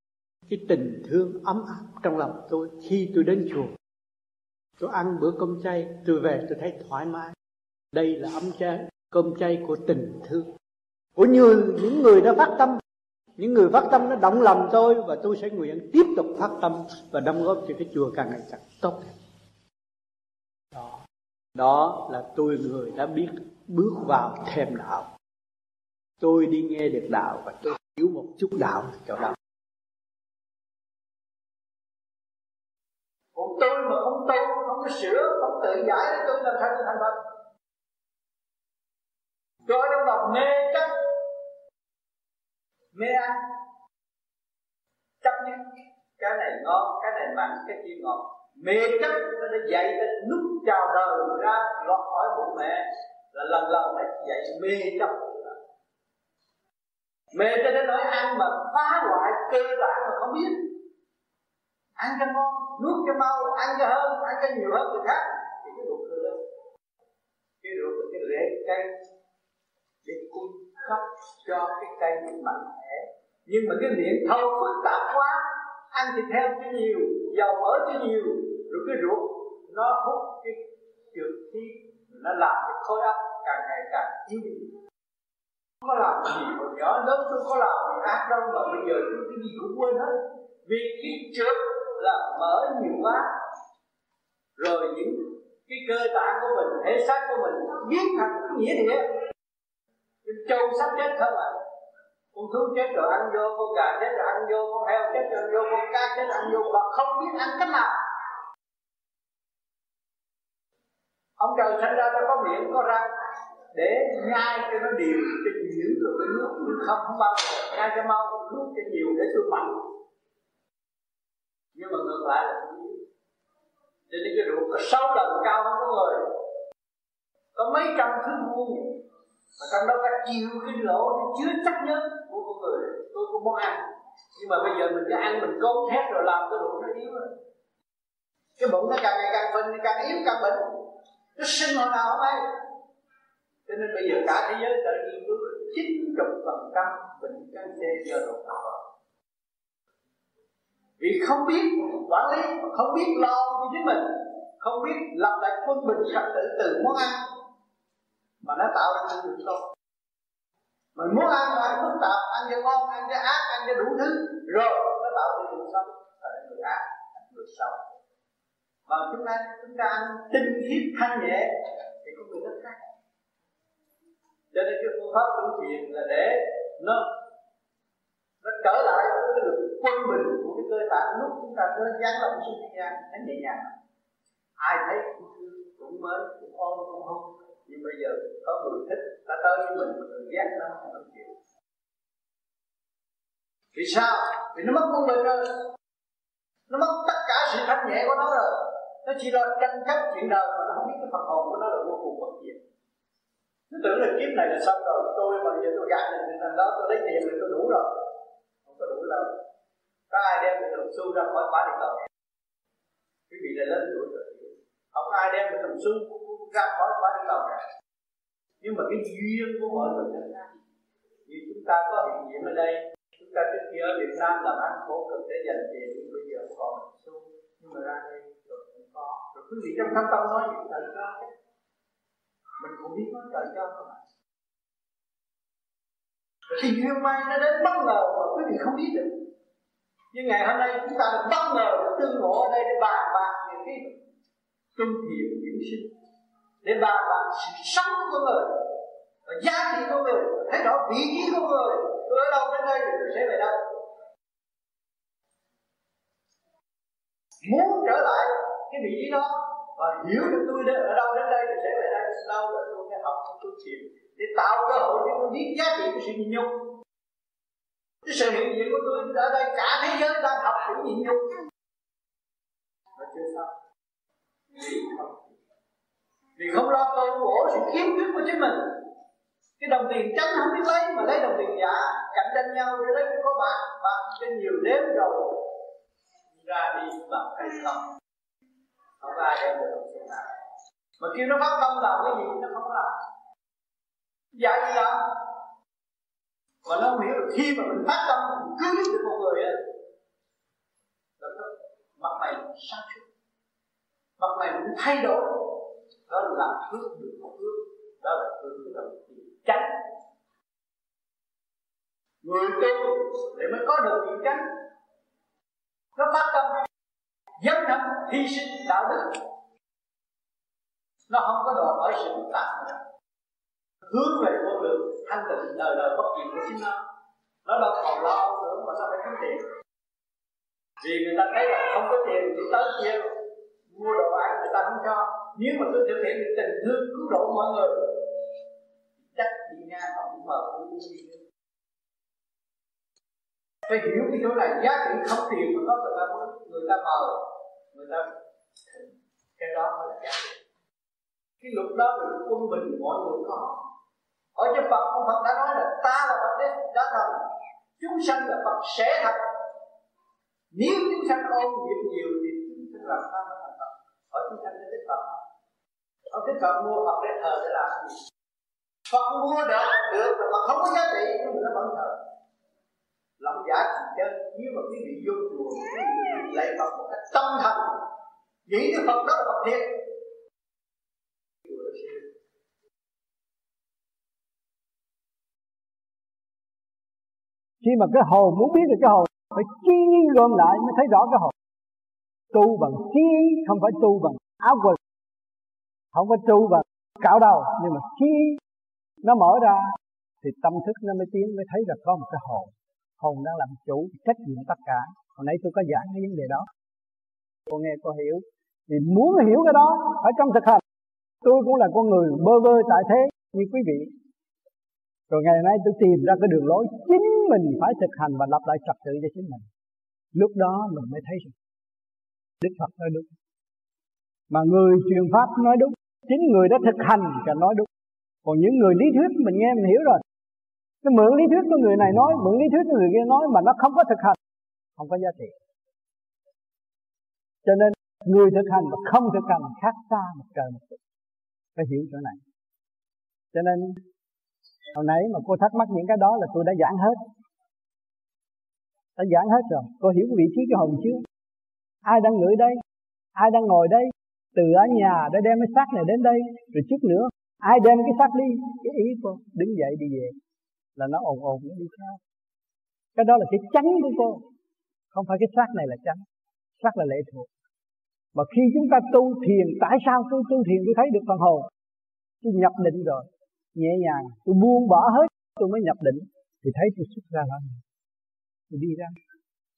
cái tình thương ấm áp trong lòng tôi khi tôi đến chùa tôi ăn bữa cơm chay, tôi về tôi thấy thoải mái. Đây là ấm chay cơm chay của tình thương. Của như những người đã phát tâm, những người phát tâm nó động lòng tôi và tôi sẽ nguyện tiếp tục phát tâm và đóng góp cho cái chùa càng ngày càng tốt đó đó là tôi người đã biết bước vào thêm đạo. Tôi đi nghe được đạo và tôi hiểu một chút đạo chỗ đó còn tôi mà không tu không sửa không tự giải tôi làm sao tôi thành phật. Tôi trong lòng mê chấp, mê ăn, chấp nhất. Cái này ngon, cái này mặn, cái kia ngọt. Mê chấp nó đã dạy nó lúc chào đời ra lọt khỏi bụng mẹ, là lần lần phải dạy mê chấp. Mê cho đến nỗi ăn mà phá hoại cơ bản mà không biết. Ăn cho ngon nuốt cho mau, ăn cho hơn, ăn cho nhiều hơn người khác. Thì cái ruột thừa cái ruột là cái rễ cây. Để cung cấp cho cái cây mạnh mẽ nhưng mà cái miệng thâu phức tạp quá, ăn thịt heo cho nhiều, dầu mỡ cho nhiều, rồi cái ruột nó hút cái trượt khí, nó làm cái khối óc càng ngày càng yếu đi. Không có làm gì hồi nhỏ lớn tôi có làm gì ác đâu, mà bây giờ tôi cái gì cũng quên hết. Vì cái trượt là mở nhiều quá. Rồi những cái cơ tạng của mình, thể xác của mình biến thành cái nghĩa địa. Cái trâu sắp chết không à. Con thú chết rồi ăn vô, con gà chết rồi ăn vô, con heo chết rồi ăn vô, con cá chết rồi ăn vô, mà không biết ăn cách nào. Ông trời sinh ra nó có miệng, có răng. Để nhai cho nó đều, cho nhiều rồi cái nước nhưng không không bao nhai cho mau, nuốt cho nhiều để tôi mạnh nhưng mà ngược lại là không biết. Cho nên cái ruột có sáu lần cao hơn con người. Có mấy trăm thứ vuông mà trong đó có chiều cái lỗ nó chứa chắc nhất của con người. Tôi cũng muốn ăn. Nhưng mà bây giờ mình cứ ăn, mình cốt thét rồi làm cái ruột nó yếu rồi cái bụng nó càng ngày càng phình càng yếu, càng bệnh. Nó sinh hồi nào không ai cho nên bây giờ cả thế giới đã nghiên cứu chín chục phần trăm bệnh canxi do ruột vì không biết quản lý, không biết lo cho chính mình, không biết lập lại quân bình sạch tự từ món ăn mà nó tạo ra những điều tốt. Mình muốn ăn là ăn phức tạp, ăn cho ngon, ăn cho ác, ăn cho đủ thứ, rồi nó tạo ra điều xấu là người ác người xấu. Mà chúng ta chúng ta ăn tinh khiết, thanh nhẹ thì có người rất khác. Cho nên cái phương pháp tu thiền là để nó nó trở lại với cái lực quân bình của cái cơ tạng lúc chúng ta nó gián động xuống thế gian nó nhẹ nhàng ai thấy cũng cũng mến cũng ôm, cũng hôn. Nhưng bây giờ có người thích, ta tới với mình người ghét nó không được chịu. Vì sao? Vì nó mất quân bình rồi. Nó mất tất cả sự thanh nhẹ của nó rồi. Nó chỉ lo tranh chấp chuyện đời mà nó không biết cái phần hồn của nó là vô cùng bất diệt. Nó tưởng là kiếp này là xong rồi, tôi mà giờ tôi gạt được thằng đó, tôi lấy tiền thì tôi đủ rồi có đủ đâu có ai đem được đồng xu ra khỏi quả địa cầu quý vị là lớn tuổi rồi. Không ai đem được đồng xu ra khỏi quả địa cầu cả. Nhưng mà cái duyên của mọi người là khác. Như chúng ta có hiện diện ở đây, chúng ta trước kia ở Việt Nam làm ăn khổ cực để dành tiền nhưng bây giờ còn đồng xu. Nhưng mà ra đây rồi cũng có. Rồi quý vị trong thâm tâm nói chuyện thời cho mình cũng biết nói thật cho không ạ? Thì duyên may nó đến bất ngờ mà quý vị không biết được. Nhưng ngày hôm nay chúng ta được bất ngờ được tương ngộ ở đây để bàn bạc về cái tu thiền dưỡng sinh để bàn bạc sự sống của người và giá trị của người, thấy rõ vị trí của người, tôi ở đâu đến đây thì tôi sẽ về đâu muốn trở lại cái vị trí đó và hiểu được tôi đến ở đâu đến đây thì sẽ về đây. Đâu là tôi phải học tôi chịu để tạo cơ hội cho tôi biết giá trị của sự nhịn nhục. Cái sự hiện diện của tôi ở đây cả thế giới đang học sự nhịn nhục. Mà chưa xong. Vì không. Vì không lo tôi bổ sự khiếm khuyết của chính mình. Cái đồng tiền trắng không biết lấy mà lấy đồng tiền giả. Cạnh tranh nhau để lấy cái có bạc. Bạc cho nhiều đếm rồi ra đi bằng phải không. Không ai đem được đồng tiền nào. Mà kêu nó phát tâm làm cái gì nó không làm dạy gì làm mà nó không hiểu được khi mà mình phát tâm, mình cứu được một người á, là mặt mày sáng suốt. Mặt mày muốn thay đổi, đó là làm phước được một phước, đó là phước cái đồng tiền tránh người tu để mới có được những tránh nó phát tâm dấn thân hy sinh đạo đức. Nó không có đòi hỏi sự tạm nữa hướng về con đường thanh tịnh đời đời bất diệt của chính nó. Nó đâu còn lo nữa mà sao phải kiếm tiền vì người ta thấy là không có tiền thì tới kia, mua đồ ăn người ta không cho. Nếu mà tôi thực hiện được tình thương cứu độ mọi người, chắc đi ngang họ cũng mở cũng phải hiểu cái chỗ này, giá trị không tiền mà có người ta muốn, người ta mờ, người ta cái đó mới là giá trị. Cái lúc đó là quân bình, mọi người có ở trong Phật, ông Phật đã nói là ta là Phật đế, đã thành. Chúng sanh là Phật sẽ thành. Nếu chúng sanh ôm nghiệp nhiều thì chúng sanh làm sao mà thành Phật? Ở chúng sanh đến Phật ông cái Phật mua Phật để thờ để làm gì? Phật mua được được, mà không có giá trị, nhưng mà nó vẫn thờ. Lộng giả thành chân, nếu mà quý vị vô chùa, quý vị lạy Phật một cách tâm thành, nghĩ như Phật đó là Phật thiệt. Khi mà cái hồn muốn biết được cái hồn, phải chi gom lại mới thấy rõ cái hồn. Tu bằng chi, không phải tu bằng áo quần. Không phải tu bằng cạo đầu, nhưng mà chi, nó mở ra, thì tâm thức nó mới tiến, mới thấy là có một cái hồn. Hồn đang làm chủ trách nhiệm tất cả. Hồi nãy tôi có giảng cái vấn đề đó. Cô nghe, cô hiểu. Thì muốn hiểu cái đó, phải trong thực hành. Tôi cũng là con người bơ vơ tại thế, như quý vị rồi ngày nay tôi tìm ra cái đường lối chính mình phải thực hành và lập lại trật tự cho chính mình. Lúc đó mình mới thấy rằng đức phật nói đúng. Mà người truyền pháp nói đúng, chính người đã thực hành thì nói đúng. Còn những người lý thuyết mình nghe mình hiểu rồi, cái mượn lý thuyết của người này nói, mượn lý thuyết của người kia nói mà nó không có thực hành, không có giá trị. Cho nên người thực hành và không thực hành khác xa một trời một vực. Phải hiểu chỗ này. Cho nên hồi nãy mà cô thắc mắc những cái đó là tôi đã giảng hết. Đã giảng hết rồi. Cô hiểu vị trí cái hồn chưa ai đang ngửi đây? Ai đang ngồi đây? Từ ở nhà đã đem cái xác này đến đây. Rồi chút nữa ai đem cái xác đi? Cái ý cô đứng dậy đi về. Là nó ồn ồn nó đi theo. Cái đó là cái trắng của cô. Không phải cái xác này là trắng, xác là lệ thuộc. Mà khi chúng ta tu thiền tại sao tôi tu thiền tôi thấy được phần hồn? Tôi nhập định rồi nhẹ nhàng. Tôi buông bỏ hết, tôi mới nhập định. Thì thấy tôi xuất ra là tôi đi ra.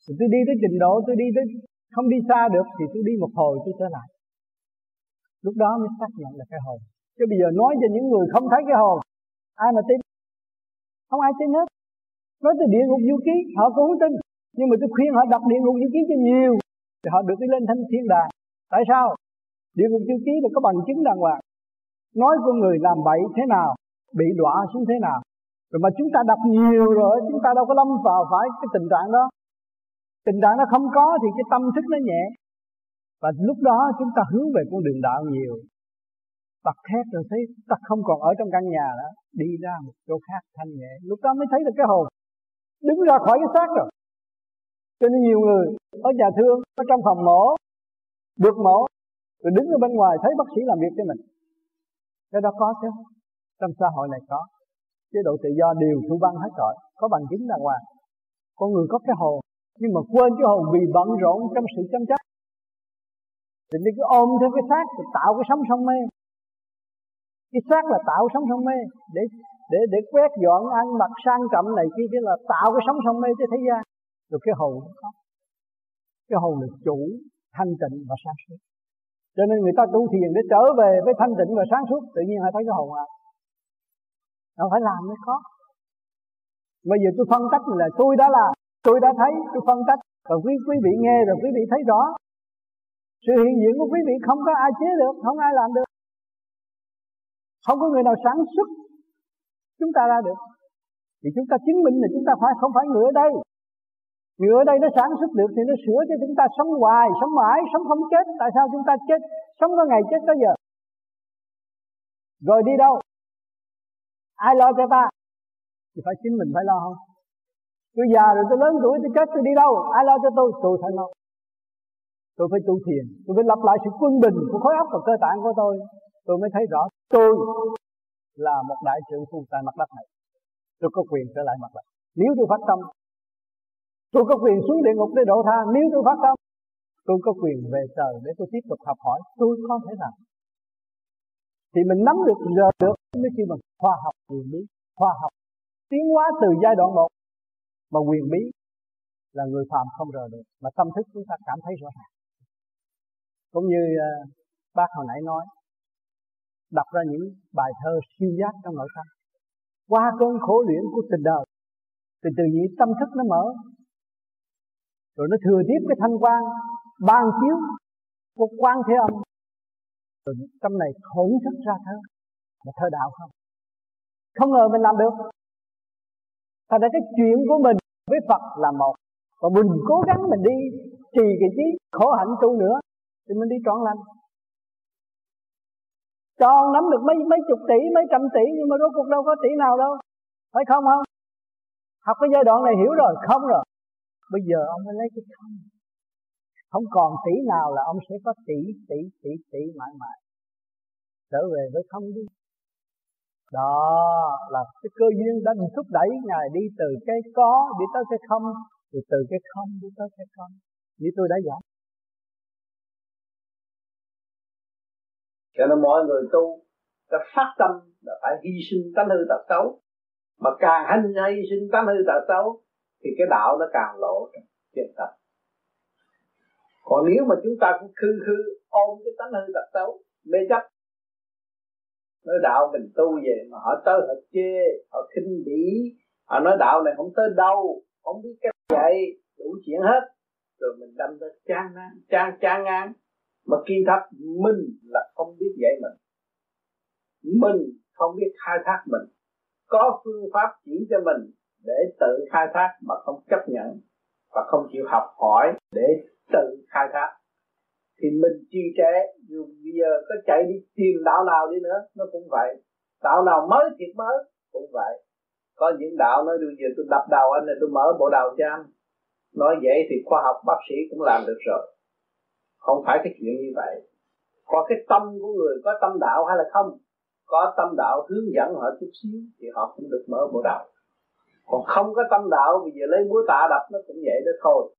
Thì tôi đi tới trình độ, tôi đi tới không đi xa được, thì tôi đi một hồi, tôi trở lại. Lúc đó mới xác nhận là cái hồn. Chứ bây giờ nói cho những người không thấy cái hồn, ai mà tin? Không ai tin hết. Nói từ địa ngục du ký, họ cũng không tin. Nhưng mà tôi khuyên họ đọc địa ngục du ký cho nhiều, thì họ được đi lên thanh thiên đàng. Tại sao? Địa ngục du ký là có bằng chứng đàng hoàng. Nói con người làm bậy thế nào? Bị đọa xuống thế nào. Rồi mà chúng ta đọc nhiều rồi, chúng ta đâu có lâm vào phải cái tình trạng đó. Tình trạng nó không có thì cái tâm thức nó nhẹ. Và lúc đó chúng ta hướng về con đường đạo nhiều. Bật thét rồi thấy ta không còn ở trong căn nhà đó Đi ra một chỗ khác thanh nhẹ. Lúc đó mới thấy được cái hồn. Đứng ra khỏi cái xác rồi. Cho nên nhiều người ở nhà thương, Ở trong phòng mổ, Được mổ, Rồi đứng ở bên ngoài thấy bác sĩ làm việc cho mình. Cái đó có chứ. Trong xã hội này có. Chế độ tự do đều thu băng hết rồi, Có bằng chứng đàng hoàng. Con người có cái hồn, Nhưng mà quên cái hồn vì bận rộn trong sự chăm chấp. Thì đi cứ ôm theo cái xác tạo cái sống sông mê cái xác là tạo sống sông mê để để để quét dọn ăn mặc sang trọng này kia kia là tạo cái sống sông mê cho thế gian. Rồi cái hồn nó có. Cái hồn là chủ, thanh tịnh và sáng suốt. Cho nên người ta tu thiền để trở về với thanh tịnh và sáng suốt, tự nhiên họ thấy cái hồn à nó phải làm mới khó. Bây giờ tôi phân tích là tôi đã làm, tôi đã thấy, tôi phân tích. Và quý quý vị nghe rồi quý vị thấy rõ. Sự hiện diện của quý vị không có ai chế được, không ai làm được. Không có người nào sản xuất chúng ta ra được. Thì chúng ta chứng minh là chúng ta phải, không phải người ở đây. Người ở đây nó sản xuất được thì nó sửa cho chúng ta sống hoài, sống mãi, sống không chết. Tại sao chúng ta chết? Sống có ngày chết có giờ. Rồi đi đâu? Ai lo cho ta? Thì phải chính mình phải lo không? Tôi già rồi, tôi lớn tuổi, tôi chết, tôi đi đâu? Ai lo cho tôi? Tôi phải lo. Tôi phải tu thiền. Tôi phải lập lại sự quân bình của khối óc và cơ tạng của tôi. Tôi mới thấy rõ tôi là một đại trưởng phu tại mặt đất này. Tôi có quyền trở lại mặt đất. Nếu tôi phát tâm, tôi có quyền xuống địa ngục để độ tha. Nếu tôi phát tâm, tôi có quyền về trời để tôi tiếp tục học hỏi. Tôi có thể làm. Thì mình nắm được giờ được mới kêu bằng khoa học quyền bí khoa học tiến hóa từ giai đoạn một. Mà quyền bí là người phàm không rời được mà tâm thức chúng ta cảm thấy rõ ràng. Cũng như uh, bác hồi nãy nói đọc ra những bài thơ siêu giác trong nội tâm. Qua cơn khổ luyện của tình đời thì từ nhị tâm thức nó mở. Rồi nó thừa tiếp cái thanh quan ban chiếu của quan thế âm. Rồi tâm này khổn thức ra thơ. Mà thơ đạo không? Không ngờ mình làm được. Thành ra cái chuyện của mình với Phật là một. Và mình cố gắng mình đi trì cái trí khổ hạnh tu nữa, thì mình đi trọn lành. Tròn nắm được mấy mấy chục tỷ, mấy trăm tỷ, nhưng mà rốt cuộc đâu có tỷ nào đâu. Phải không không? Học cái giai đoạn này hiểu rồi, không rồi. Bây giờ ông mới lấy cái không. Không còn tỷ nào là ông sẽ có tỷ tỷ tỷ tỷ mãi mãi. Trở về với không đi đó, là cái cơ duyên đã thúc đẩy ngài đi từ cái có đi tới cái không, rồi từ cái không đi tới cái không. Như tôi đã giảng. Cho nên mọi người tu, ta phát tâm là phải hy sinh tánh hư tật xấu. Mà càng hành hy sinh tánh hư tật xấu, thì cái đạo nó càng lộ trên thật. Còn nếu mà chúng ta cũng khư khư ôm cái tánh hư tật xấu, mê chấp nói đạo mình tu về mà họ tới họ chê, họ khinh bỉ. Họ nói đạo này không tới đâu, không biết cách dạy đủ chuyện hết. Rồi mình đâm tới chán ngang chán chán ngang mà kỳ thật mình là không biết dạy mình. Mình không biết khai thác mình. Có phương pháp chỉ cho mình để tự khai thác mà không chấp nhận và không chịu học hỏi để tự khai thác thì mình trì trệ, dù bây giờ có chạy đi tìm đạo nào đi nữa, nó cũng vậy. Đạo nào mới thiệt mới, cũng vậy. Có những đạo nói bây giờ tôi đập đầu anh này, tôi mở bộ đầu cho anh. Nói vậy thì khoa học bác sĩ cũng làm được rồi. Không phải cái chuyện như vậy. Có cái tâm của người có tâm đạo hay là không? Có tâm đạo hướng dẫn họ chút xíu thì họ cũng được mở bộ đầu. Còn không có tâm đạo, bây giờ lấy búa tạ đập nó cũng vậy đó thôi.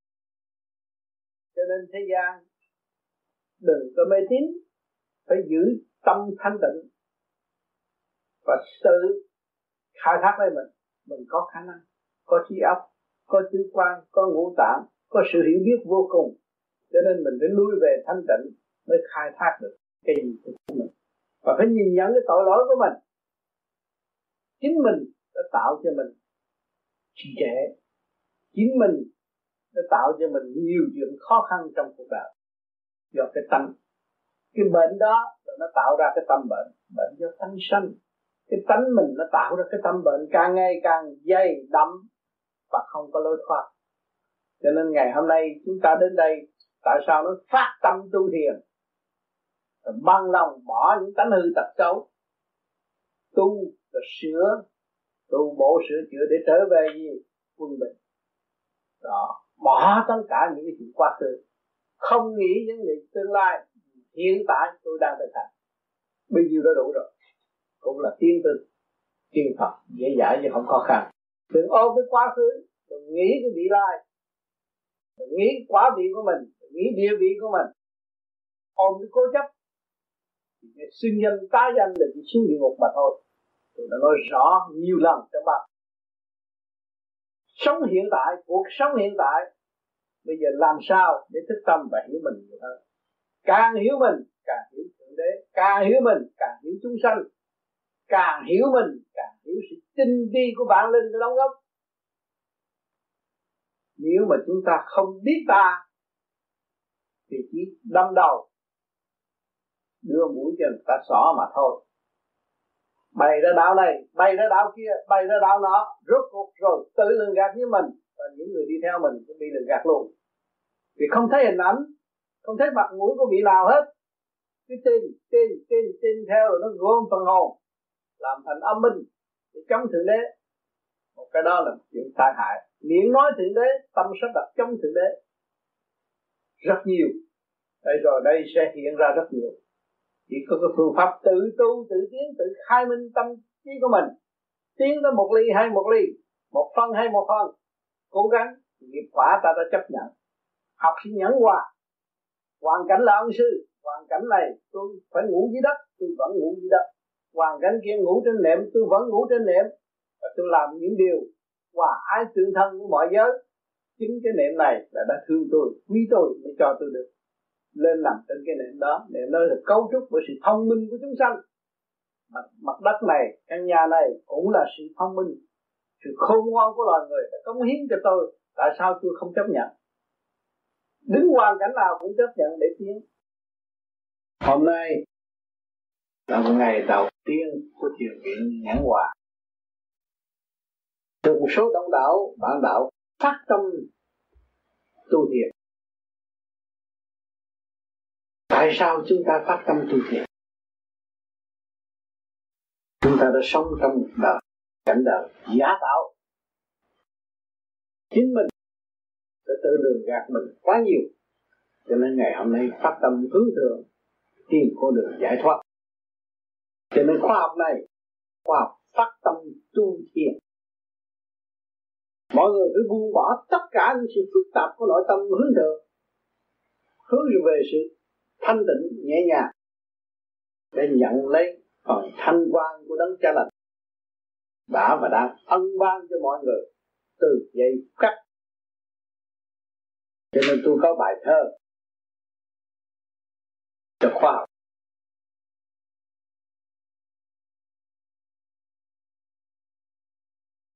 Cho nên thế gian đừng có mê tín. Phải giữ tâm thanh tịnh và tự khai thác lấy mình. Mình có khả năng, có trí óc, có tứ quan, có ngũ tạng, có sự hiểu biết vô cùng. Cho nên mình phải lui về thanh tịnh mới khai thác được cái gì của mình. Và phải nhìn nhận cái tội lỗi của mình. Chính mình đã tạo cho mình trì trệ. Chính mình đã tạo cho mình nhiều chuyện khó khăn trong cuộc đời do cái tâm. Cái bệnh đó là nó tạo ra cái tâm bệnh bệnh do tâm sanh. Cái tánh mình nó tạo ra cái tâm bệnh càng ngày càng dày đậm và không có lối thoát. Cho nên ngày hôm nay chúng ta đến đây, tại sao nó phát tâm tu thiền? Rồi băng lòng bỏ những tánh hư tật xấu. Tu rồi sửa, tu bổ sửa chữa để trở về gì quân bình. Đó, bỏ tất cả những cái chuyện quá khứ không nghĩ những việc tương lai hiện tại tôi đang thực hành. Bây giờ đã đủ rồi. Cũng là tiên tư, tiên Phật, dễ dãi chứ không khó khăn. Đừng ôm cái quá khứ, đừng nghĩ cái vị lai. Đừng nghĩ quá vị của mình, đừng nghĩ địa vị của mình. Ôm cái cố chấp. Sinh nhân tá danh là chỉ xuống địa ngục mà thôi. Tôi đã nói rõ nhiều lần trong bài sống hiện tại, cuộc sống hiện tại bây giờ làm sao để thức tâm và hiểu mình nhiều hơn? Càng hiểu mình, càng hiểu thượng đế. Càng hiểu mình, càng hiểu chúng sanh. Càng hiểu mình, càng hiểu sự tinh vi của bản linh đóng góp. Nếu mà chúng ta không biết ta, thì chỉ đâm đầu, đưa mũi cho người ta xỏ mà thôi. Bày ra đạo này, bày ra đạo kia, bày ra đạo nọ, rốt cuộc rồi tự lường gạt với mình và những người đi theo mình cũng bị lừa gạt luôn. Vì không thấy hình ảnh, không thấy mặt mũi của vị nào hết. Cái tin tin tin tin theo rồi nó gom phần hồn, làm thành âm minh để chống thượng đế. Một cái đó là chuyện tai hại. Miệng nói thượng đế, tâm sắp đặt chống thượng đế. Rất nhiều. Đây rồi đây sẽ hiện ra rất nhiều. Chỉ có cái phương pháp tự tu, tự tiến, tự khai minh tâm trí của mình. Tiến tới một ly hay một ly, một phân hay một phân cố gắng nghiệp quả ta đã chấp nhận. Học sinh nhẫn hòa. Hoàn cảnh là ông sư hoàn cảnh này tôi phải ngủ dưới đất tôi vẫn ngủ dưới đất. Hoàn cảnh kia ngủ trên nệm tôi vẫn ngủ trên nệm. Và tôi làm những điều hòa ái tương thân với mọi giới. Chính cái nệm này là đã thương tôi quý tôi mới cho tôi được lên nằm trên cái nệm đó. Nệm đó là cấu trúc bởi sự thông minh của chúng sanh. Mặt, mặt đất này căn nhà này cũng là sự thông minh sự khôn ngoan của loài người đã cống hiến cho tôi. Tại sao tôi không chấp nhận? Đứng hoàn cảnh nào cũng chấp nhận để tiến. Hôm nay là một ngày đầu tiên của thiền viện nhãn hòa. Được một số đông đảo, bạn đạo phát tâm tu thiền. Tại sao chúng ta phát tâm tu thiền? Chúng ta đã sống trong một đời cảnh đời, giả tạo. Chính mình đã tự đường gạt mình quá nhiều. Cho nên ngày hôm nay phát tâm hướng thượng, tìm con đường giải thoát. Cho nên khoa học này, khoa học phát tâm tu thiền. Mọi người phải buông bỏ tất cả những sự phức tạp của nội tâm hướng thượng. Hướng về sự thanh tịnh nhẹ nhàng. Để nhận lấy phần thanh quan của đấng cha lành đã và đang ân ban cho mọi người từ giây khắc cho nên tôi có bài thơ cho khoa học.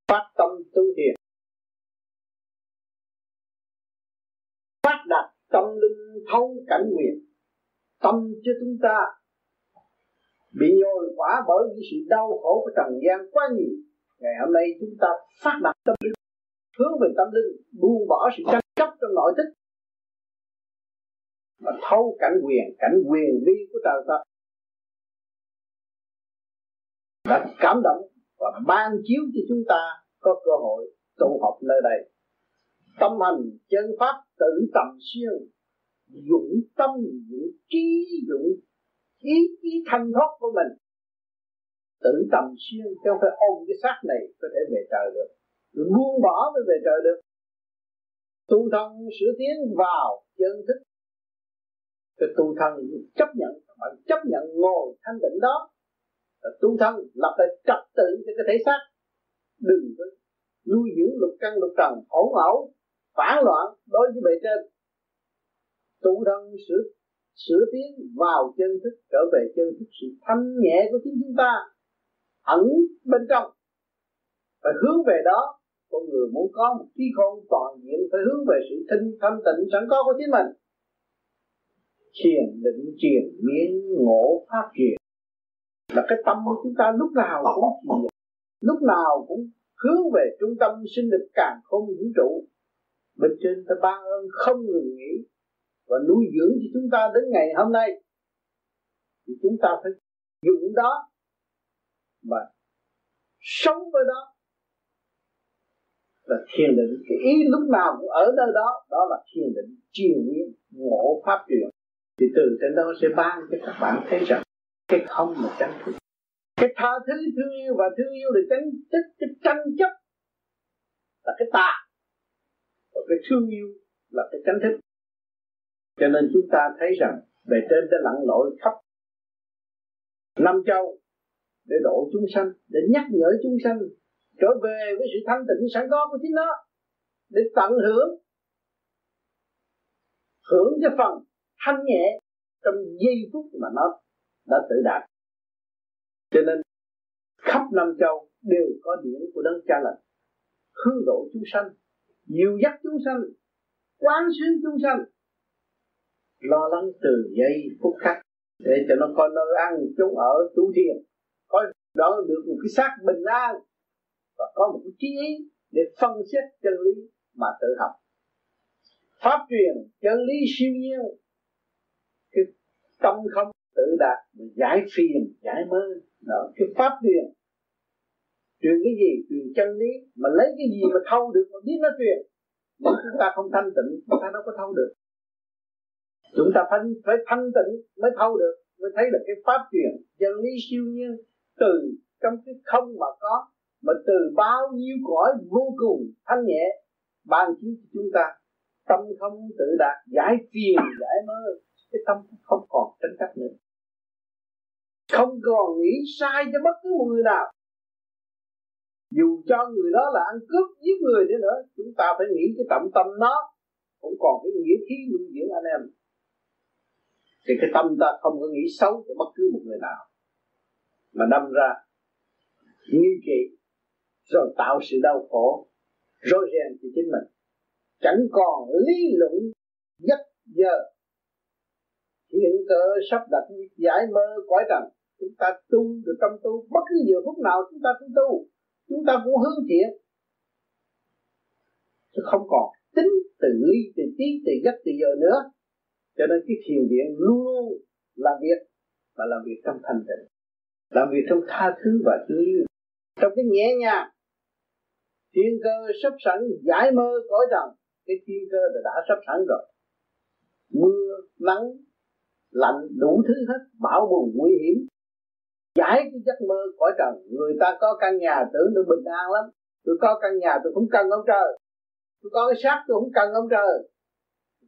Phát tâm tu thiền. Phát đạt tâm linh thấu cảnh nguyện. Tâm cho chúng ta bị nhồi quả bởi những sự đau khổ của trần gian quá nhiều. Ngày hôm nay chúng ta phát đạt tâm linh, hướng về tâm linh, buông bỏ sự tranh chấp trong nội thức. Và thấu cảnh quyền cảnh quyền vi của trời Phật. Đã cảm động và ban chiếu cho chúng ta có cơ hội tụ họp nơi đây. Tâm hành chân pháp tự tầm xuyên dụng tâm, dụng trí, dụng ý chí thanh thoát của mình. Tự tầm xuyên chứ không phải ôm cái xác này có thể về trời được. Buông bỏ mới về trời được. Tu thân sửa tiến vào chân thức. Cái tu thân chấp nhận bạn chấp nhận ngồi thanh tịnh đó. Tu thân lập lại trật tự cho cái thể xác. Đừng có nuôi dưỡng lục căn lục trần, hỗn ẩu phản loạn đối với bề trên. Tu thân sửa sửa tiến vào chân thức, trở về chân thức. Sự thanh nhẹ của chính chúng ta ẩn bên trong. Phải hướng về đó, con người muốn có một trí khôn toàn diện, phải hướng về sự thanh thanh tịnh sẵn có của chính mình. Thiền định, triền miên, ngộ, phát triển. Là cái tâm của chúng ta lúc nào cũng thiền lúc nào cũng hướng về trung tâm sinh lực càng không vũ trụ. Bên trên ta ban ơn không ngừng nghỉ và nuôi dưỡng cho chúng ta đến ngày hôm nay, thì chúng ta phải dùng đó mà sống với đó là thiền định. Cái ý lúc nào cũng ở nơi đó đó là thiền định triền nhiên ngộ pháp truyền. Thì từ trên đó sẽ ban cho các bạn thấy rằng cái không là chân thức, cái tha thứ thương yêu và thương yêu là tránh tích cái tranh chấp là cái tà và cái thương yêu là cái tránh thức cho nên chúng ta thấy rằng bề trên đã lặn lội khắp năm châu để độ chúng sanh, để nhắc nhở chúng sanh trở về với sự thanh tịnh sẵn có của chính nó, để tận hưởng hưởng cái phần thanh nhẹ trong giây phút mà nó đã tự đạt. Cho nên khắp năm châu đều có điển của đấng cha lành. Hướng độ chúng sanh, dìu dắt chúng sanh, quán xuyến chúng sanh lo lắng từ giây phút khắc, để cho nó có nơi ăn chúng ở tu thiền có đó được một cái xác bình an, và có một cái trí ý để phân xét chân lý mà tự học. Pháp truyền chân lý siêu nhiên, cái tâm không tự đạt giải phiền, giải mơ. Đó, cái pháp truyền truyền cái gì? Truyền chân lý, mà lấy cái gì mà thâu được mà biết nó truyền, mà chúng ta không thanh tịnh, chúng ta đâu có thâu được chúng ta phải phải thanh tịnh mới thâu được. Mới thấy được cái pháp truyền chân lý siêu nhiên từ trong cái không mà có, mà từ bao nhiêu cõi vô cùng thanh nhẹ, ban chiếu cho chúng ta. Tâm không tự đạt, giải phiền, giải mơ. Cái tâm không còn tranh chấp nữa. Không còn nghĩ sai cho bất cứ một người nào. Dù cho người đó là ăn cướp giết người nữa nữa, chúng ta phải nghĩ cái trọng tâm nó cũng còn cái nghĩa khí nuôi dưỡng anh em thì cái tâm ta không có nghĩ xấu cho bất cứ một người nào. Mà đâm ra nghi kỵ rồi tạo sự đau khổ, rối ren cho chính mình. Chẳng còn lý luận, giấc giờ. Những cơ sắp đặt giải mơ cõi trần, chúng ta tu được tâm tu, bất cứ giờ phút nào chúng ta cũng tu, chúng ta cũng hướng thiện. Chứ không còn tính từ ly từ tí từ giấc, từ giờ nữa cho nên cái thiền viện luôn luôn làm việc và làm việc trong thanh tịnh. Làm việc trong tha thứ và thương yêu. Trong cái nhẹ nhàng thiên cơ sắp sẵn giải mơ cõi trần cái thiên cơ đã, đã sắp sẵn rồi. Mưa nắng lạnh đủ thứ hết bão bùng nguy hiểm. Giải cái giấc mơ cõi trần. Người ta có căn nhà tưởng được bình an lắm. Tôi có căn nhà tôi cũng cần ông trời. Tôi có cái xác tôi cũng cần ông trời.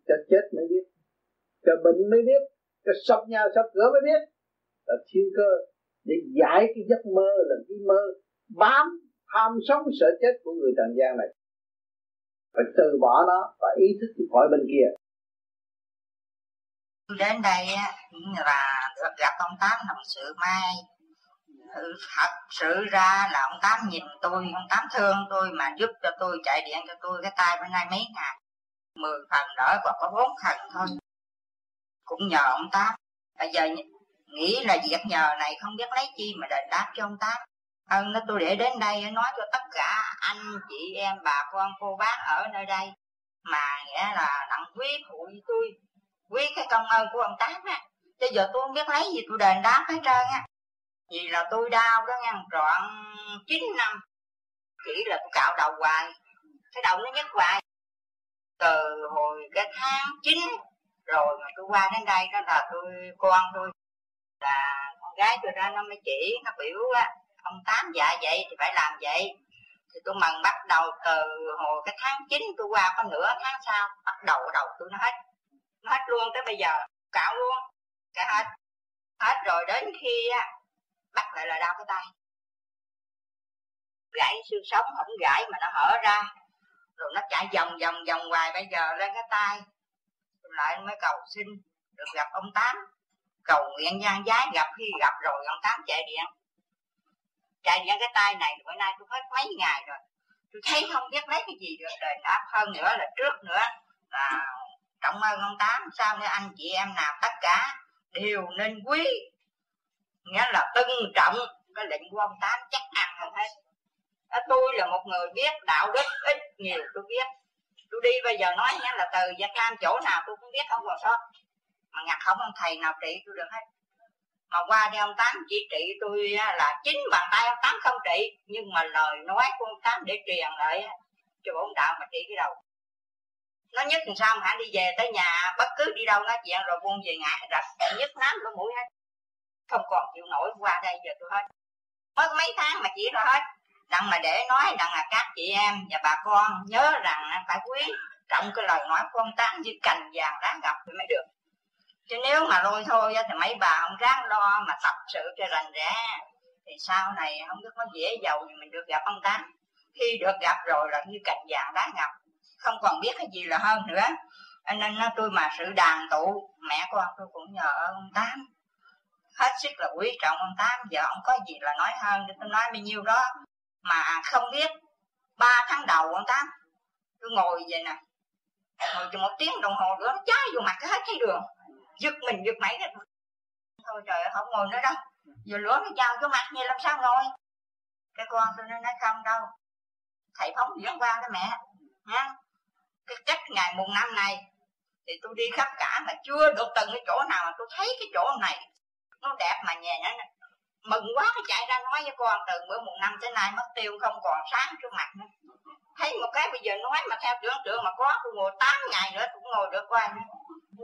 Chết chết mới biết cho bệnh mới biết, cho sập nhà, sập cửa mới biết. Là thiên cơ để giải cái giấc mơ là cái mơ bám, tham sống sợ chết của người trần gian này. Phải từ bỏ nó và ý thức đi khỏi bên kia. Đến đây là được gặp ông tám đồng sự mai. Thật sự ra là ông tám nhìn tôi, ông tám thương tôi mà giúp cho tôi, chạy điện cho tôi cái tay bữa nay mấy ngàn mười phần đỡ, còn có bốn phần thôi cũng nhờ ông tám. Bây giờ nghĩ là việc nhờ này không biết lấy chi mà đền đáp cho ông tám. Ơn nó tôi để đến đây nói cho tất cả anh, chị em, bà con, cô bác ở nơi đây. Mà nghĩa là đặng quý phụ với tôi, quý cái công ơn của ông tám á. Chứ giờ tôi không biết lấy gì tôi đền đáp hết trơn á. Vì là tôi đau đó nha trọn 9 năm. Chỉ là tôi cạo đầu hoài, cái đầu nó nhức hoài. Từ hồi cái tháng 9 rồi mà tôi qua đến đây đó là tôi con tôi là con gái tôi ra nó mới chỉ, nó biểu á, ông tám dạ vậy thì phải làm vậy. Thì tôi mừng bắt đầu từ hồi cái tháng 9 tôi qua có nửa tháng sau, bắt đầu đầu tôi nó hết nó hết luôn tới bây giờ, cạo luôn, cả hết hết rồi đến khi á, bắt lại là đau cái tay. Gãy xương sống không gãy mà nó hở ra, rồi nó chạy vòng vòng vòng hoài bây giờ lên cái tay lại mới cầu xin được gặp ông tám. Cầu nguyện gian giái gặp khi gặp rồi, ông tám chạy điện. Chạy điện cái tay này, bữa nay tôi hết mấy ngày rồi. Tôi thấy không biết lấy cái gì được, đền đáp hơn nữa là trước nữa. Là trọng ơn ông tám, sao nữa anh chị em nào tất cả đều nên quý. Nghĩa là tân trọng cái lệnh của ông tám chắc ăn hơn hết. Tôi là một người biết đạo đức, ít nhiều tôi biết tôi đi bây giờ nói nhé, là từ Việt Nam chỗ nào tôi cũng biết, không còn sót. Mà ngặt không ông thầy nào trị tôi được hết. Mà qua đi ông tám chỉ trị tôi là chính bàn tay ông tám không trị, nhưng mà lời nói của ông tám để truyền lại cho bổn đạo mà trị cái đầu nó nhất làm sao mà hả, đi về tới nhà bất cứ đi đâu, nói chuyện rồi buông về ngã, rạch nhất nám lỗ mũi hết. Không còn chịu nổi, qua đây giờ tôi hết. Mất mấy tháng mà chỉ rồi hết đặng mà để nói, đặng là các chị em và bà con nhớ rằng phải quý trọng cái lời nói của ông tám như cành vàng đáng gặp thì mới được. Chứ nếu mà lôi thôi thì mấy bà không ráng lo mà tập sự cho rành rẽ. Thì sau này không biết có dễ giàu gì mình được gặp ông tám. Khi được gặp rồi là như cành vàng đáng gặp không còn biết cái gì là hơn nữa. Nên nó tôi mà sự đàn tụ, mẹ con tôi cũng nhờ ông tám. Hết sức là quý trọng ông tám. Giờ ông có gì là nói hơn, tôi nói bao nhiêu đó mà không biết, ba tháng đầu ông tám, tôi ngồi vậy nè. Ngồi chừng một tiếng đồng hồ nữa, nó cháy vô mặt hết thấy đường. Giật mình, giật mẩy cái thôi trời ơi, không ngồi nữa đâu. Giờ lửa nó chào cho mặt như làm sao ngồi? Cái con tôi nói, không đâu. Thầy phóng diễn qua cái mẹ. Nha. Cái cách ngày mùng năm này, thì tôi đi khắp cả mà chưa được từng cái chỗ nào mà tôi thấy cái chỗ này. Nó đẹp mà nhà nó mừng quá cái chạy ra nói với con từ bữa một năm tới nay mất tiêu không còn sáng trước mặt nữa. Thấy một cái bây giờ nói mà theo tưởng tượng mà có tôi ngồi 8 ngày nữa cũng ngồi được qua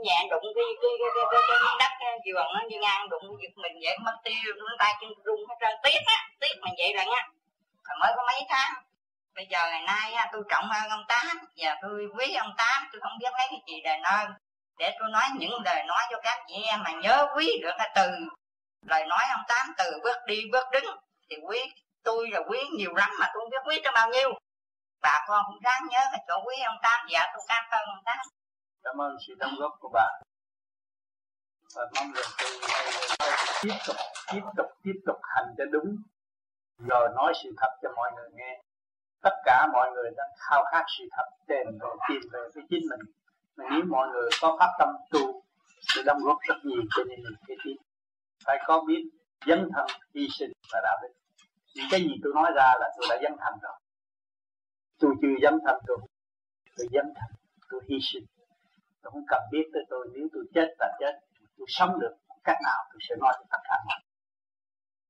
nhẹ đụng cái cái cái cái, cái, cái, cái đất giường nó như ngang đụng giật mình vậy mất tiêu nó tay chân rung hết trơn. Tiếc á tiếc mà vậy rồi nha. Còn mới có mấy tháng. Bây giờ ngày nay á, tôi trọng ơn ông tám. Và tôi quý ông tám tôi không biết lấy cái gì đền ơn. Để tôi nói những lời nói cho các chị em mà nhớ quý được cái từ lời nói ông tám từ, bước đi, bước đứng. Thì quý, tôi là quý nhiều lắm mà tôi không biết quý cho bao nhiêu. Bà con cũng ráng nhớ cái chỗ quý ông tám. Dạ tôi cảm ơn ông tám. Cảm ơn sự đóng góp của bà. Và mong rằng từ tiếp tục tiếp tục tiếp tục hành cho đúng. Rồi nói sự thật cho mọi người nghe. Tất cả mọi người đang khao khát sự thật tìm về tìm về với chính mình. Mà nếu mọi người có phát tâm tu sẽ đóng góp rất nhiều cho nên mình cái tiếp phải có biết dấn thân hy sinh và đạo đức những cái gì tôi nói ra là tôi đã dấn thân rồi. Tôi chưa dấn thân tôi tôi dấn thân. Tôi hy sinh. Tôi không cần biết tới tôi. Nếu tôi chết là chết. Tôi sống được. Cách nào tôi sẽ nói cho tất cả mọi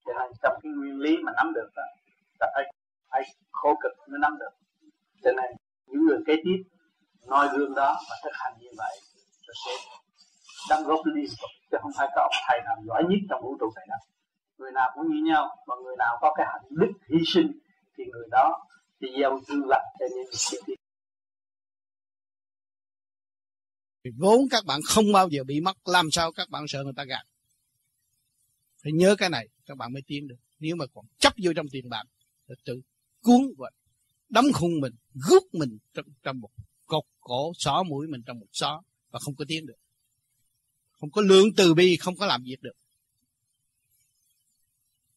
cho nên trong cái nguyên lý mà nắm được là, là phải phải khổ cực mới nắm được. Cho nên những người kế tiếp noi gương đó và thực hành như vậy rồi sẽ đóng góp liên tục chứ không phải có ông thầy nào giỏi nhất trong vũ trụ này đâu. Người nào cũng như nhau mà người nào có cái hạnh đức hy sinh thì người đó thì gieo dư lành cho nên sẽ vốn các bạn không bao giờ bị mất làm sao các bạn sợ người ta gạt? Phải nhớ cái này các bạn mới tiến được. Nếu mà còn chấp vô trong tiền bạc thì tự cuốn và đóng khung mình rút mình trong, trong một cột cổ xó mũi mình trong một xó và không có tiến được không có lượng từ bi không có làm việc được.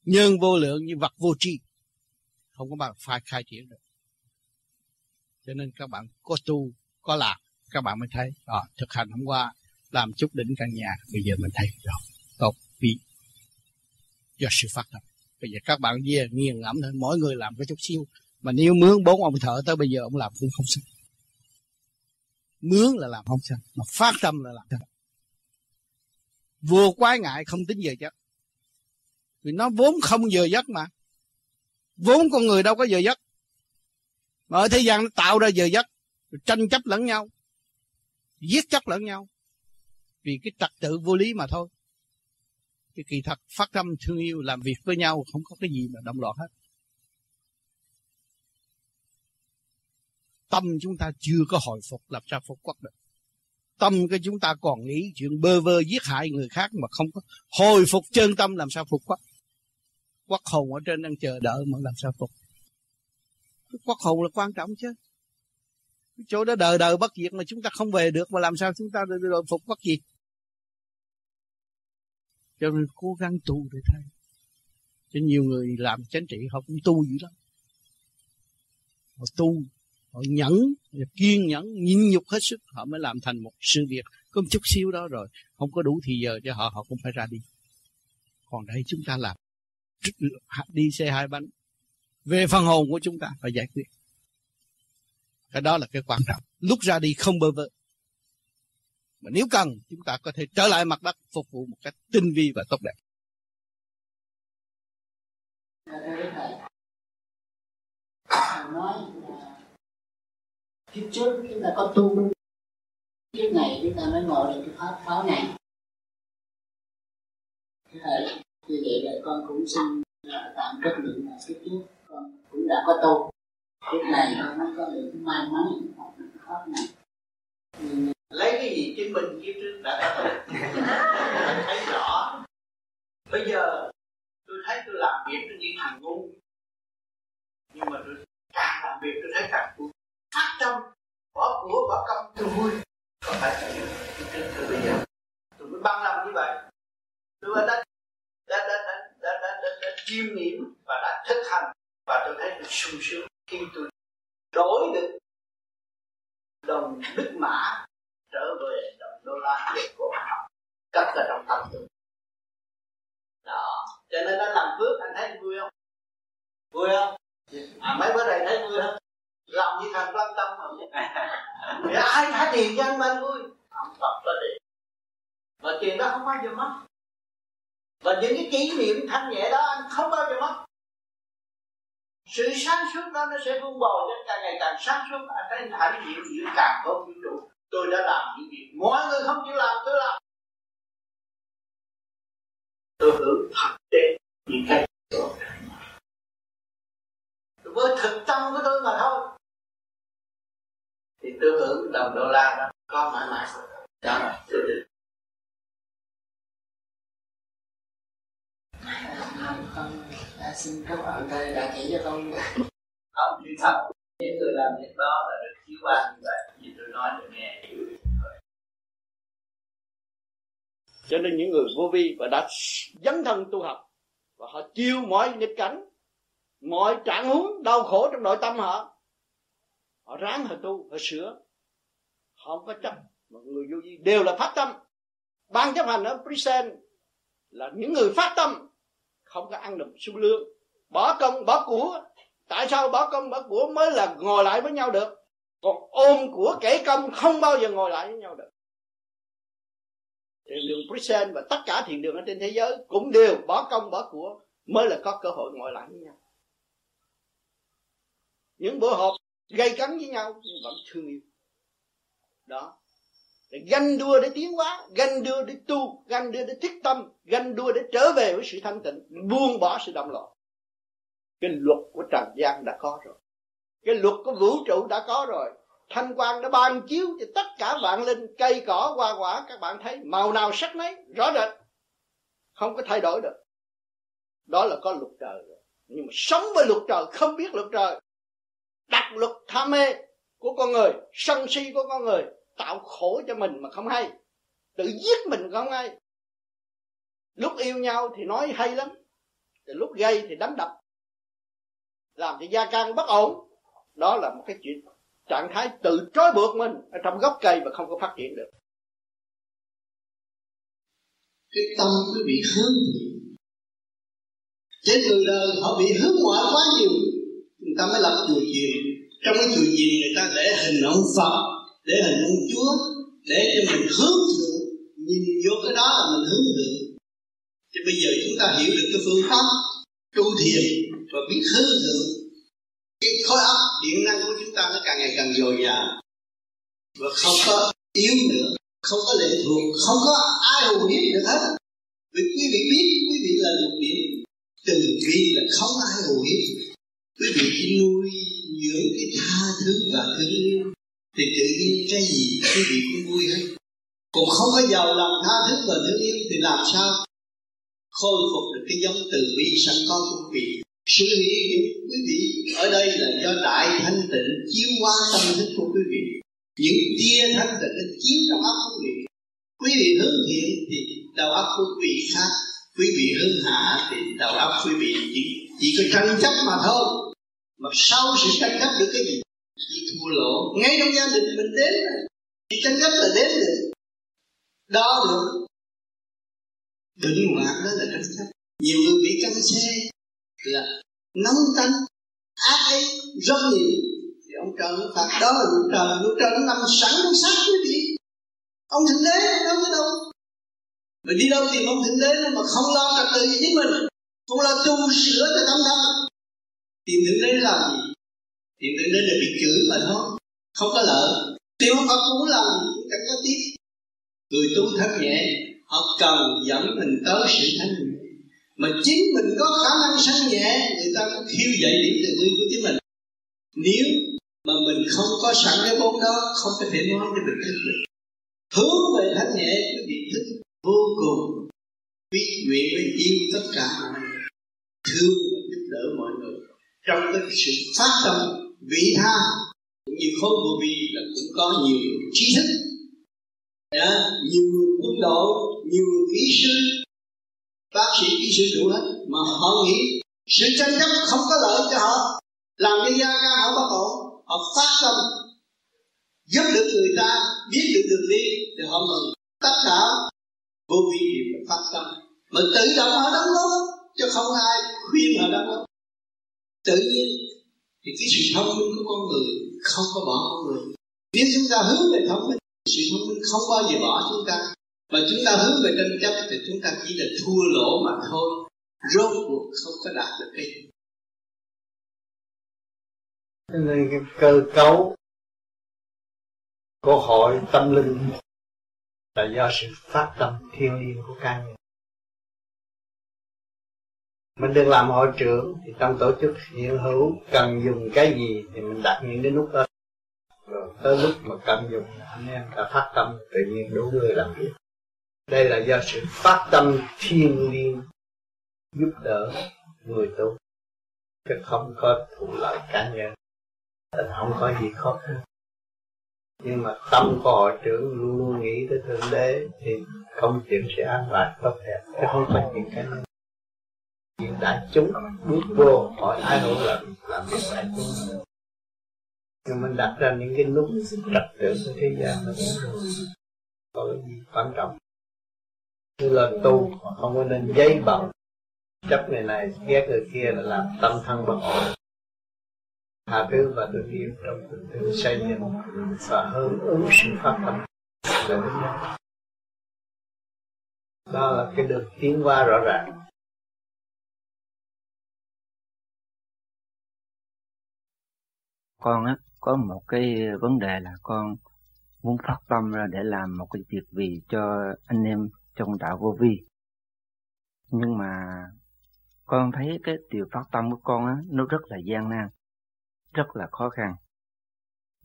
Nhân vô lượng như vật vô tri. Không có bạn phải khai triển được. Cho nên các bạn có tu có làm các bạn mới thấy à, thực hành hôm qua làm chút đỉnh căn nhà bây giờ mình thấy rồi tốt vì do sự phát tâm. Bây giờ các bạn về nghiền ngẫm thôi mỗi người làm cái chút xíu. Mà nếu mướn bốn ông thợ tới bây giờ ông làm cũng không xong mướn là làm không xong mà phát tâm là làm xong vừa quái ngại không tính giờ giấc. Vì nó vốn không giờ giấc mà. Vốn con người đâu có giờ giấc. Mà ở thế gian nó tạo ra giờ giấc tranh chấp lẫn nhau, giết chấp lẫn nhau. Vì cái trật tự vô lý mà thôi. Cái kỳ thật phát tâm thương yêu làm việc với nhau không có cái gì mà động loạn hết. Tâm chúng ta chưa có hồi phục làm sao phục quốc được tâm cái chúng ta còn nghĩ chuyện bơ vơ giết hại người khác mà không có hồi phục chân tâm, làm sao phục quốc? Quốc hồn ở trên đang chờ đợi mà làm sao phục? Cái quốc hồn là quan trọng chứ. Cái chỗ đó đời đời bất diệt mà chúng ta không về được mà làm sao chúng ta được phục quốc gì? Cho nên cố gắng tu để thay cho nhiều người làm chánh trị họ cũng tu dữ lắm. Họ tu họ nhẫn họ kiên nhẫn, nhịn nhục hết sức. Họ mới làm thành một sự việc. Có một chút xíu đó rồi, không có đủ thì giờ cho họ họ cũng phải ra đi. Còn đây chúng ta làm. Đi xe hai bánh. Về phần hồn của chúng ta, phải giải quyết. Cái đó là cái quan trọng. Lúc ra đi không bơ vơ. Mà nếu cần, chúng ta có thể trở lại mặt đất phục vụ một cách tinh vi và tốt đẹp. Nói kiếp trước chúng ta có tu kiếp này chúng ta mới ngồi được cái pháp pháo này. Thế vậy là con cũng xin tạm kết luận là kiếp trước con cũng đã có tu. Kiếp này con mới có được may mắn học được cái pháp này. Lấy cái gì chứng minh kiếp trước đã có tu? Thấy rõ. Bây giờ tôi thấy tôi làm việc tôi như thằng ngu. Nhưng mà tôi càng làm việc tôi thấy càng ngu tâm bỏ của bỏ công tôi vui. Còn phải từ từ bây giờ? Tôi mới băng lòng như vậy. Tôi đã đã đã đã đã, đã, đã, đã, đã chiêm nghiệm và đã thực hành. Và tôi thấy tôi sung sướng khi tôi đổi được đồng đức mã trở về đồng đô la để của học cất ở trong tâm tôi. Đó. Cho nên anh làm phước anh thấy vui không? Vui không? À mấy bữa này thấy vui không làm như thằng quan tâm mà. Vậy ai trả tiền cho anh mà anh vui? Ông tập ra tiền và tiền đó không bao giờ mất. Và những cái kỷ niệm thanh nhẹ đó anh không bao giờ mất. Sự sáng suốt đó nó sẽ vun bồi cho càng ngày càng sáng suốt. Anh thấy hạnh diệu diệu càng có vũ trụ tôi đã làm những việc mọi người không chịu làm, tôi làm. Tôi hưởng thật tế những cái tôi. Với thực tâm của tôi mà thôi thì tư ứng đồng đô la đó có mãi mãi. Đó là tư con đã xin các bạn đây đã chỉ cho con không thì thật, những người làm việc đó là được chiếu ban như vậy, như tôi nói được nghe. Cho nên những người vô vi và đã dấn thân tu học, và họ chiêu mọi nghịch cảnh, mọi trạng huống đau khổ trong nội tâm họ họ ráng họ tu, họ sửa. Họ không có chấp, mà người vô vi đều là phát tâm. Ban chấp hành ở Prisen là những người phát tâm, không có ăn được sung lương. Bỏ công, bỏ của. Tại sao bỏ công, bỏ của mới là ngồi lại với nhau được? Còn ôm của kể công không bao giờ ngồi lại với nhau được. Thiền đường Prisen và tất cả thiền đường ở trên thế giới cũng đều bỏ công, bỏ của mới là có cơ hội ngồi lại với nhau. Những bữa họp gây cấn với nhau, nhưng vẫn thương yêu. Đó. Để ganh đua để tiến hóa, ganh đua để tu, ganh đua để thích tâm, ganh đua để trở về với sự thanh tịnh, buông bỏ sự động loạn. Cái luật của trần gian đã có rồi. Cái luật của vũ trụ đã có rồi. Thanh quan đã ban chiếu cho tất cả vạn linh, cây cỏ, hoa quả, các bạn thấy. Màu nào sắc nấy, rõ rệt. Không có thay đổi được. Đó là có luật trời rồi. Nhưng mà sống với luật trời, không biết luật trời đặt luật tham mê của con người, sân si của con người, tạo khổ cho mình mà không hay. Tự giết mình không hay. Lúc yêu nhau thì nói hay lắm thì lúc gây thì đánh đập. Làm cho gia can bất ổn. Đó là một cái chuyện, trạng thái tự trói buộc mình ở trong gốc cây mà không có phát triển được. Cái tâm quý bị hướng thiện. Trên người đời họ bị hướng ngoại quá nhiều người ta mới lập chùa chiền. Trong cái chùa chiền người ta để hình ông phật, để hình ông chúa, để cho mình hướng thượng. Nhìn vô cái đó là mình hướng thượng. Thì bây giờ chúng ta hiểu được cái phương pháp tu thiền và biết hướng thượng. Cái khối óc, điện năng của chúng ta nó càng ngày càng dồi dào. Và không có yếu nữa, không có lệ thuộc, không có ai hù hiếp được hết. Vì quý vị biết, quý vị là một điểm từ bi là không ai hù hiếp quý vị chỉ nuôi dưỡng cái tha thứ và thương yêu. Thì tự nhiên cái gì quý vị cũng vui hết. Còn không có giàu lòng tha thứ và thương yêu thì làm sao? Khôi phục được cái giống từ bi sẵn có của quý vị. Sự hiện diện quý vị ở đây là do đại thanh tịnh chiếu qua tâm thức của quý vị. Những tia thanh tịnh nó chiếu trong óc quý vị. Quý vị hướng thiện thì đầu óc của quý vị khác. Quý vị hướng hạ thì đầu óc quý vị chỉ, chỉ có tranh chấp mà thôi mà sau sự tranh chấp được cái gì? Chỉ thua lỗ. Ngay trong gia đình mình đến chỉ tranh chấp là đến được. Đo được định hoạt đó là tranh chấp nhiều người bị căng xe là nóng tánh ác ấy rất nhiều. Thì ông trời phạt đó là luật trời luật trời nó nằm sẵn trong xác quý vị. Ông thượng đế đâu có đâu. Mà đi đâu tìm ông thượng đế mà không lo trật tự với mình. Không lo tu sửa cho tâm thân tìm đến đấy làm gì? Tìm đến đấy là bị chửi mà thôi. Không có lợi tiêu ông Phật cũng làm gì cũng chẳng có tiếp người tu thanh nhẹ, họ cần dẫn mình tới sự thanh nhẹ mà chính mình có khả năng sanh nhẹ, người ta cũng khiêu dậy điểm tự nguyên của chính mình. Nếu mà mình không có sẵn cái vốn đó, không có thể nói cho mình thức được. Hướng về thanh nhẹ cái vị thức vô cùng biết nguyện với yêu tất cả mọi người. Thương và giúp đỡ mọi người trong cái sự phát tâm vị tha cũng như khối vô vi là cũng có nhiều trí thức. Đó, nhiều người quân đội nhiều người kỹ sư bác sĩ kỹ sư đủ hết mà họ nghĩ sự tranh chấp không có lợi cho họ. Làm cho gia ca họ bất ổn họ phát tâm giúp được người ta biết được đường đi thì họ mừng. Tất cả vô vi đều phát tâm. Mà tự động họ đóng góp chứ không ai khuyên họ đóng góp tự nhiên thì cái sự thông minh của con người không có bỏ con người. Nếu chúng ta hướng về thông minh sự thông minh không bao giờ bỏ chúng ta. Mà chúng ta hướng về tranh chấp thì chúng ta chỉ là thua lỗ mà thôi. Rốt cuộc không có đạt được cái gì. Cho nên cái cơ cấu của hội tâm linh là do sự phát tâm thiêng liêng của cá nhân mình đừng làm hội trưởng, thì trong tổ chức hiện hữu cần dùng cái gì thì mình đặt những cái nút đó. Rồi tới lúc mà cần dùng, anh em ta phát tâm, tự nhiên đủ người làm việc. Đây là do sự phát tâm thiên liêng giúp đỡ người tu chứ không có thụ lợi cá nhân. Không có gì khó khăn. Nhưng mà tâm của hội trưởng luôn luôn nghĩ tới thượng đế thì công chuyện sẽ an lạc tốt đẹp, chứ không phải chuyện cá nhân chuyện đại chúng bước vô hỏi ai hữu làm làm việc đại chúng nhưng mình đặt ra những cái nút trật tự của thế gian là cũng có cái gì quan trọng? Như là tu, không có nên dây bận chấp người này, ghét người kia là làm tâm thân bất ổn tha thứ và thương yêu trong tình thương xây dựng và hướng ứng sự phát tâm. Là đó là cái đường tiến qua rõ ràng. Con á, có một cái vấn đề là con muốn phát tâm ra để làm một cái việc vì cho anh em trong đạo vô vi. Nhưng mà con thấy cái điều phát tâm của con á, nó rất là gian nan, rất là khó khăn.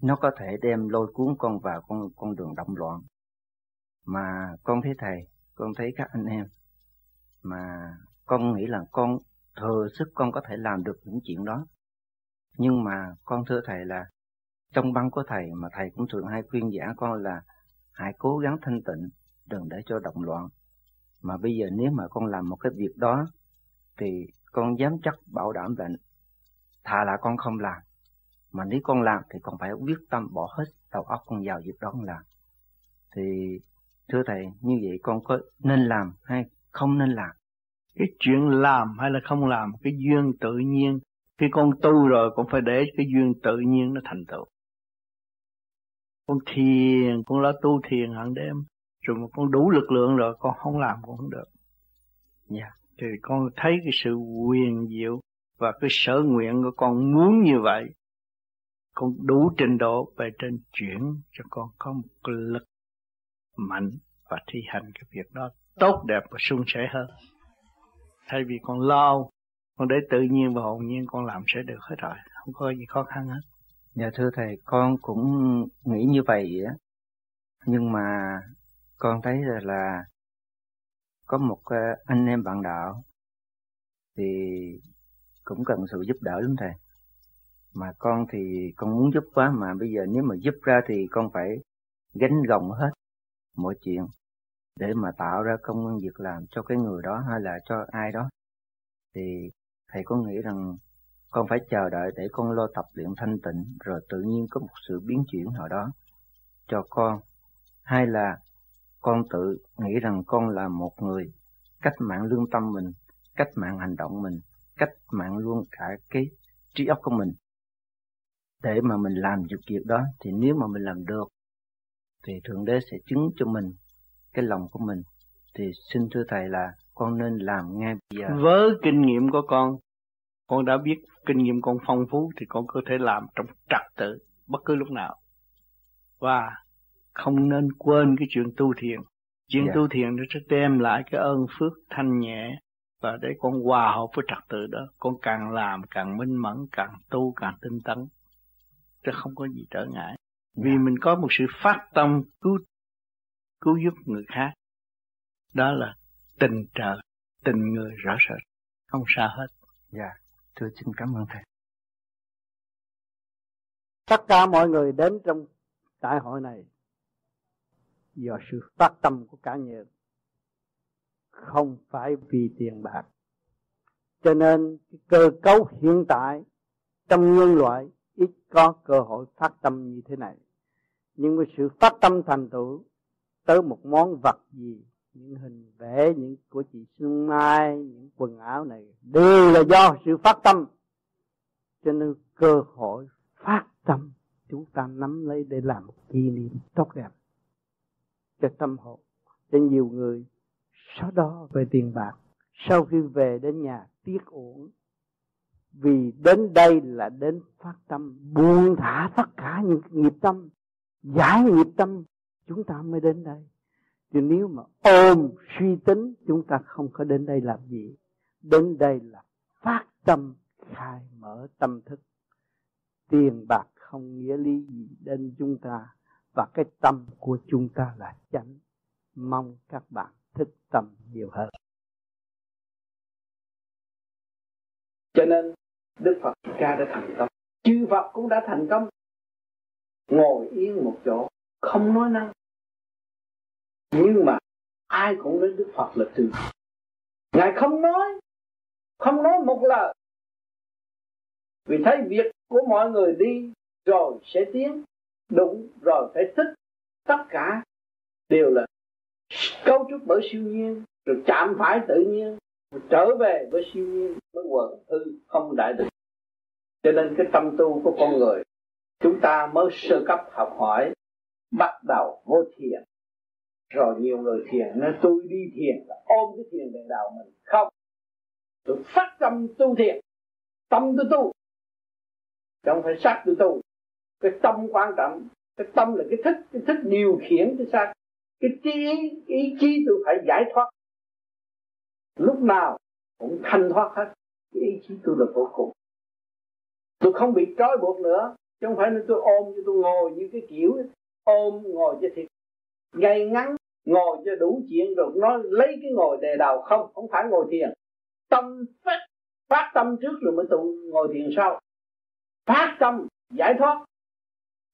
Nó có thể đem lôi cuốn con vào con con đường động loạn. Mà con thấy thầy, con thấy các anh em, mà con nghĩ là con, thừa sức con có thể làm được những chuyện đó nhưng mà con thưa thầy là trong băng của thầy mà thầy cũng thường hay khuyên giả con là hãy cố gắng thanh tịnh, đừng để cho động loạn. Mà bây giờ nếu mà con làm một cái việc đó, thì con dám chắc bảo đảm là thà là con không làm. Mà nếu con làm thì con phải quyết tâm bỏ hết đầu óc con vào việc đó con làm. Thì thưa thầy, như vậy con có nên làm hay không nên làm? Cái chuyện làm hay là không làm, cái duyên tự nhiên khi con tu rồi cũng phải để cái duyên tự nhiên nó thành tựu. Con thiền, con lo tu thiền hàng đêm. Rồi mà con đủ lực lượng rồi, con không làm cũng không được. Dạ. Yeah. thì con thấy cái sự quyền diệu và cái sở nguyện của con muốn như vậy, con đủ trình độ về trên chuyển cho con có một cái lực mạnh và thi hành cái việc đó tốt đẹp và suôn sẻ hơn. Thay vì con lo con để tự nhiên và hồn nhiên con làm sẽ được hết rồi không có gì khó khăn hết. Dạ thưa thầy con cũng nghĩ như vậy á. Nhưng mà con thấy là, là có một ờ, anh em bạn đạo thì cũng cần sự giúp đỡ lắm thầy. Mà con thì con muốn giúp quá mà bây giờ nếu mà giúp ra thì con phải gánh gồng hết mọi chuyện để mà tạo ra công an việc làm cho cái người đó hay là cho ai đó. Thì thầy có nghĩ rằng con phải chờ đợi để con lo tập luyện thanh tịnh rồi tự nhiên có một sự biến chuyển nào đó cho con? Hay là con tự nghĩ rằng con là một người cách mạng lương tâm mình, cách mạng hành động mình, cách mạng luôn cả cái trí óc của mình? Để mà mình làm được việc đó thì nếu mà mình làm được thì thượng đế sẽ chứng cho mình cái lòng của mình. Thì xin thưa thầy là con nên làm ngay bây giờ với kinh nghiệm của con con đã biết kinh nghiệm con phong phú thì con có thể làm trong trật tự bất cứ lúc nào và không nên quên cái chuyện tu thiền chuyện yeah. Dạ. tu thiền nó sẽ đem lại cái ơn phước thanh nhẹ và để con hòa hợp với trật tự đó con càng làm càng minh mẫn càng tu càng tinh tấn chứ không có gì trở ngại vì dạ. mình có một sự phát tâm cứu cứu giúp người khác đó là tình trời tình người rõ rệt. Không xa hết. Dạ thưa xin cảm ơn thầy. Tất cả mọi người đến trong đại hội này do sự phát tâm của cả nhân không phải vì tiền bạc. Cho nên cơ cấu hiện tại trong nhân loại ít có cơ hội phát tâm như thế này. Nhưng với sự phát tâm thành tựu tới một món vật gì những hình vẽ, những của chị Xuân Mai, những quần áo này đều là do sự phát tâm. Cho nên cơ hội phát tâm, chúng ta nắm lấy để làm một kỷ niệm tốt đẹp cho tâm hồn, cho nhiều người. Sau đó về tiền bạc. Sau khi về đến nhà tiếc uổng, vì đến đây là đến phát tâm, buông thả tất cả những nghiệp tâm, giải nghiệp tâm, chúng ta mới đến đây chứ nếu mà ôm suy tính, chúng ta không có đến đây làm gì. Đến đây là phát tâm, khai mở tâm thức. Tiền bạc không nghĩa lý gì đến chúng ta, và cái tâm của chúng ta là chánh. Mong các bạn thức tâm nhiều hơn. Cho nên, đức phật ca đã thành công. Chư phật cũng đã thành công. Ngồi yên một chỗ, không nói năng nhưng mà ai cũng nói đức phật là từ ngài không nói không nói một lời. Vì thấy việc của mọi người đi rồi sẽ tiến, đúng rồi phải thích. Tất cả đều là cấu trúc bởi siêu nhiên, rồi chạm phải tự nhiên, rồi trở về với siêu nhiên, với quần hư không đại định cho nên cái tâm tu của con người, chúng ta mới sơ cấp học hỏi, bắt đầu vô thiền rồi nhiều người thiền, nói tôi đi thiền là ôm cái thiền để đạo mình. Không. Tôi phát tâm tu thiền. Tâm tôi tu. Không phải sắc tôi tu. Cái tâm quan trọng. Cái tâm là cái thức cái thức điều khiển cái sắc cái trí ý chí tôi phải giải thoát. Lúc nào cũng thanh thoát hết. Cái ý chí tôi là vô cùng. Tôi không bị trói buộc nữa. Chứ không phải là tôi ôm như tôi ngồi như cái kiểu, ôm ngồi cho thiệt. Ngay ngắn ngồi cho đủ chuyện rồi nó lấy cái ngồi đề đầu không không phải ngồi thiền. Tâm phát phát tâm trước rồi mới tụ ngồi thiền sau. Phát tâm, giải thoát.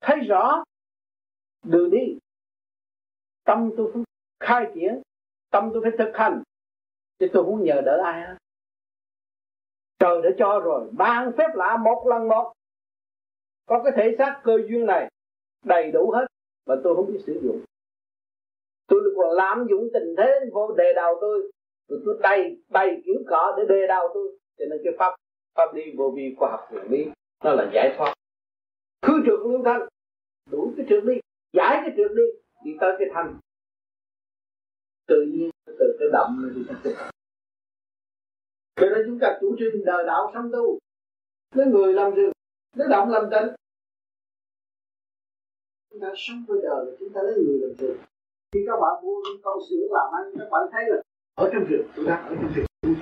Thấy rõ đường đi. Tâm tôi phải khai triển, tâm tôi phải thực hành. Chứ tôi không nhờ đỡ ai hết. Trời đã cho rồi, ban phép lạ một lần một. Có cái thể xác cơ duyên này đầy đủ hết mà tôi không biết sử dụng tôi còn lạm dụng tình thế vô đề đầu tôi. Rồi tôi đầy đầy kiểu cọ để đề đầu tôi. Cho nên cái pháp pháp đi vô vi khoa học huyền lý nó là giải thoát. Khứ trượt lưu thanh, đủ cái trượt đi, giải cái trượt đi đi tới cái thanh. Tự nhiên, từ cái động nó đi tới cái thanh. Cho nên chúng ta chủ trương đời đạo sống tu. Lấy người làm rừng, lấy động làm tịnh. Chúng ta sống với đời là chúng ta lấy người làm rừng khi các bạn mua con sữa làm ăn, các bạn thấy là ở trong rừng tôi đang ở trong rừng.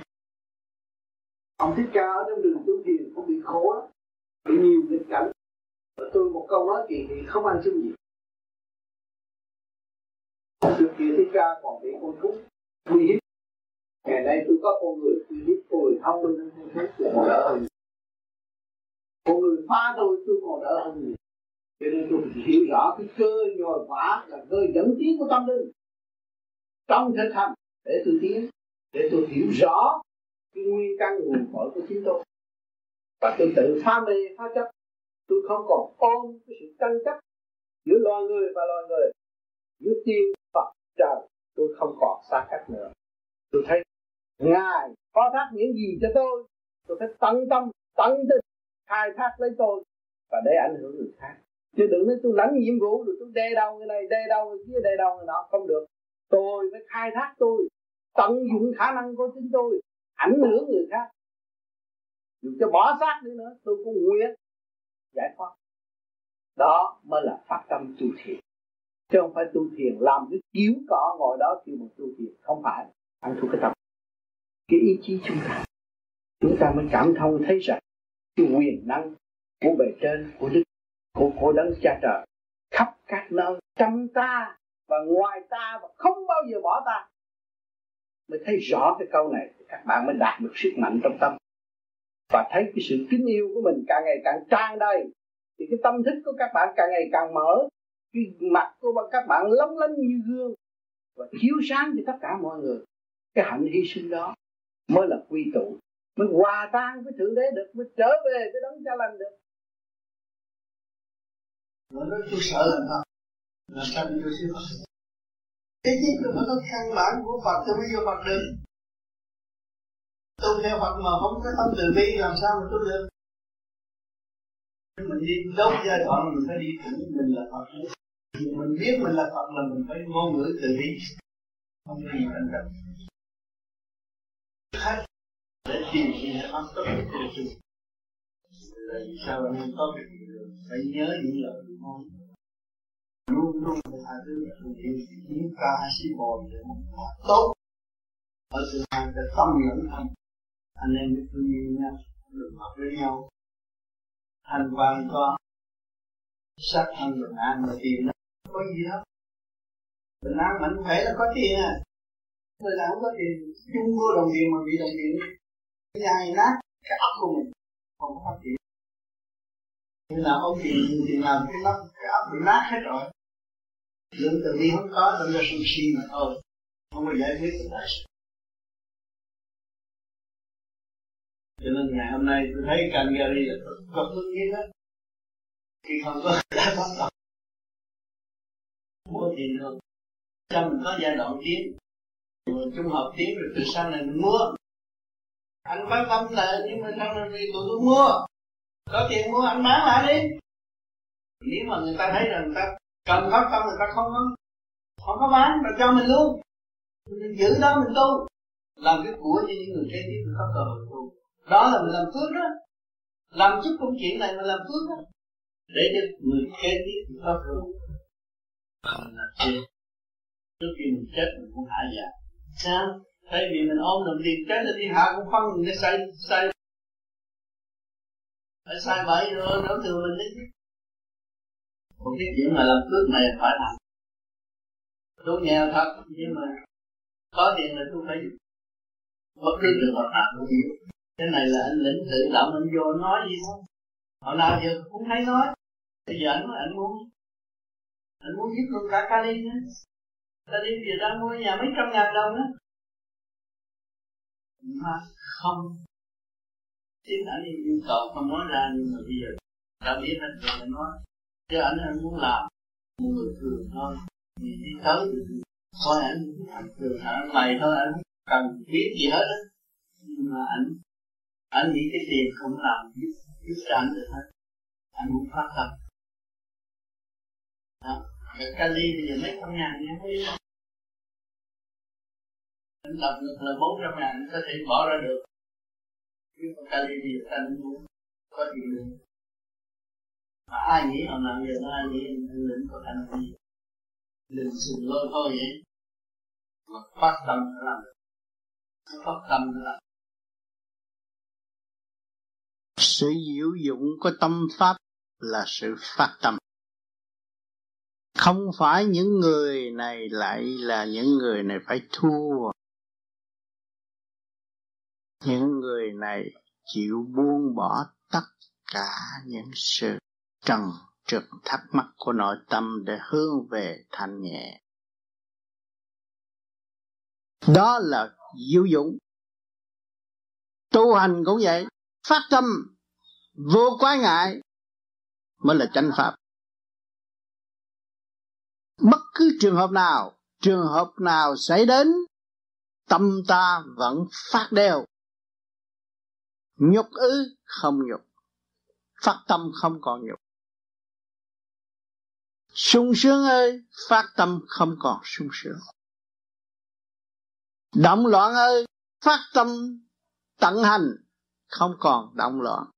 Ông thích ca ở trong rừng tu thiền cũng bị khổ lắm, bị nhiều nghịch cảnh. Và tôi một câu nói kỳ thì không ăn xin gì. Trước kia thích ca còn bị con thú uy hiếp. Ngày nay tôi có con người uy hiếp, con người thông minh hơn thế là còn đỡ hơn con người phá tôi tôi còn đỡ hơn nhiều cho nên tôi hiểu rõ cái cơ nhồi quả là cơ dẫn tiến của tâm linh trong thực hành để tôi tiến, để tôi hiểu rõ cái nguyên căn nguồn cội của chính tôi. Và tôi tự pha mê phá chấp. Tôi không còn ôm cái sự tranh chấp giữa loài người và loài người, giữa tiên Phật trời. Tôi không còn xa cách nữa. Tôi thấy ngài phó thác những gì cho tôi. Tôi phải tận tâm, tận tình khai thác lấy tôi và để ảnh hưởng người khác chứ đừng nói tôi lãnh nhiệm vụ rồi tôi đe đầu người này, đe đầu người kia, đe đầu người nọ. Không được. Tôi phải khai thác tôi, tận dụng khả năng của chính tôi, ảnh hưởng người khác. Dù cho bỏ xác đi nữa, tôi cũng nguyện giải thoát. Đó mới là phát tâm tu thiền. Chứ không phải tu thiền làm cái chiếu cỏ ngồi đó kêu một tu thiền. Không phải. Ăn thua cái tâm. Cái ý chí chúng ta. Chúng ta mới cảm thông thấy rằng cái quyền năng của bề trên của đức của của đấng cha trời, khắp các nơi trong ta và ngoài ta và không bao giờ bỏ ta. Mới thấy rõ cái câu này, các bạn mới đạt được sức mạnh trong tâm. Và thấy cái sự kính yêu của mình càng ngày càng tràn đầy, thì cái tâm thức của các bạn càng ngày càng mở, cái mặt của các bạn lóng lánh như gương và chiếu sáng cho tất cả mọi người. Cái hạnh hy sinh đó mới là quy tụ, mới hòa tan với thượng đế được, mới trở về với đấng cha lành được nó nói tôi sợ là sao? Làm sao đi vô siêu Phật thế chứ tôi phải có căn bản của Phật tôi mới vô Phật được? Tu theo Phật mà không có tâm từ bi, làm sao mà tu được? Mình đi đúng giai đoạn, mình phải đi thẳng mình là Phật. Mình biết mình là Phật là mình phải ngôn ngữ từ bi. Không có gì thành tâm khách, để tìm gì pháp tốt của tôi tại vì sao anh có được phải nhớ những lời ngon luôn luôn phải tha thứ thực chúng ta hãy xin bồi để một quả tốt. Ở sự hai cái tâm lẫn thân anh em biết thương yêu nhau, đừng hợp với nhau. Thành quan có sắc thân bình an mà tiền nó có gì hết. Bình an mạnh khỏe là có tiền à. Người nào cũng có tiền, chung mua đồng tiền mà bị đồng tiền. Cái nhà này nát, cái óc của mình không có phát triển nhưng nào ông thì thì nào cái lắp cái óc bị nát hết rồi. Lượng từ bi không có, đâm ra sân si mà thôi. Không có giải quyết được đại sự. Cho nên ngày hôm nay tôi thấy Calgary là cực hương nhiên đó khi không có đã bắt đầu. Mua tiền được. Cho mình có giai đoạn tiến? Trung học tiến rồi từ sau này mình mua. Anh phát tâm là, nhưng mà sau này vì tụi tôi mua có tiền mua anh bán lại đi. Nếu mà người ta thấy rằng người ta cần phát tâm, người ta không có không có bán mà cho mình luôn. Mình giữ đó, mình tu. Làm cái của cho những người kế tiếp có cơ hội tu. Đó là mình làm phước đó. Làm chút công chuyện này mình làm phước đó. Để cho người kế tiếp có cơ hội mình làm chuyện trước khi mình chết, mình cũng hạ dạ sao? Thay vì mình ôm đồng tiền chết là đi hạ cũng phân mình để xây xây phải sai bởi rồi đổ thừa mình đấy chứ. Cái chuyện mà làm cước này phải làm. Tôi nghèo thật nhưng mà có tiền là tôi phải bất cứ trường hợp nào cũng nhiều. Cái này là anh lĩnh tự động anh vô nói gì không hồi nào giờ cũng thấy nói. Bây giờ anh nói, anh muốn anh muốn giúp luôn cả kali nữa Cali giờ đang mua nhà mấy trăm ngàn đồng á. Mà không chính anh yêu cầu không nói ra nhưng mà bây giờ đã biết hết rồi anh nói. Chứ anh anh muốn làm một người thường thôi. Thì đi tới thôi anh thành thường anh mày thôi anh cần biết gì hết á. Nhưng mà anh anh nghĩ cái tiền không làm giúp giúp cho anh được hết. Anh muốn phát tâm. Đó. Cái Cali bây giờ mấy trăm ngàn nha thấy không anh lập được là bốn trăm ngàn anh có thể bỏ ra được nhưng mà đi thì ta anh muốn có gì được mà ai nghĩ họ làm giờ nó ai nghĩ anh lĩnh có khả năng gì? Lĩnh sự lôi thôi vậy. Mà phát tâm nó làm được. Phát tâm nó làm sự diệu dụng của tâm pháp là sự phát tâm. Không phải những người này lại là những người này phải thua những người này chịu buông bỏ tất cả những sự trần trực thắc mắc của nội tâm để hướng về thanh nhẹ. Đó là diệu dụng tu hành cũng vậy, phát tâm, vô quái ngại mới là chánh pháp. Bất cứ trường hợp nào, trường hợp nào xảy đến, tâm ta vẫn phát đều nhục ư không nhục. Phát tâm không còn nhục. Sung sướng ơi, phát tâm không còn sung sướng. Động loạn ơi, phát tâm tận hành, không còn động loạn.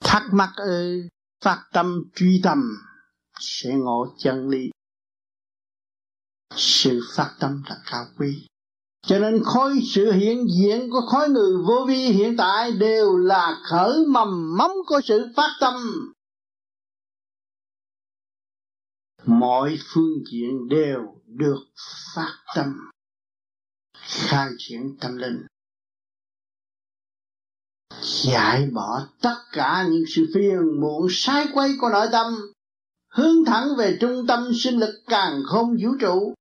Thắc mắc ơi, phát tâm truy tâm sẽ ngộ chân lý. Sự phát tâm là cao quý cho nên khối sự hiện diện của khối người vô vi hiện tại đều là khởi mầm móng của sự phát tâm. Mọi phương diện đều được phát tâm. Khai triển tâm linh. Giải bỏ tất cả những sự phiền muộn sai quay của nội tâm. Hướng thẳng về trung tâm sinh lực càng không vũ trụ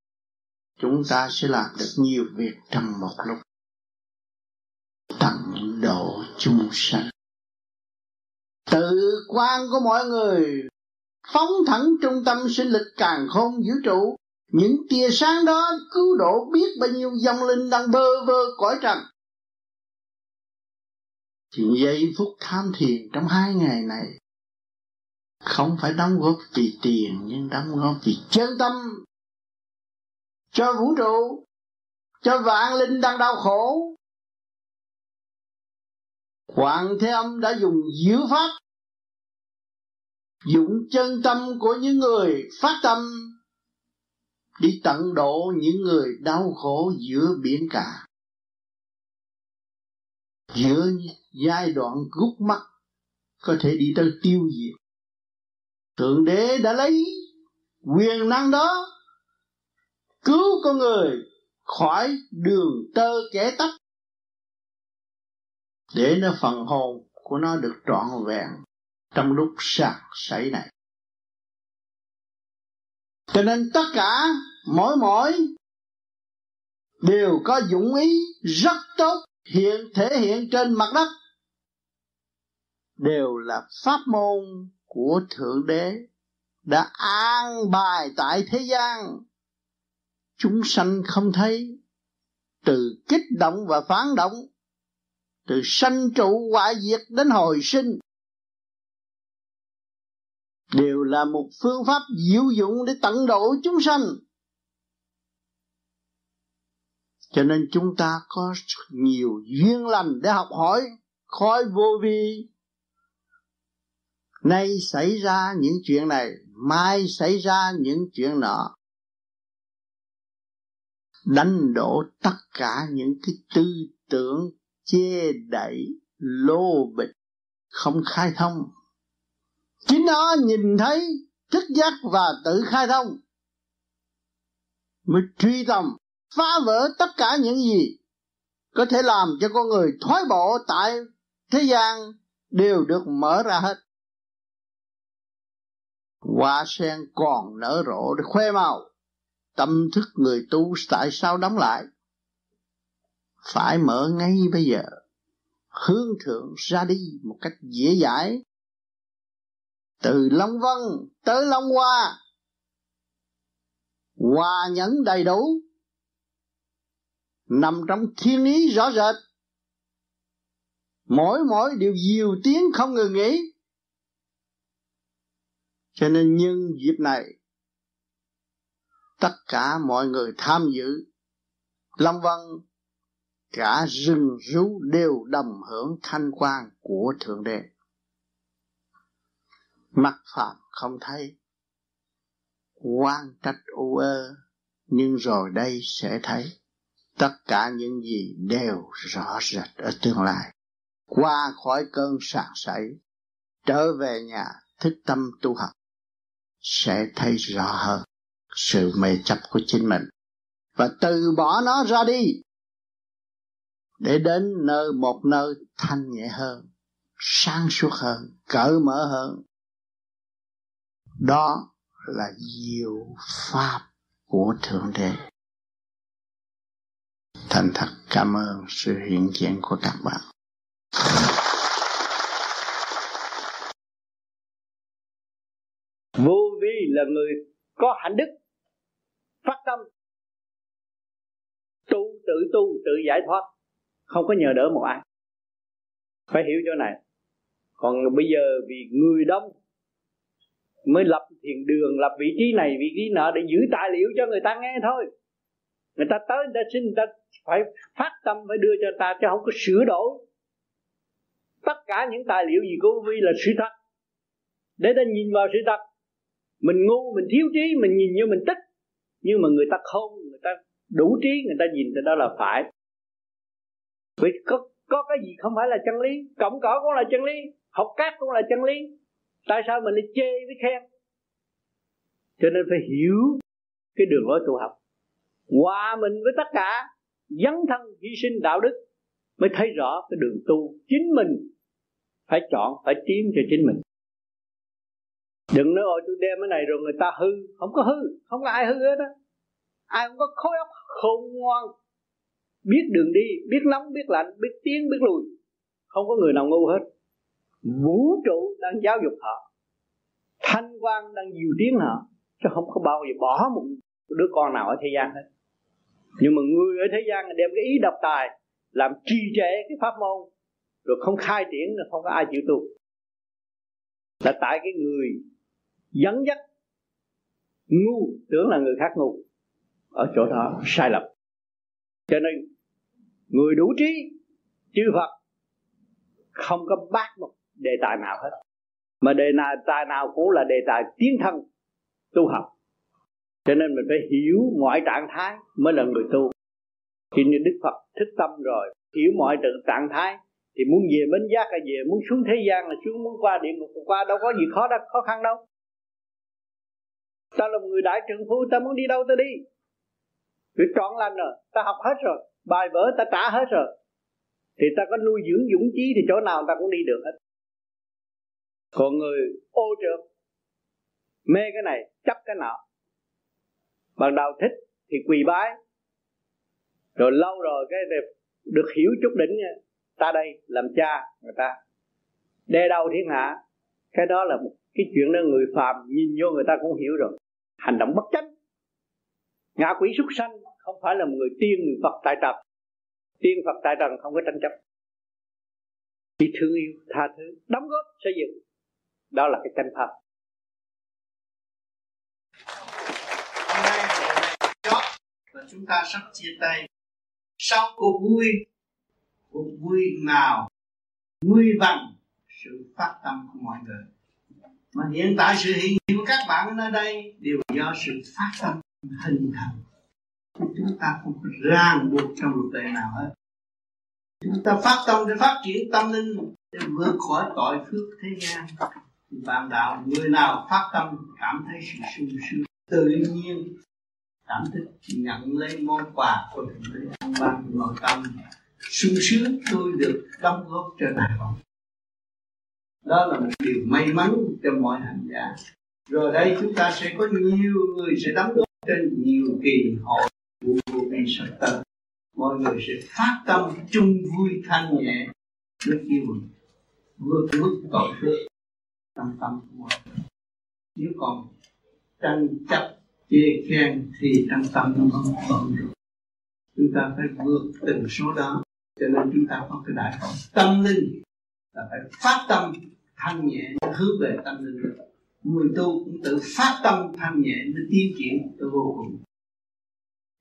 chúng ta sẽ làm được nhiều việc trong một lúc. Tận độ chung sanh. Tự quan của mọi người, phóng thẳng trung tâm sinh lực càng không vũ trụ. Những tia sáng đó cứu độ biết bao nhiêu dòng linh đang bơ vơ cõi trần. Thì giây phút tham thiền trong hai ngày này, không phải đóng góp vì tiền, nhưng đóng góp vì chân tâm cho vũ trụ, cho vạn linh đang đau khổ. Hoàng Thế Âm đã dùng diệu pháp Dụng chân tâm của những người phát tâm, đi tận độ những người đau khổ giữa biển cả. Giữa giai đoạn gút mắt, có thể đi tới tiêu diệt. Thượng đế đã lấy quyền năng đó cứu con người khỏi đường tơ kẻ tắc để nó phần hồn của nó được trọn vẹn trong lúc sạc sảy này. Cho nên tất cả mỗi mỗi đều có dũng ý rất tốt hiện thể hiện trên mặt đất, đều là pháp môn của thượng đế đã an bài tại thế gian chúng sanh không thấy. Từ kích động và phản động, từ sanh trụ hoại diệt đến hồi sinh, đều là một phương pháp diệu dụng để tận độ chúng sanh. Cho nên chúng ta có nhiều duyên lành để học hỏi, khói vô vi. Nay xảy ra những chuyện này, mai xảy ra những chuyện nọ đánh đổ tất cả những cái tư tưởng che đẩy lô bịch, không khai thông. Chính nó nhìn thấy thức giác và tự khai thông, mới truy tầm, phá vỡ tất cả những gì có thể làm cho con người thoái bộ tại thế gian đều được mở ra hết. Hoa sen còn nở rộ để khoe màu tâm thức người tu tại sao đóng lại? Phải mở ngay bây giờ, hướng thượng ra đi một cách dễ dãi. Từ long vân tới long hoa, hòa nhẫn đầy đủ, nằm trong thiên lý rõ rệt. Mỗi mỗi điều diều tiếng không ngừng nghỉ. Cho nên nhân dịp này tất cả mọi người tham dự. Long vân cả rừng rú đều đồng hưởng thanh quan của thượng đế. Mắt phạm không thấy. Quan trách u ơ, nhưng rồi đây sẽ thấy. Tất cả những gì đều rõ rệt ở tương lai. Qua khỏi cơn sạc sảy, trở về nhà thức tâm tu học, sẽ thấy rõ hơn sự mê chấp của chính mình, và từ bỏ nó ra đi, để đến nơi một nơi thanh nhẹ hơn, sáng suốt hơn, cởi mở hơn. Đó là diệu pháp của thượng đế. Thành thật, cảm ơn sự hiện diện của các bạn. Vô vi là người có hạnh đức phát tâm. Tu, tự tu, tự giải thoát. Không có nhờ đỡ một ai. Phải hiểu chỗ này. Còn bây giờ vì người đông mới lập thiền đường, lập vị trí này, vị trí nọ để giữ tài liệu cho người ta nghe thôi. Người ta tới, người ta xin, người ta phải phát tâm, phải đưa cho ta, chứ không có sửa đổi. Tất cả những tài liệu gì của vi là sự thật. Để ta nhìn vào sự thật. Mình ngu, mình thiếu trí, mình nhìn như mình tích nhưng mà người ta không, người ta đủ trí, người ta nhìn đó là phải. Vì có có cái gì không phải là chân lý cộng cỏ cũng là chân lý, học cát cũng là chân lý. Tại sao mình lại chê với khen? Cho nên phải hiểu cái đường lối tu học. Hòa mình với tất cả, dấn thân hy sinh đạo đức, mới thấy rõ cái đường tu chính mình phải chọn, phải tiến cho chính mình đừng nói, ôi, tôi đem cái này rồi người ta hư. Không có hư, không có ai hư hết á. Ai cũng có khối óc khôn ngoan, biết đường đi, biết nóng, biết lạnh, biết tiến biết lùi. Không có người nào ngu hết. Vũ trụ đang giáo dục họ, thanh quan đang dìu tiến họ, chứ không có bao giờ bỏ một đứa con nào ở thế gian hết. Nhưng mà người ở thế gian đem cái ý độc tài làm trì trệ cái pháp môn, rồi không khai triển là không có ai chịu tu. Là tại cái người dẫn dắt ngu tưởng là người khác ngu ở chỗ đó sai lầm. Cho nên người đủ trí, chư Phật không có bác một đề tài nào hết. Mà đề tài nào cũng là đề tài tiến thân, tu học. Cho nên mình phải hiểu mọi trạng thái mới là người tu. Khi như đức phật thích tâm rồi, hiểu mọi trạng thái, thì muốn về bến giác là về muốn xuống thế gian là xuống muốn qua địa ngục, qua đâu có gì khó đâu khó khăn đâu ta là một người đại trưởng phu ta muốn đi đâu ta đi? Việc trọn lành rồi ta học hết rồi bài vở ta trả hết rồi. Thì ta có nuôi dưỡng dũng chí thì chỗ nào ta cũng đi được hết. Còn người ô trượt mê cái này chấp cái nọ. Ban đầu thích thì quỳ bái. Rồi lâu rồi cái được hiểu chút đỉnh nha ta đây làm cha người ta. Đe đầu thiên hạ cái đó là một cái chuyện đó người phàm nhìn vô người ta cũng hiểu rồi hành động bất chánh. Ngạ quỷ súc sanh không phải là một người tiên người phật tại trần. Tiên phật tại trần không có tranh chấp. Chỉ thương yêu, tha thứ, đóng góp, xây dựng. Đó là cái chân pháp. Và chúng ta sắp chia tay. Sau cuộc vui cuộc vui nào, vui bằng sự phát tâm của mọi người? Mà hiện tại sự hiện diện của các bạn ở nơi đây đều do sự phát tâm hình thành. Chúng ta không có ràng buộc trong luật lệ nào hết. Chúng ta phát tâm để phát triển tâm linh, để vượt khỏi tội phước thế gian. Bạn đạo, người nào phát tâm cảm thấy sự sung sướng, tự nhiên, cảm thức, nhận lấy món quà của thượng đế, ban nội tâm, sung sướng, tôi được đóng góp cho đại vọng đó là một điều may mắn cho mọi hành giả. Rồi đây chúng ta sẽ có nhiều người sẽ đóng góp trên nhiều kỳ hội của vô vi sắp tới mọi người sẽ phát tâm chung vui thanh nhẹ rất yêu vượt mức tội phước trong tâm của mọi người. Nếu còn tranh chấp, chê khen thì trong tâm nó không còn rồi chúng ta phải vượt từng số đó, cho nên chúng ta có cái đại học tâm linh là phải phát tâm thanh nhẹ hướng về tâm linh. Người tu cũng tự phát tâm thanh nhẹ, nó tiến triển tới vô cùng.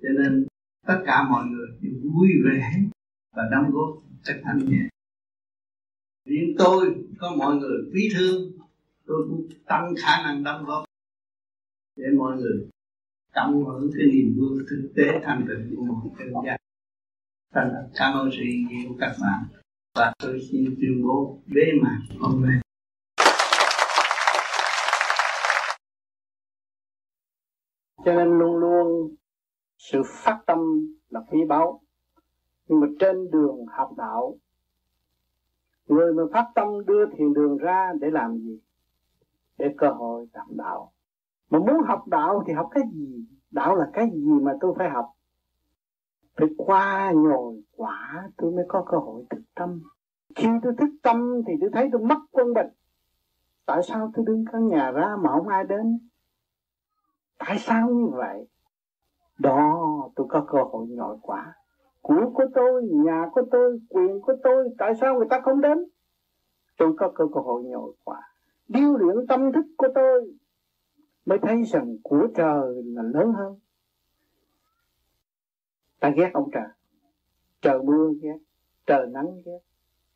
Cho nên tất cả mọi người đều vui vẻ và đóng góp cách thanh nhẹ. Riêng tôi, có mọi người quý thương, tôi cũng tăng khả năng đóng góp để mọi người cảm hưởng cái niềm vui thực tế thanh tịnh của một cái gia Thành cảm ơn sự hiện diện của các bạn và tôi xin tuyên bố bế mạc hôm nay. Cho nên luôn luôn sự phát tâm là quý báu. Nhưng mà trên đường học đạo, người mà phát tâm đưa thiền đường ra để làm gì? Để cơ hội học đạo. Mà muốn học đạo thì học cái gì? Đạo là cái gì mà tôi phải học? Phải qua nhồi quả tôi mới có cơ hội thức tâm. Khi tôi thức tâm thì tôi thấy tôi mất quân bình tại sao tôi đứng căn nhà ra mà không ai đến? Tại sao như vậy? Đó, tôi có cơ hội nhồi quả. Của của tôi, nhà của tôi, quyền của tôi, tại sao người ta không đến? Tôi có cơ hội nhồi quả. Điêu luyện tâm thức của tôi mới thấy rằng của trời là lớn hơn ta ghét ông trời. Trời mưa ghét, trời nắng ghét,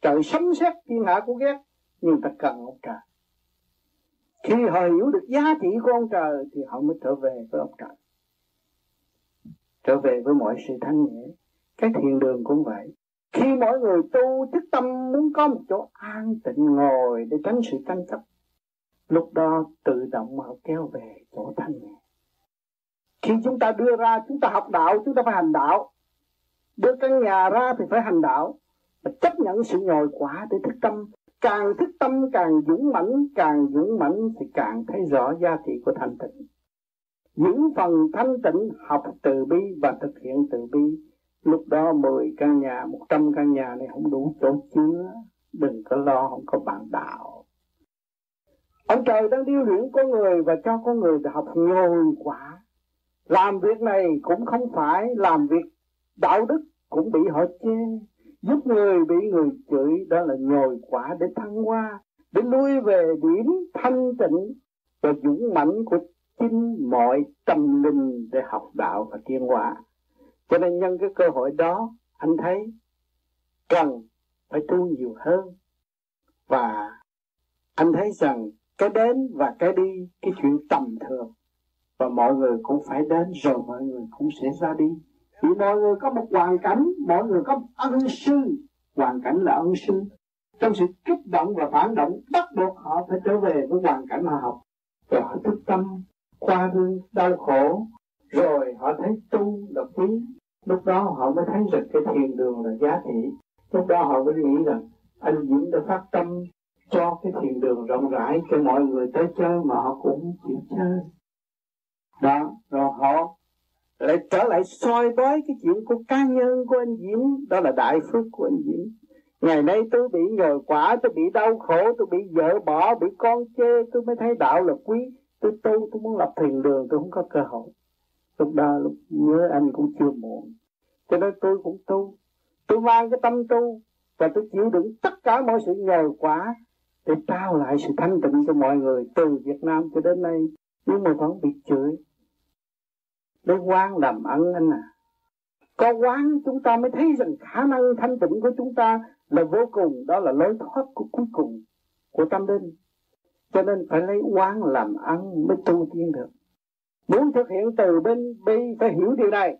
trời sấm sét thiên hạ cũng ghét, nhưng ta cần ông trời. Khi họ hiểu được giá trị của ông trời thì họ mới trở về với ông trời. Trở về với mọi sự thanh nhẹ cái thiền đường cũng vậy. Khi mỗi người tu thức tâm muốn có một chỗ an tịnh ngồi để tránh sự tranh chấp, lúc đó tự động họ kéo về chỗ thanh nhẹ khi chúng ta đưa ra, chúng ta học đạo, chúng ta phải hành đạo. Đưa căn nhà ra thì phải hành đạo. Và chấp nhận sự nhồi quả để thức tâm. Càng thức tâm càng dũng mãnh, càng dũng mãnh thì càng thấy rõ giá trị của thanh tịnh. Những phần thanh tịnh học từ bi và thực hiện từ bi. Lúc đó 10 căn nhà 100 căn nhà này không đủ chỗ chứa. Đừng có lo, không có bạn đạo. Ông trời đang điêu luyện con người và cho con người học nhồi quả làm việc này cũng không phải làm việc đạo đức cũng bị họ chê. Giúp người bị người chửi, đó là nhồi quả để thăng hoa, để lui về điểm thanh tịnh và dũng mãnh của chính mọi tâm linh để học đạo và tiên hóa. Cho nên nhân cái cơ hội đó, anh thấy cần phải tu nhiều hơn. Và anh thấy rằng cái đến và cái đi, cái chuyện tầm thường và mọi người cũng phải đến rồi mọi người cũng sẽ ra đi. Vì mọi người có một hoàn cảnh, mọi người có một ân sư. Hoàn cảnh là ân sư. Trong sự kích động và phản động, bắt buộc họ phải trở về với hoàn cảnh họ học. Rồi họ thức tâm, qua hương đau khổ. Rồi họ thấy tu là quý. Lúc đó họ mới thấy rằng cái thiền đường là giá trị. Lúc đó họ mới nghĩ rằng anh Diễm đã phát tâm cho cái thiền đường rộng rãi cho mọi người tới chơi mà họ cũng chịu chơi đó rồi họ lại trở lại soi bói cái chuyện của cá nhân của anh Diễm. Đó là đại phước của anh Diễm. Ngày nay tôi bị nhờ quả, tôi bị đau khổ, tôi bị vợ bỏ, bị con chê, tôi mới thấy đạo là quý. Tôi tu, tôi muốn lập thiền đường, tôi không có cơ hội. Lúc đó, lúc nhớ anh cũng chưa muộn. Cho nên tôi cũng tu. Tôi mang cái tâm tu và tôi chịu đựng tất cả mọi sự nhờ quả để trao lại sự thanh tịnh cho mọi người từ Việt Nam cho đến nay. Nhưng mà vẫn bị chửi để quan làm ân anh à. Có quán chúng ta mới thấy rằng khả năng thanh tịnh của chúng ta là vô cùng, đó là lối thoát của cuối cùng của tâm linh. Cho nên phải lấy quán làm ăn mới tu tiên được. Muốn thực hiện từ bên bi, phải hiểu điều này.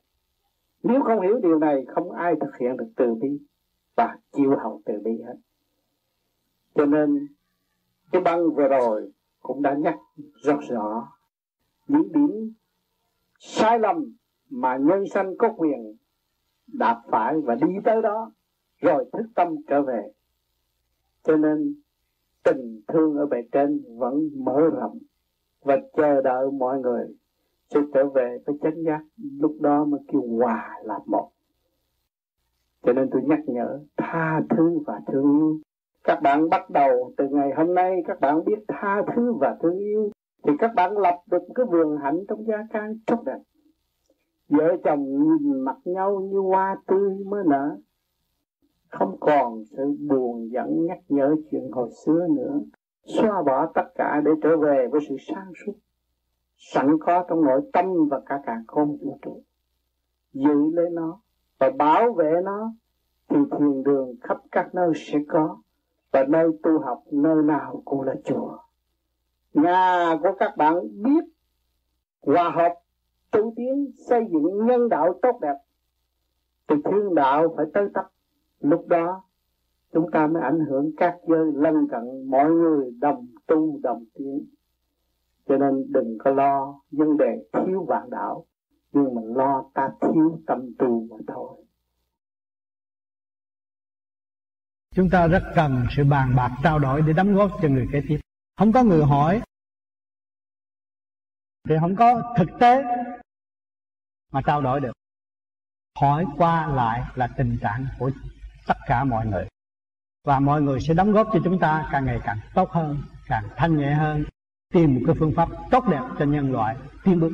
Nếu không hiểu điều này, không ai thực hiện được từ bi và chịu hậu từ bi hết. Cho nên, cái băng vừa rồi cũng đã nhắc rất rõ những điểm sai lầm mà nhân sanh có quyền đạp phải và đi tới đó, rồi thức tâm trở về. Cho nên tình thương ở bề trên vẫn mở rộng và chờ đợi mọi người sẽ trở về với chánh giác. Lúc đó mới kêu hòa là một. Cho nên tôi nhắc nhở, tha thứ và thương yêu. Các bạn bắt đầu từ ngày hôm nay, các bạn biết tha thứ và thương yêu thì các bạn lập được cái vườn hạnh trong gia can tốt đẹp. Vợ chồng nhìn mặt nhau như hoa tươi mới nở. Không còn sự buồn giận nhắc nhở chuyện hồi xưa nữa. Xóa bỏ tất cả để trở về với sự sáng suốt, sẵn có trong nội tâm và cả cả không vũ trụ. Giữ lấy nó và bảo vệ nó, thì thiền đường khắp các nơi sẽ có và nơi tu học nơi nào cũng là chùa nhà của các bạn biết hòa hợp, tu tiến, xây dựng nhân đạo tốt đẹp. Thì thiên đạo phải tới tấp. Lúc đó, chúng ta mới ảnh hưởng các giới lân cận, mọi người đồng tu, đồng tiến. Cho nên đừng có lo vấn đề thiếu vạn đạo, nhưng mà lo ta thiếu tâm tu mà thôi. Chúng ta rất cần sự bàn bạc trao đổi để đóng góp cho người kế tiếp. Không có người hỏi thì không có thực tế mà trao đổi được. Hỏi qua lại là tình trạng của tất cả mọi người. Và mọi người sẽ đóng góp cho chúng ta càng ngày càng tốt hơn càng thanh nhẹ hơn tìm một cái phương pháp tốt đẹp cho nhân loại tiến bước.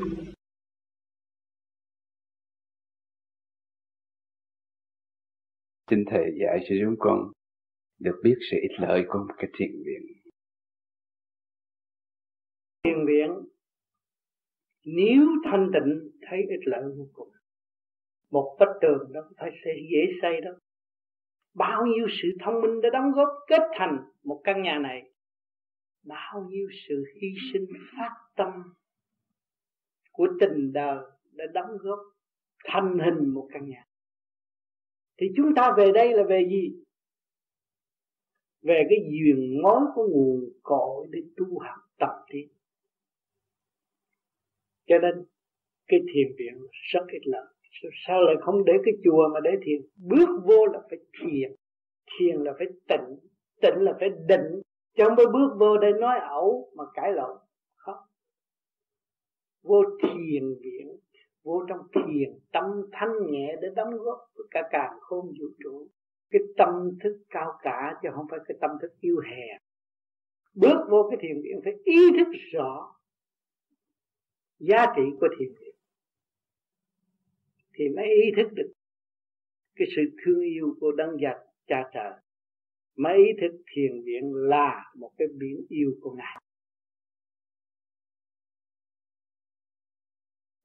Xin Thầy dạy cho chúng con được biết sự ích lợi của một cái thiền viện. Thiền viện nếu thanh tịnh, thấy ích lợi vô cùng. Một vách tường đó phải xây dễ xây đó. Bao nhiêu sự thông minh đã đóng góp kết thành một căn nhà này. Bao nhiêu sự hy sinh phát tâm của tình đời đã đóng góp thành hình một căn nhà. Thì chúng ta về đây là về gì? Về cái duyên mối của nguồn cội để tu học tập tiến cho nên cái thiền viện rất ít lợi sao lại không để cái chùa mà để thiền? Bước vô là phải thiền. Thiền là phải tịnh. Tịnh là phải định. Chứ không phải bước vô đây nói ẩu mà cãi lộn. Không. Vô thiền viện, vô trong thiền, tâm thanh nhẹ để đóng góp cả càng khôn vũ trụ. Cái tâm thức cao cả chứ không phải cái tâm thức yêu hèn bước vô cái thiền viện phải ý thức rõ giá trị của thiền viện. Thì mới ý thức được cái sự thương yêu của đấng giặc cha trời. Mới ý thức thiền viện là một cái biển yêu của ngài.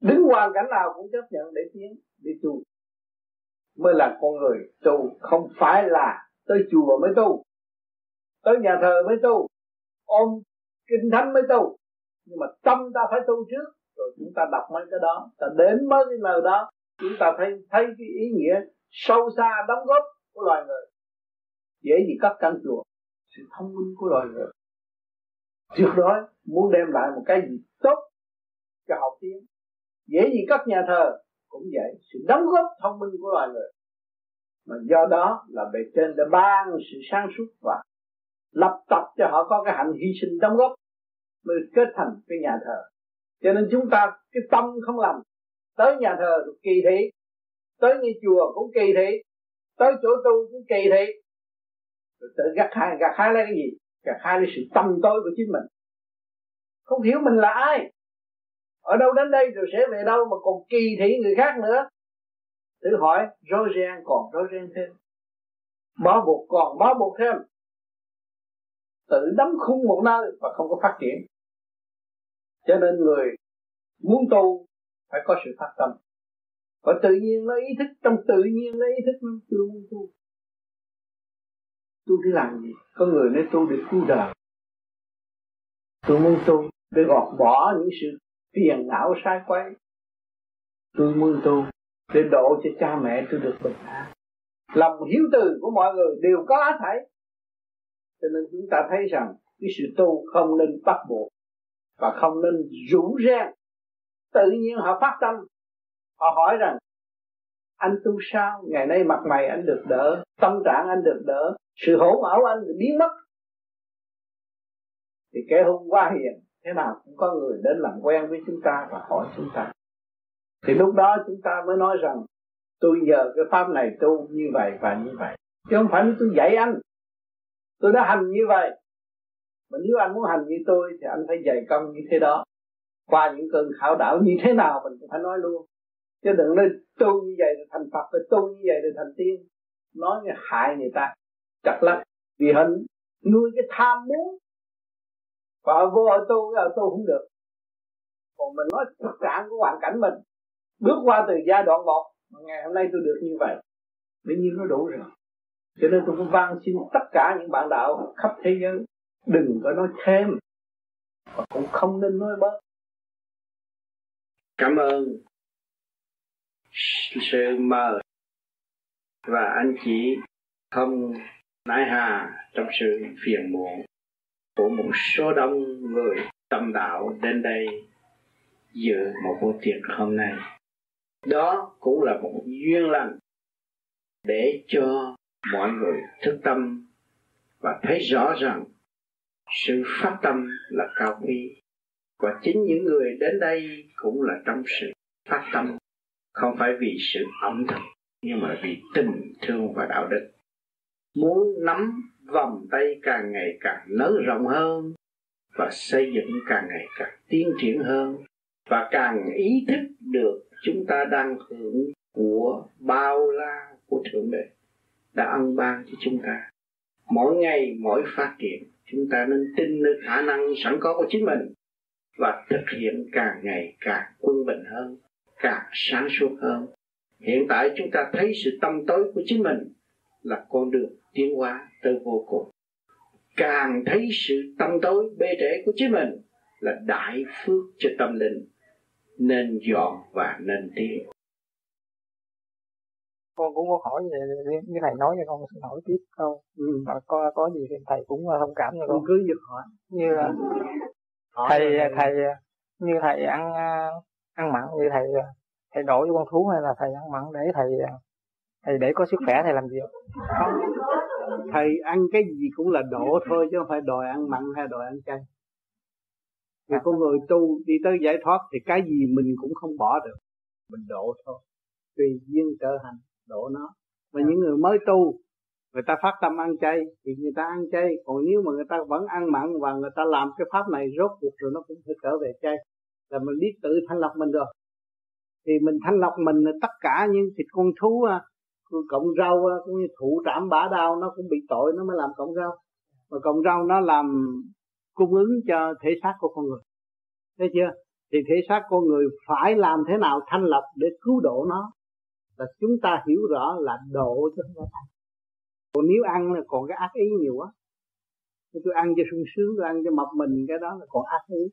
Đứng hoàn cảnh nào cũng chấp nhận để tiến, để tu. Mới là con người tu, không phải là tới chùa mới tu. Tới nhà thờ mới tu. Ôm kinh thánh mới tu. Nhưng mà tâm ta phải tu trước rồi chúng ta đọc mấy cái đó ta đến mấy cái nơi đó chúng ta thấy thấy cái ý nghĩa sâu xa đóng góp của loài người. Dễ gì cắt căn chùa sự thông minh của loài người. Tuyệt đối muốn đem lại một cái gì tốt cho học tiếng, dễ gì các nhà thờ cũng vậy sự đóng góp thông minh của loài người. Mà do đó là bề trên đã ban sự sáng suốt và lập tập cho họ có cái hạnh hy sinh đóng góp mới kết thành cái nhà thờ cho nên chúng ta, cái tâm không lầm. Tới nhà thờ cũng kỳ thị, tới như chùa cũng kỳ thị, tới chỗ tu cũng kỳ thị. Rồi tự gặt hai gặt hai là cái gì? Gặt hai là sự tâm tối của chính mình. Không hiểu mình là ai. Ở đâu đến đây rồi sẽ về đâu mà còn kỳ thị người khác nữa? Tự hỏi, rối ren còn rối ren thêm. Bó buộc còn, bó buộc thêm. Tự đóng khung một nơi và không có phát triển cho nên người muốn tu phải có sự phát tâm. Và tự nhiên nó ý thức, trong tự nhiên nó ý thức nó tôi muốn tu. Tu để làm gì? Có người nói tu để cứu đời. Tôi muốn tu để gọt bỏ những sự phiền não, sai quay tôi muốn tu để độ cho cha mẹ tôi được bình an. Lòng hiếu từ của mọi người đều có hết thảy cho nên chúng ta thấy rằng cái sự tu không nên bắt buộc và không nên rủ ren tự nhiên họ phát tâm. Họ hỏi rằng, anh tu sao? Ngày nay mặt mày anh được đỡ, tâm trạng anh được đỡ, sự hỗn ảo anh biến mất. Thì kẻ hung quá hiền, thế nào cũng có người đến làm quen với chúng ta và hỏi chúng ta. Thì lúc đó chúng ta mới nói rằng, tôi nhờ cái pháp này tu như vậy và như vậy. Chứ không phải tôi dạy anh. Tôi đã hành như vậy mà nếu anh muốn hành như tôi thì anh phải dày công như thế đó. Qua những cơn khảo đảo như thế nào mình cũng phải nói luôn. Chứ đừng nói tu như vậy rồi thành phật, rồi tu như vậy rồi thành tiên. Nói như hại người ta, chặt lắm vì họ nuôi cái tham muốn. Và họ vô họ tu họ tu không được. Còn mình nói thực trạng của hoàn cảnh mình, bước qua từ giai đoạn một, mà ngày hôm nay tôi được như vậy, bấy nhiêu nó đủ rồi. Cho nên tôi cũng van xin tất cả những bạn đạo khắp thế giới đừng có nói thêm. Và cũng không nên nói bớt. Cảm ơn. Sự mời và anh chị không nãi hà trong sự phiền muộn của một số đông người tâm đạo đến đây dự một buổi tiệc hôm nay. Đó cũng là một duyên lành để cho mọi người thức tâm và thấy rõ rằng sự phát tâm là cao quý. Và chính những người đến đây cũng là trong sự phát tâm. Không phải vì sự ẩm thực, nhưng mà vì tình thương và đạo đức. Muốn nắm vòng tay càng ngày càng nới rộng hơn, và xây dựng càng ngày càng tiến triển hơn, và càng ý thức được chúng ta đang hưởng của bao la của thượng đế đã ân ban cho chúng ta. Mỗi ngày mỗi phát triển chúng ta nên tin nơi khả năng sẵn có của chính mình và thực hiện càng ngày càng quân bình hơn, càng sáng suốt hơn. Hiện tại chúng ta thấy sự tâm tối của chính mình là con đường tiến hóa tới vô cùng. Càng thấy sự tâm tối bê trễ của chính mình là đại phước cho tâm linh, nên dọn và nên tiến con cũng có hỏi về như thầy nói cho con xin hỏi tiếp câu ừ. mà có có gì thì thầy cũng ờ, thông cảm cho con. Cứ việc hỏi như là hỏi thầy thầy như thầy ăn ăn mặn như thầy thầy đổ cho con thú hay là thầy ăn mặn để thầy thầy để có sức khỏe thầy làm gì không. Thầy ăn cái gì cũng là độ thôi chứ không phải đòi ăn mặn hay đòi ăn chay. Vì con người tu đi tới giải thoát thì cái gì mình cũng không bỏ được. Mình độ thôi. Tùy duyên trở hành độ nó. Và những người mới tu người ta phát tâm ăn chay thì người ta ăn chay. Còn nếu mà người ta vẫn ăn mặn và người ta làm cái pháp này rốt cuộc rồi nó cũng phải trở về chay. Là mình biết tự thanh lọc mình rồi. Thì mình thanh lọc mình là tất cả những thịt con thú cộng rau cũng như thụ trảm bả đau nó cũng bị tội nó mới làm cộng rau. Mà cộng rau nó làm cung ứng cho thể xác của con người. Thấy chưa? Thì thể xác con người phải làm thế nào thanh lọc để cứu độ nó là chúng ta hiểu rõ là độ cho nó ăn. Còn nếu ăn là còn cái ác ý nhiều quá. Tôi ăn cho sung sướng, tôi ăn cho mập mình, cái đó là còn ác ý.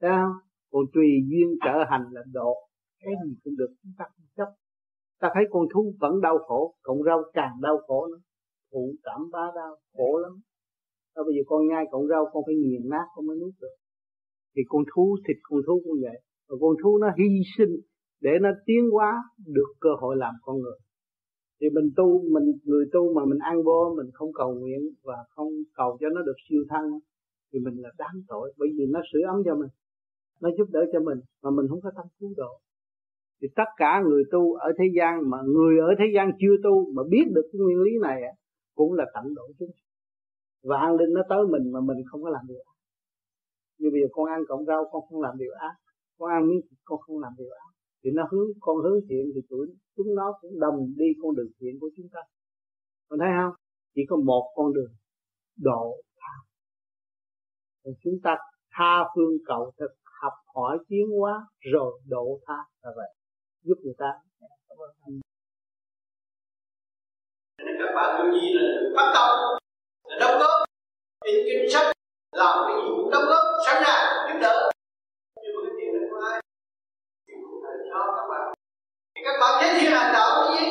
Thấy không? còn tùy duyên trở hành là độ. Cái gì cũng được, chúng ta không chấp. Ta thấy con thú vẫn đau khổ cộng rau càng đau khổ nữa. Thụ cảm bá đau, khổ lắm. Đó, bây giờ con nhai cộng rau, con phải nghiền nát, con mới nuốt được. Thì con thú, thịt con thú cũng vậy. Và con thú nó hy sinh để nó tiến hóa được cơ hội làm con người. Thì mình tu, mình, người tu mà mình ăn vô, mình không cầu nguyện và không cầu cho nó được siêu thăng, thì mình là đáng tội, bởi vì nó sửa ấm cho mình, nó giúp đỡ cho mình, mà mình không có tâm cứu độ. Thì tất cả người tu ở thế gian mà người ở thế gian chưa tu mà biết được cái nguyên lý này cũng là tận độ chúng. Và an linh nó tới mình mà mình không có làm điều ác. Như bây giờ con ăn cọng rau, con không làm điều ác. Con ăn miếng thịt, con không làm điều ác thì nó hướng, con hướng thiện thì tụi chúng nó cũng đồng đi con đường thiện của chúng ta. Con thấy không? Chỉ có một con đường, độ tha. Còn chúng ta tha phương cầu thực, học hỏi tiến hóa, rồi độ tha là vậy. Giúp người ta. Nên các bạn lưu ý là phát tâm, là đóng góp. In kinh sách, làm cái gì cũng đóng góp, sẵn sàng, giúp đỡ. Các bạn thấy thiên hành đạo cái gì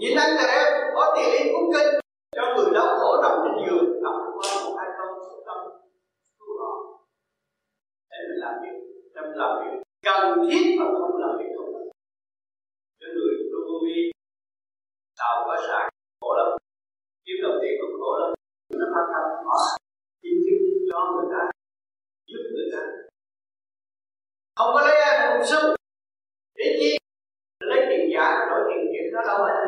nhịn ăn tệ có tiền in cúng kinh cho người đau khổ nằm trên giường đọc qua một hai câu tâm cứu họ để mình làm việc trong làm việc. Cần thiết mà không làm việc không cho người tu vi tạo có sản khổ lắm. Kiếm đồng tiền cũng khổ lắm. Nó phát tâm họ kiếm kiếm cho người ta, giúp người ta. Không có lấy ai một xu để chi lấy tiền giả đổi tiền thiệt nó đâu phải là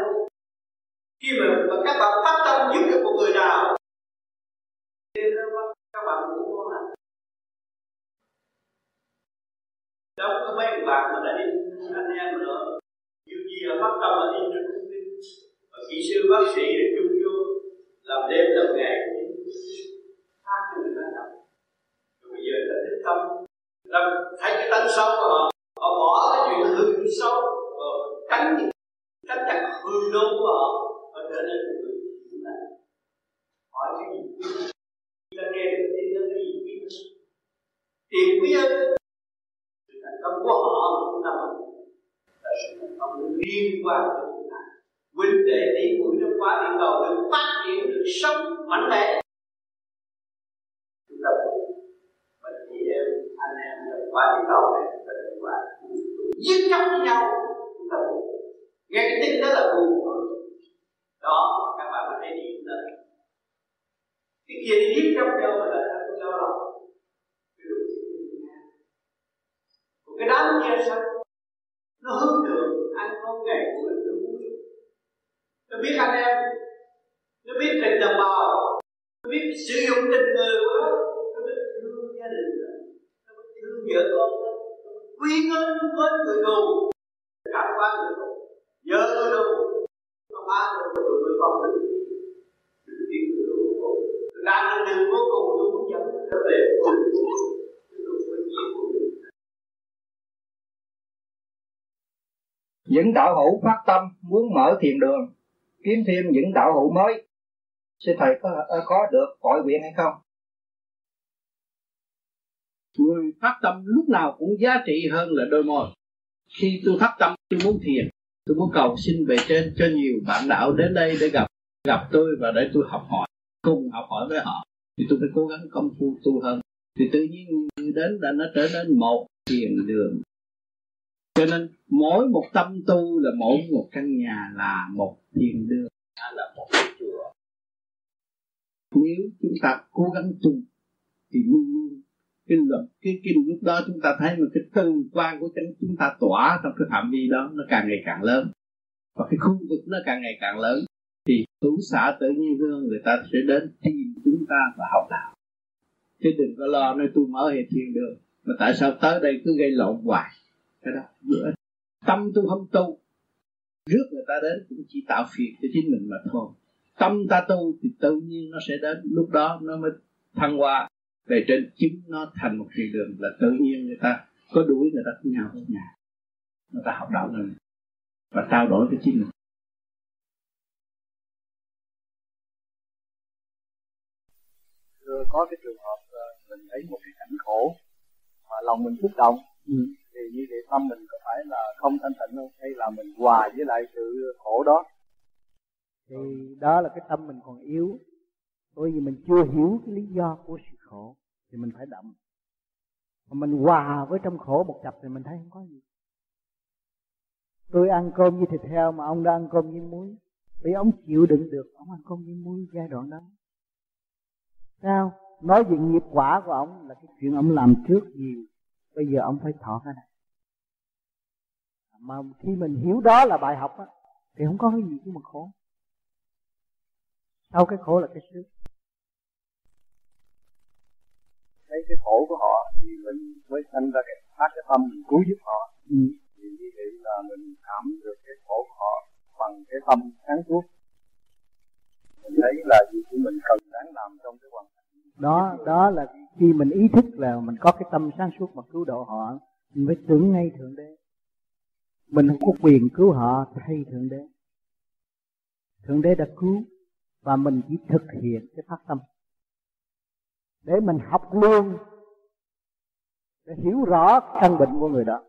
khi mà, mà các bạn phát tâm giúp được một người nào nên các bạn cũng ngon lành đâu có mấy bạn mà đã đi anh em nữa nhiều gì là phát tâm là đi được. Thông và kỹ sư bác sĩ để chung vô làm đêm làm ngày cũng tha cho người ta làm. Rồi bây giờ là thích tâm. Làm thấy cái tánh xấu của họ họ bỏ cái chuyện hư xấu và ờ, tránh tránh chặt hư đốn của họ trở nên một người hiện tại hỏi cái gì? Ta nghe được tin tức cái gì quý tiền quý ơn sự thành công của họ mà chúng ta mừng là sự thành công liên quan tới chúng ta. Huynh đệ tỷ muội trong quá địa cầu được phát triển được sống mạnh mẽ. Chúng ta cũng mình chị em, anh em trong quá địa cầu này, chúng ta được qua giết chóc với nhau. Chúng ta buồn nghe cái tin đó là buồn đó, các bạn có thể điểm lên cái kia đi giết trong nhau mà là không đau lòng còn cái đám kia sao nó hướng thượng anh không ngày của nó vui. Nó biết anh em, nó biết tình đồng bào, nó biết sử dụng tình người của nó. Nó biết thương gia đình nó biết thương vợ con nó quý ngân với người tù cảm quan người tù vợ người phá nó ba người tù người con đừng đừng tiến từ vô cùng làm được đường vô cùng tôi muốn dẫn trở về cùng những đạo hữu phát tâm muốn mở thiền đường, kiếm thêm những đạo hữu mới. Sư thầy có có được gọi nguyện hay không? Người phát tâm lúc nào cũng giá trị hơn là đôi môi. Khi tôi phát tâm, tôi muốn thiền tôi muốn cầu xin về trên, cho nhiều bạn đạo đến đây để gặp gặp tôi và để tôi học hỏi, cùng học hỏi với họ. Thì tôi phải cố gắng công phu tu hơn. Thì tự nhiên người đến là nó trở nên một thiền đường. Cho nên mỗi một tâm tu là mỗi một căn nhà là một thiền đường. Là một chùa. Nếu chúng ta cố gắng tu, thì luôn luôn cái luật cái cái lúc đó chúng ta thấy một cái tư quan của chúng ta tỏa trong cái phạm vi đó, nó càng ngày càng lớn. Và cái khu vực nó càng ngày càng lớn, thì thủ xã tự nhiên hương người ta sẽ đến tìm chúng ta và học đạo. Chứ đừng có lo nơi tôi mở hệ thiền đường mà tại sao tới đây cứ gây lộn hoài? Cái đó, bữa tâm tu không tu, rước người ta đến cũng chỉ tạo phiền cho chính mình mà thôi. Tâm ta tu thì tự nhiên nó sẽ đến, lúc đó nó mới thăng hoa về trên chính nó thành một thiền đường là tự nhiên người ta có đuổi người ta với nhau với nhà. Người ta học đạo này và trao đổi với chính mình. Rồi có cái trường hợp mình thấy một cái cảnh khổ mà lòng mình xúc động ừ. thì như vậy tâm mình có phải là không thanh tịnh không? Hay là mình hòa với lại sự khổ đó? Thì đó là cái tâm mình còn yếu bởi vì mình chưa hiểu cái lý do của sự khổ thì mình phải động mà mình hòa với trong khổ một cặp thì mình thấy không có gì. Tôi ăn cơm với thịt heo mà ông đã ăn cơm với muối vì ông chịu đựng được, ông ăn cơm với muối giai đoạn đó. Sao? Nói về nghiệp quả của ông là cái chuyện ông làm trước gì, bây giờ ông phải thọ cái này. Mà khi mình hiểu đó là bài học á, thì không có cái gì chứ mà khổ. Sau cái khổ là cái sướng. Thấy cái khổ của họ thì mình mới sanh ra cái phát cái tâm mình cứu giúp họ. Ừ. thì như vậy là mình cảm được cái khổ của họ bằng cái tâm sáng suốt. Mình thấy là gì của mình cần đáng làm trong cái hoàn cảnh đó đó là khi mình ý thức là mình có cái tâm sáng suốt mà cứu độ họ mình phải tưởng ngay thượng đế. Mình không có quyền cứu họ thay thượng đế. Thượng đế đã cứu và mình chỉ thực hiện cái phát tâm để mình học luôn, để hiểu rõ căn bệnh của người đó,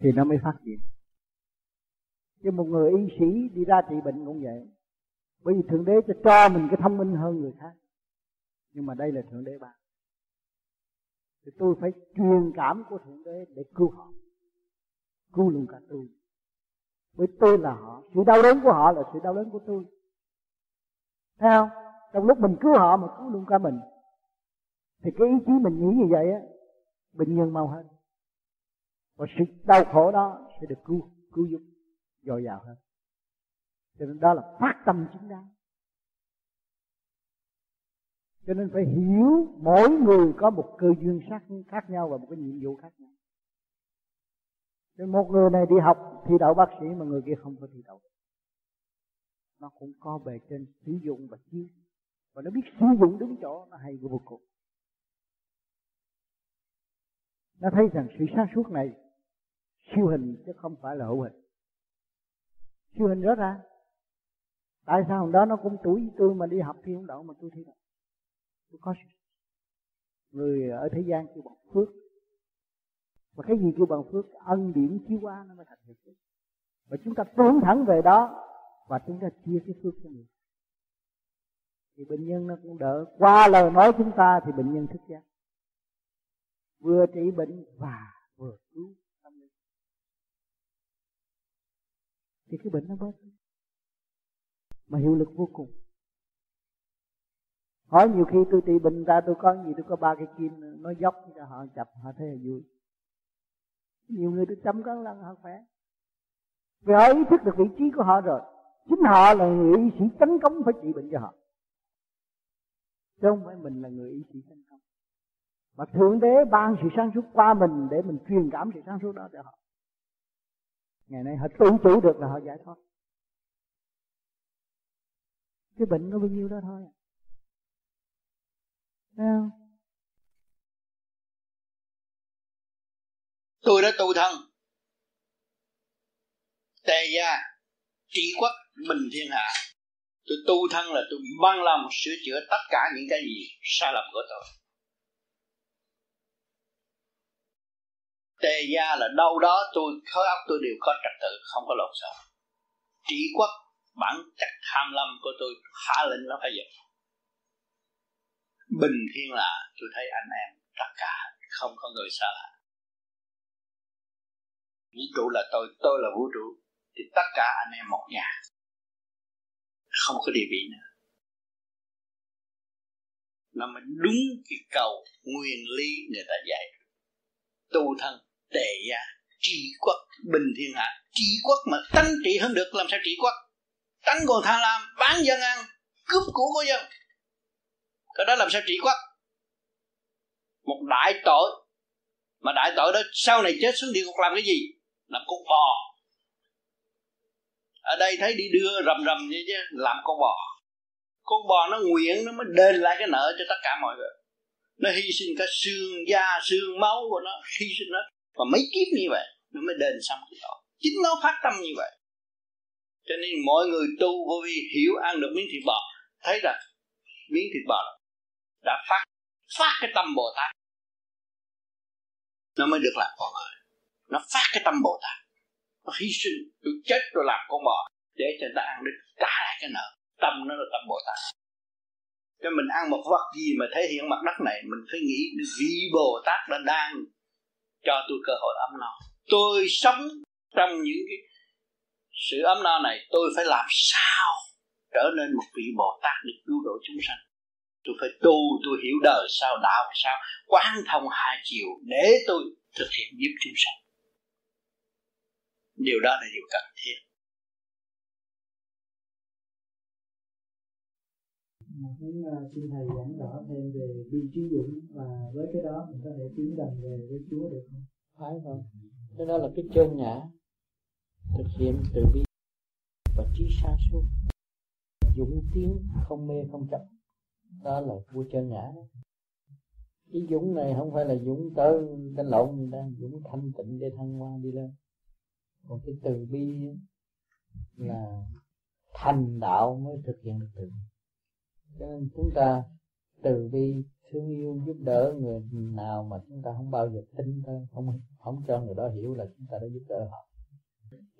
thì nó mới phát triển chứ một người y sĩ đi ra trị bệnh cũng vậy. Bởi vì thượng đế cho cho mình cái thông minh hơn người khác. Nhưng mà đây là thượng đế ban thì tôi phải truyền cảm của thượng đế để cứu họ, cứu luôn cả tôi. Bởi tôi là họ. Sự đau đớn của họ là sự đau đớn của tôi. Thấy không? Trong lúc mình cứu họ mà cứu luôn cả mình, thì cái ý chí mình nghĩ như vậy á bệnh nhân mau hơn. Và sự đau khổ đó sẽ được cứu cứu giúp, dồi dào hơn. Cho nên đó là phát tâm chính đáng. Cho nên phải hiểu mỗi người có một cơ duyên sắc khác nhau và một cái nhiệm vụ khác nhau. Cho một người này đi học thi đậu bác sĩ mà người kia không có thi đậu. Nó cũng có bề trên sử dụng và chiếu và nó biết sử dụng đúng chỗ, nó hay vô cùng. Nó thấy rằng sự sáng suốt này siêu hình chứ không phải là hữu hình. Siêu hình rõ ràng. Tại sao hôm đó nó cũng tuổi với tôi mà đi học thi không đậu mà tôi thi đậu? Tôi có người ở thế gian kêu bằng phước. Và cái gì kêu bằng phước? Ân điển chiếu qua nó mới thành hiện phước và chúng ta tưởng thẳng về đó và chúng ta chia cái phước cho người thì bệnh nhân nó cũng đỡ. Qua lời nói chúng ta thì bệnh nhân thức giác. Vừa trị bệnh và vừa cứu tâm linh. Thì cái bệnh nó bớt mà hiệu lực vô cùng. Hỏi nhiều khi tôi trị bệnh ra tôi có gì, tôi có ba cái kim nó dốc cho họ chập, họ thấy là vui. Nhiều người tôi chăm có lần họ khỏe. Vì họ ý thức được vị trí của họ rồi. Chính họ là người y sĩ tấn công phải trị bệnh cho họ chứ không phải mình là người y sĩ chân công. Mà thượng đế ban sự sáng suốt qua mình để mình truyền cảm sự sáng suốt đó cho họ. Ngày nay họ tự chủ được là họ giải thoát. Cái bệnh nó bao nhiêu đó thôi à. Thấy không? tôi đã tu thân. Tề gia trị quốc bình thiên hạ tôi tu thân là tôi mang lòng sửa chữa tất cả những cái gì sai lầm của tôi. Tề gia là đâu đó tôi, khối óc tôi đều có trật tự, không có lộn xộn. Trị quốc, bản chất tham lâm của tôi hạ lệnh nó phải dừng bình thiên là tôi thấy anh em tất cả, không có người xa lạ. Vũ trụ là tôi tôi là vũ trụ, thì tất cả anh em một nhà không có địa vị nữa. Là mình đúng cái cầu nguyên lý người ta dạy. Tu thân, tề gia trị quốc bình thiên hạ. Trị quốc mà tánh trị hơn được, làm sao trị quốc tánh còn tham lam bán dân ăn, cướp của của dân. Cái đó làm sao trị quốc một đại tội. Mà đại tội đó, sau này chết xuống địa ngục làm cái gì? Làm con bò ở đây thấy đi đưa rầm rầm vậy chứ, làm con bò. Con bò nó nguyện, nó mới đền lại cái nợ cho tất cả mọi người. Nó hy sinh cả xương da, xương máu của nó, hy sinh nó và mấy kiếp như vậy, nó mới đền xong cái tội. Chính nó phát tâm như vậy. Cho nên mọi người tu vô vi, hiểu ăn được miếng thịt bò, thấy rằng miếng thịt bò đã phát phát cái tâm bồ tát. Nó mới được làm con người. Nó phát cái tâm bồ tát nó hy sinh tôi chết tôi làm con bò, để cho ta ăn được trả lại cái nợ. Tâm nó là tâm bồ tát. Cho mình ăn một vật gì mà thể hiện mặt đất này, mình phải nghĩ vị bồ tát đã đang cho tôi cơ hội ấm no. Tôi sống trong những cái sự ấm no này, tôi phải làm sao trở nên một vị bồ tát để cứu độ chúng sanh? Tôi phải tu, tôi hiểu đời sao, đạo sao, quán thông hai chiều để tôi thực hiện giúp chúng sanh điều đó là điều cần thiết. Muốn uh, xin thầy giảng rõ thêm về bi trí dũng và với cái đó mình có thể tiến gần về với Chúa được không? Phải không? Cái đó là cái chân nhã thực hiện từ bi và trí sáng suốt. Dũng tiến không mê không chấp. Đó là vua chân nhã đó cái dũng này không phải là dũng tới đánh lộn người ta dũng thanh tịnh để thăng hoa đi lên còn cái từ bi là thành đạo mới thực hiện được từ cho nên chúng ta từ bi, thương yêu, giúp đỡ người nào mà chúng ta không bao giờ tin thôi, không không cho người đó hiểu là chúng ta đã giúp đỡ họ.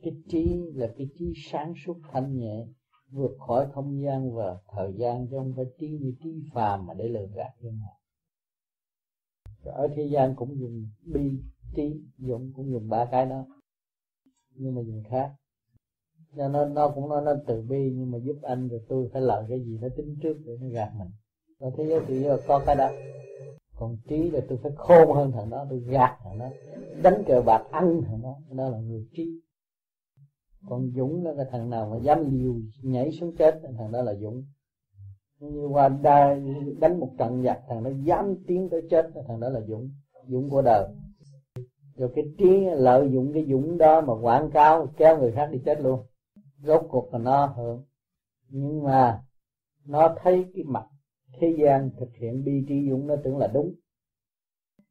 Cái trí là cái trí sáng suốt thanh nhẹ, vượt khỏi không gian và thời gian chứ không phải trí như trí phàm mà để lừa gạt nhân họ ở thế gian cũng dùng bi, trí dụng cũng dùng ba cái đó nhưng mà dùng khác. Cho nên nó cũng nói nó từ bi nhưng mà giúp anh rồi tôi phải làm cái gì nó tính trước để nó gạt mình. Và thế giới thì có cái đó. Còn trí là tôi phải khôn hơn thằng đó tôi gạt thằng đó. Đánh cờ bạc ăn thằng đó đó là người trí. Còn dũng là cái thằng nào mà dám liều nhảy xuống chết thằng đó là dũng. Như qua đa, đánh một trận giặc thằng đó dám tiến tới chết thằng đó là dũng. Dũng của đời rồi cái trí lợi dụng cái dũng đó mà quảng cáo, kéo người khác đi chết luôn. Rốt cuộc là nó hưởng. Nhưng mà nó thấy cái mặt thế gian thực hiện bi trí dũng nó tưởng là đúng.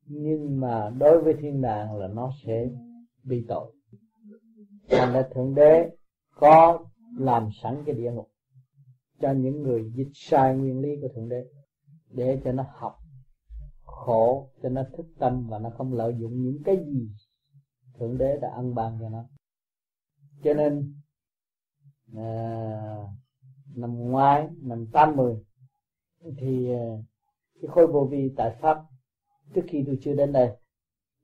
Nhưng mà đối với thiên đàng là nó sẽ bị tội. Thành ra thượng đế có làm sẵn cái địa ngục cho những người dịch sai nguyên lý của thượng đế để cho nó học khổ cho nó thức tâm và nó không lợi dụng những cái gì thượng đế đã ăn ban cho nó. Cho nên à, năm ngoái năm tám mươi thì à, cái khối vô vi tại pháp trước khi tôi chưa đến đây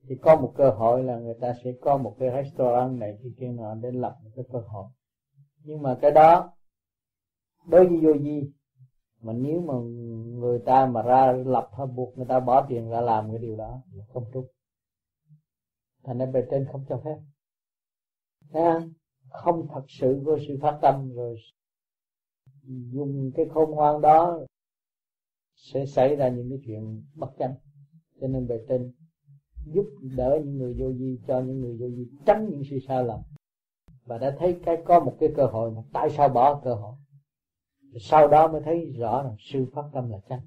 thì có một cơ hội là người ta sẽ có một cái restaurant này khi kia nọ để lập một cái cơ hội. Nhưng mà cái đó đối với vô vi mà nếu mà người ta mà ra lập hay buộc, người ta bỏ tiền ra làm cái điều đó là không trúng thành ra bề trên không cho phép. Thấy không? Thật sự có sự phát tâm rồi dùng cái khôn ngoan đó sẽ xảy ra những cái chuyện bất chánh. Cho nên bề trên giúp đỡ những người vô vi, cho những người vô vi tránh những sự sai lầm. Và đã thấy cái, có một cái cơ hội mà tại sao bỏ cơ hội? Sau đó mới thấy rõ là sự phát tâm là chánh.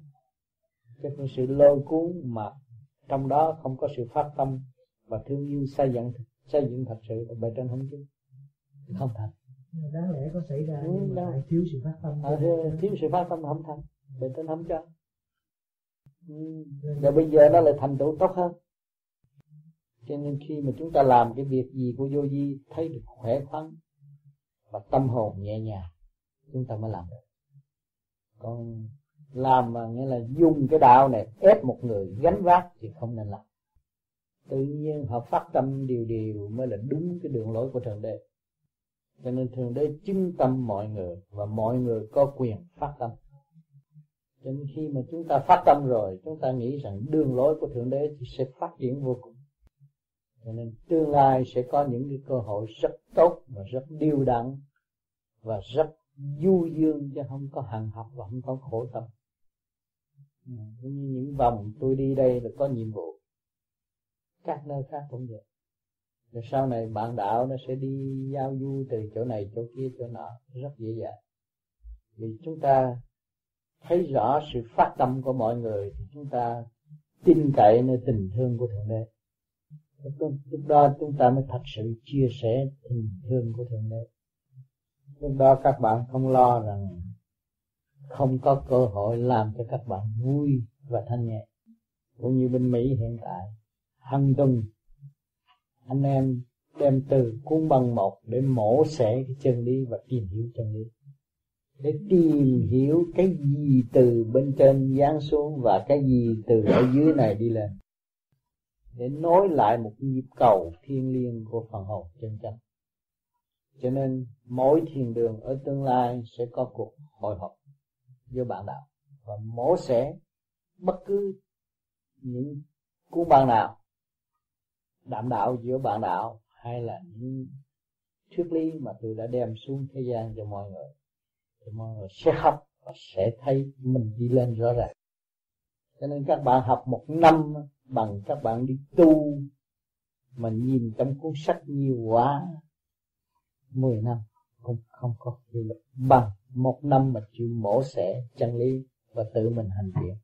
Chứ không sự lôi cuốn mà trong đó không có sự phát tâm và thương yêu xây dựng xây dựng thật sự ở bề trên không chứ. Không thành đáng lẽ có xảy ra ừ, nhưng mà lại thiếu sự phát tâm. À, thiếu sự phát tâm không thành. Bề trên không cho. Ừ. rồi bây giờ nó lại thành tựu tốt hơn. Cho nên khi mà chúng ta làm cái việc gì của vô vi thấy được khỏe khoắn và tâm hồn nhẹ nhàng chúng ta mới làm được còn làm mà nghĩa là dùng cái đạo này, ép một người gánh vác thì không nên làm. Tự nhiên họ phát tâm điều điều mới là đúng cái đường lối của thượng đế. Cho nên thượng đế chứng tâm mọi người và mọi người có quyền phát tâm. Cho nên khi mà chúng ta phát tâm rồi, chúng ta nghĩ rằng đường lối của thượng đế thì sẽ phát triển vô cùng. Cho nên tương lai sẽ có những cái cơ hội rất tốt và rất điều đặn và rất du dương chứ không có hằng học và không có khổ tâm. Ừ, cũng như những vòng tôi đi đây là có nhiệm vụ. Các nơi khác cũng vậy. Rồi sau này bạn đạo nó sẽ đi giao du từ chỗ này, chỗ kia, chỗ nọ. Rất dễ dàng. Vì chúng ta thấy rõ sự phát tâm của mọi người thì chúng ta tin cậy nơi tình thương của thượng đế. Lúc đó chúng ta mới thật sự chia sẻ tình thương của thượng đế lúc đó các bạn không lo rằng không có cơ hội làm cho các bạn vui và thanh nhẹ. Cũng như bên Mỹ hiện tại hàng tuần anh em đem từ cuốn bằng một để mổ xẻ cái chân lý và tìm hiểu chân lý. Để tìm hiểu cái gì từ bên trên giáng xuống và cái gì từ ở dưới này đi lên. Để nối lại một nhịp cầu thiên liêng của phần hồn chân chánh cho nên mỗi thiền đường ở tương lai sẽ có cuộc hội họp với bạn đạo và mổ sẽ bất cứ những cuốn băng nào đảm đạo giữa bạn đạo hay là những thuyết lý mà tôi đã đem xuống thế gian cho mọi người, thì mọi người sẽ học và sẽ thấy mình đi lên rõ ràng. Cho nên các bạn học một năm bằng các bạn đi tu mà nhìn trong cuốn sách nhiều quá 10 năm cũng không có hiệu lực. Bằng một năm mà chịu mổ xẻ chân lý và tự mình hành thiện.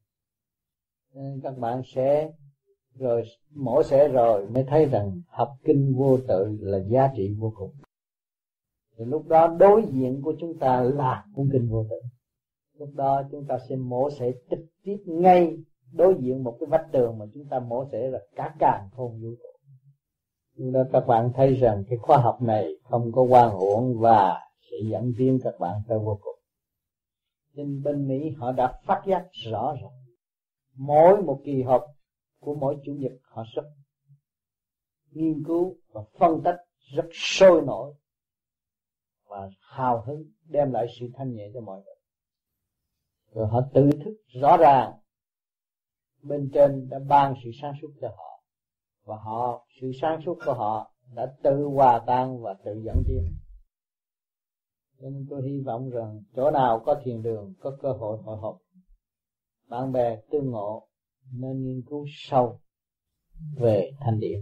Nên các bạn sẽ rồi, mổ xẻ rồi mới thấy rằng học kinh vô tự là giá trị vô cùng. Thì lúc đó đối diện của chúng ta là cuốn kinh vô tự. Lúc đó chúng ta sẽ mổ xẻ trực tiếp ngay đối diện một cái vách tường mà chúng ta mổ xẻ là cả càng không vũ trụ đó các bạn thấy rằng cái khoa học này không có quan uổng và sẽ dẫn tiến các bạn tới vô cùng. Nhưng bên Mỹ, họ đã phát giác rõ rồi mỗi một kỳ họp của mỗi chủ nhật, họ rất nghiên cứu và phân tích, rất sôi nổi và hào hứng đem lại sự thanh nhẹ cho mọi người. Rồi họ tự thức rõ ràng, bên trên đã ban sự sáng suốt cho họ và họ, sự sáng suốt của họ đã tự hòa tan và tự dẫn tiến. Nên tôi hy vọng rằng chỗ nào có thiền đường, có cơ hội hội họp, bạn bè tương ngộ, nên nghiên cứu sâu về thanh điển.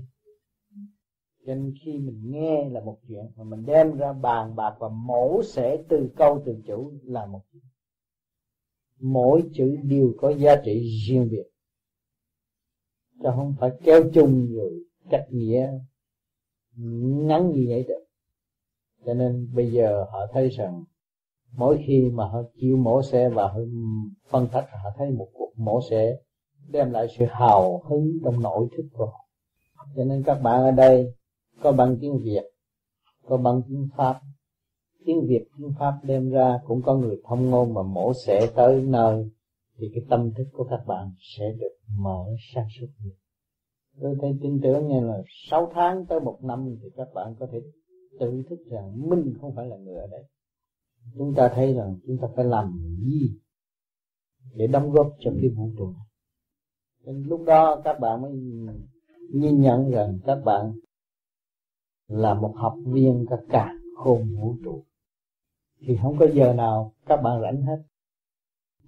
Cho nên khi mình nghe là một chuyện, mà mình đem ra bàn bạc và mổ xẻ từ câu từ chủ là một chuyện. Mỗi chữ đều có giá trị riêng biệt chứ không phải kéo chung rồi cách nghĩa, ngắn như vậy được. Cho nên bây giờ họ thấy rằng mỗi khi mà họ chịu mổ xe và họ phân tích, họ thấy một cuộc mổ xe đem lại sự hào hứng trong nội thức của họ. Cho nên các bạn ở đây có bằng tiếng Việt, có bằng tiếng Pháp. Tiếng Việt, tiếng Pháp đem ra cũng có người thông ngôn mà mổ xẻ tới nơi thì cái tâm thức của các bạn sẽ được mở sáng suốt nhiều. Tôi thấy tin tưởng như là 6 tháng tới một năm thì các bạn có thể tự thức rằng mình không phải là người ở đây. Chúng ta thấy rằng chúng ta phải làm gì để đóng góp cho cái vũ trụ này. Nên lúc đó các bạn mới nhìn nhận rằng các bạn là một học viên các cả khôn vũ trụ. Thì không có giờ nào các bạn rảnh hết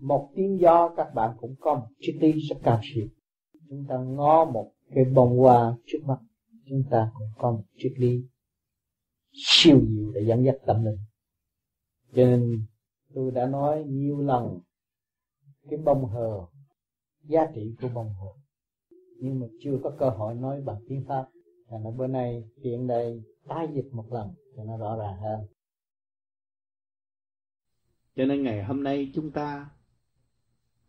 một tiếng gió các bạn cũng có một chiếc lý rất cao siêu chúng ta ngó một cái bông hoa trước mắt, chúng ta cũng có một triết lý siêu nhiều để dẫn dắt tâm linh. Cho nên, tôi đã nói nhiều lần, cái bông hờ, giá trị của bông hờ. Nhưng mà chưa có cơ hội nói bằng tiếng pháp. Thành ra bữa nay, tiện đây, tái dịch một lần, cho nó rõ ràng hơn. Cho nên ngày hôm nay chúng ta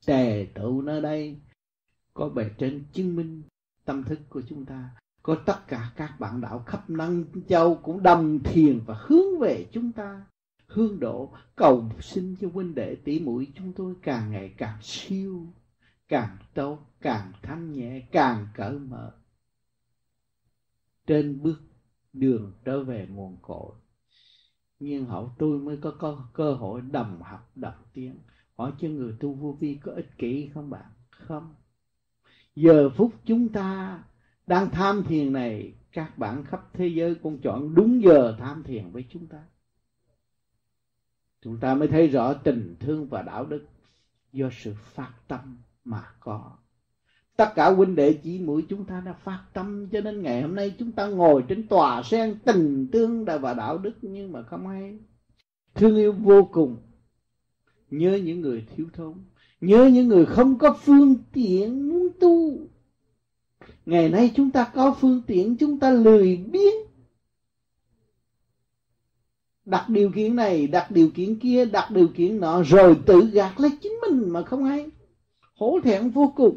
tề tụ nơi đây. Có bề trên chứng minh tâm thức của chúng ta. Có tất cả các bạn đạo khắp năm châu cũng đầm thiền và hướng về chúng ta. Hương độ cầu xin cho huynh đệ tỷ muội chúng tôi càng ngày càng siêu càng tốt càng thanh nhẹ càng cởi mở. Trên bước đường trở về nguồn cội. Nhưng hậu tôi mới có, có cơ hội đầm học đầm tiếng hỏi cho người tu vô vi có ích kỷ không bạn? Không. Giờ phút chúng ta đang tham thiền này, các bạn khắp thế giới cũng chọn đúng giờ tham thiền với chúng ta. Chúng ta mới thấy rõ tình thương và đạo đức do sự phát tâm mà có. Tất cả huynh đệ chỉ mũi chúng ta đã phát tâm, cho nên ngày hôm nay chúng ta ngồi trên tòa sen tình thương và đạo đức, nhưng mà không hay thương yêu vô cùng nhớ những người thiếu thốn. Nhớ những người không có phương tiện muốn tu. Ngày nay chúng ta có phương tiện, chúng ta lười biếng. Đặt điều kiện này, đặt điều kiện kia, đặt điều kiện nọ, rồi tự gạt lấy chính mình mà không hay. Hổ thẹn vô cùng.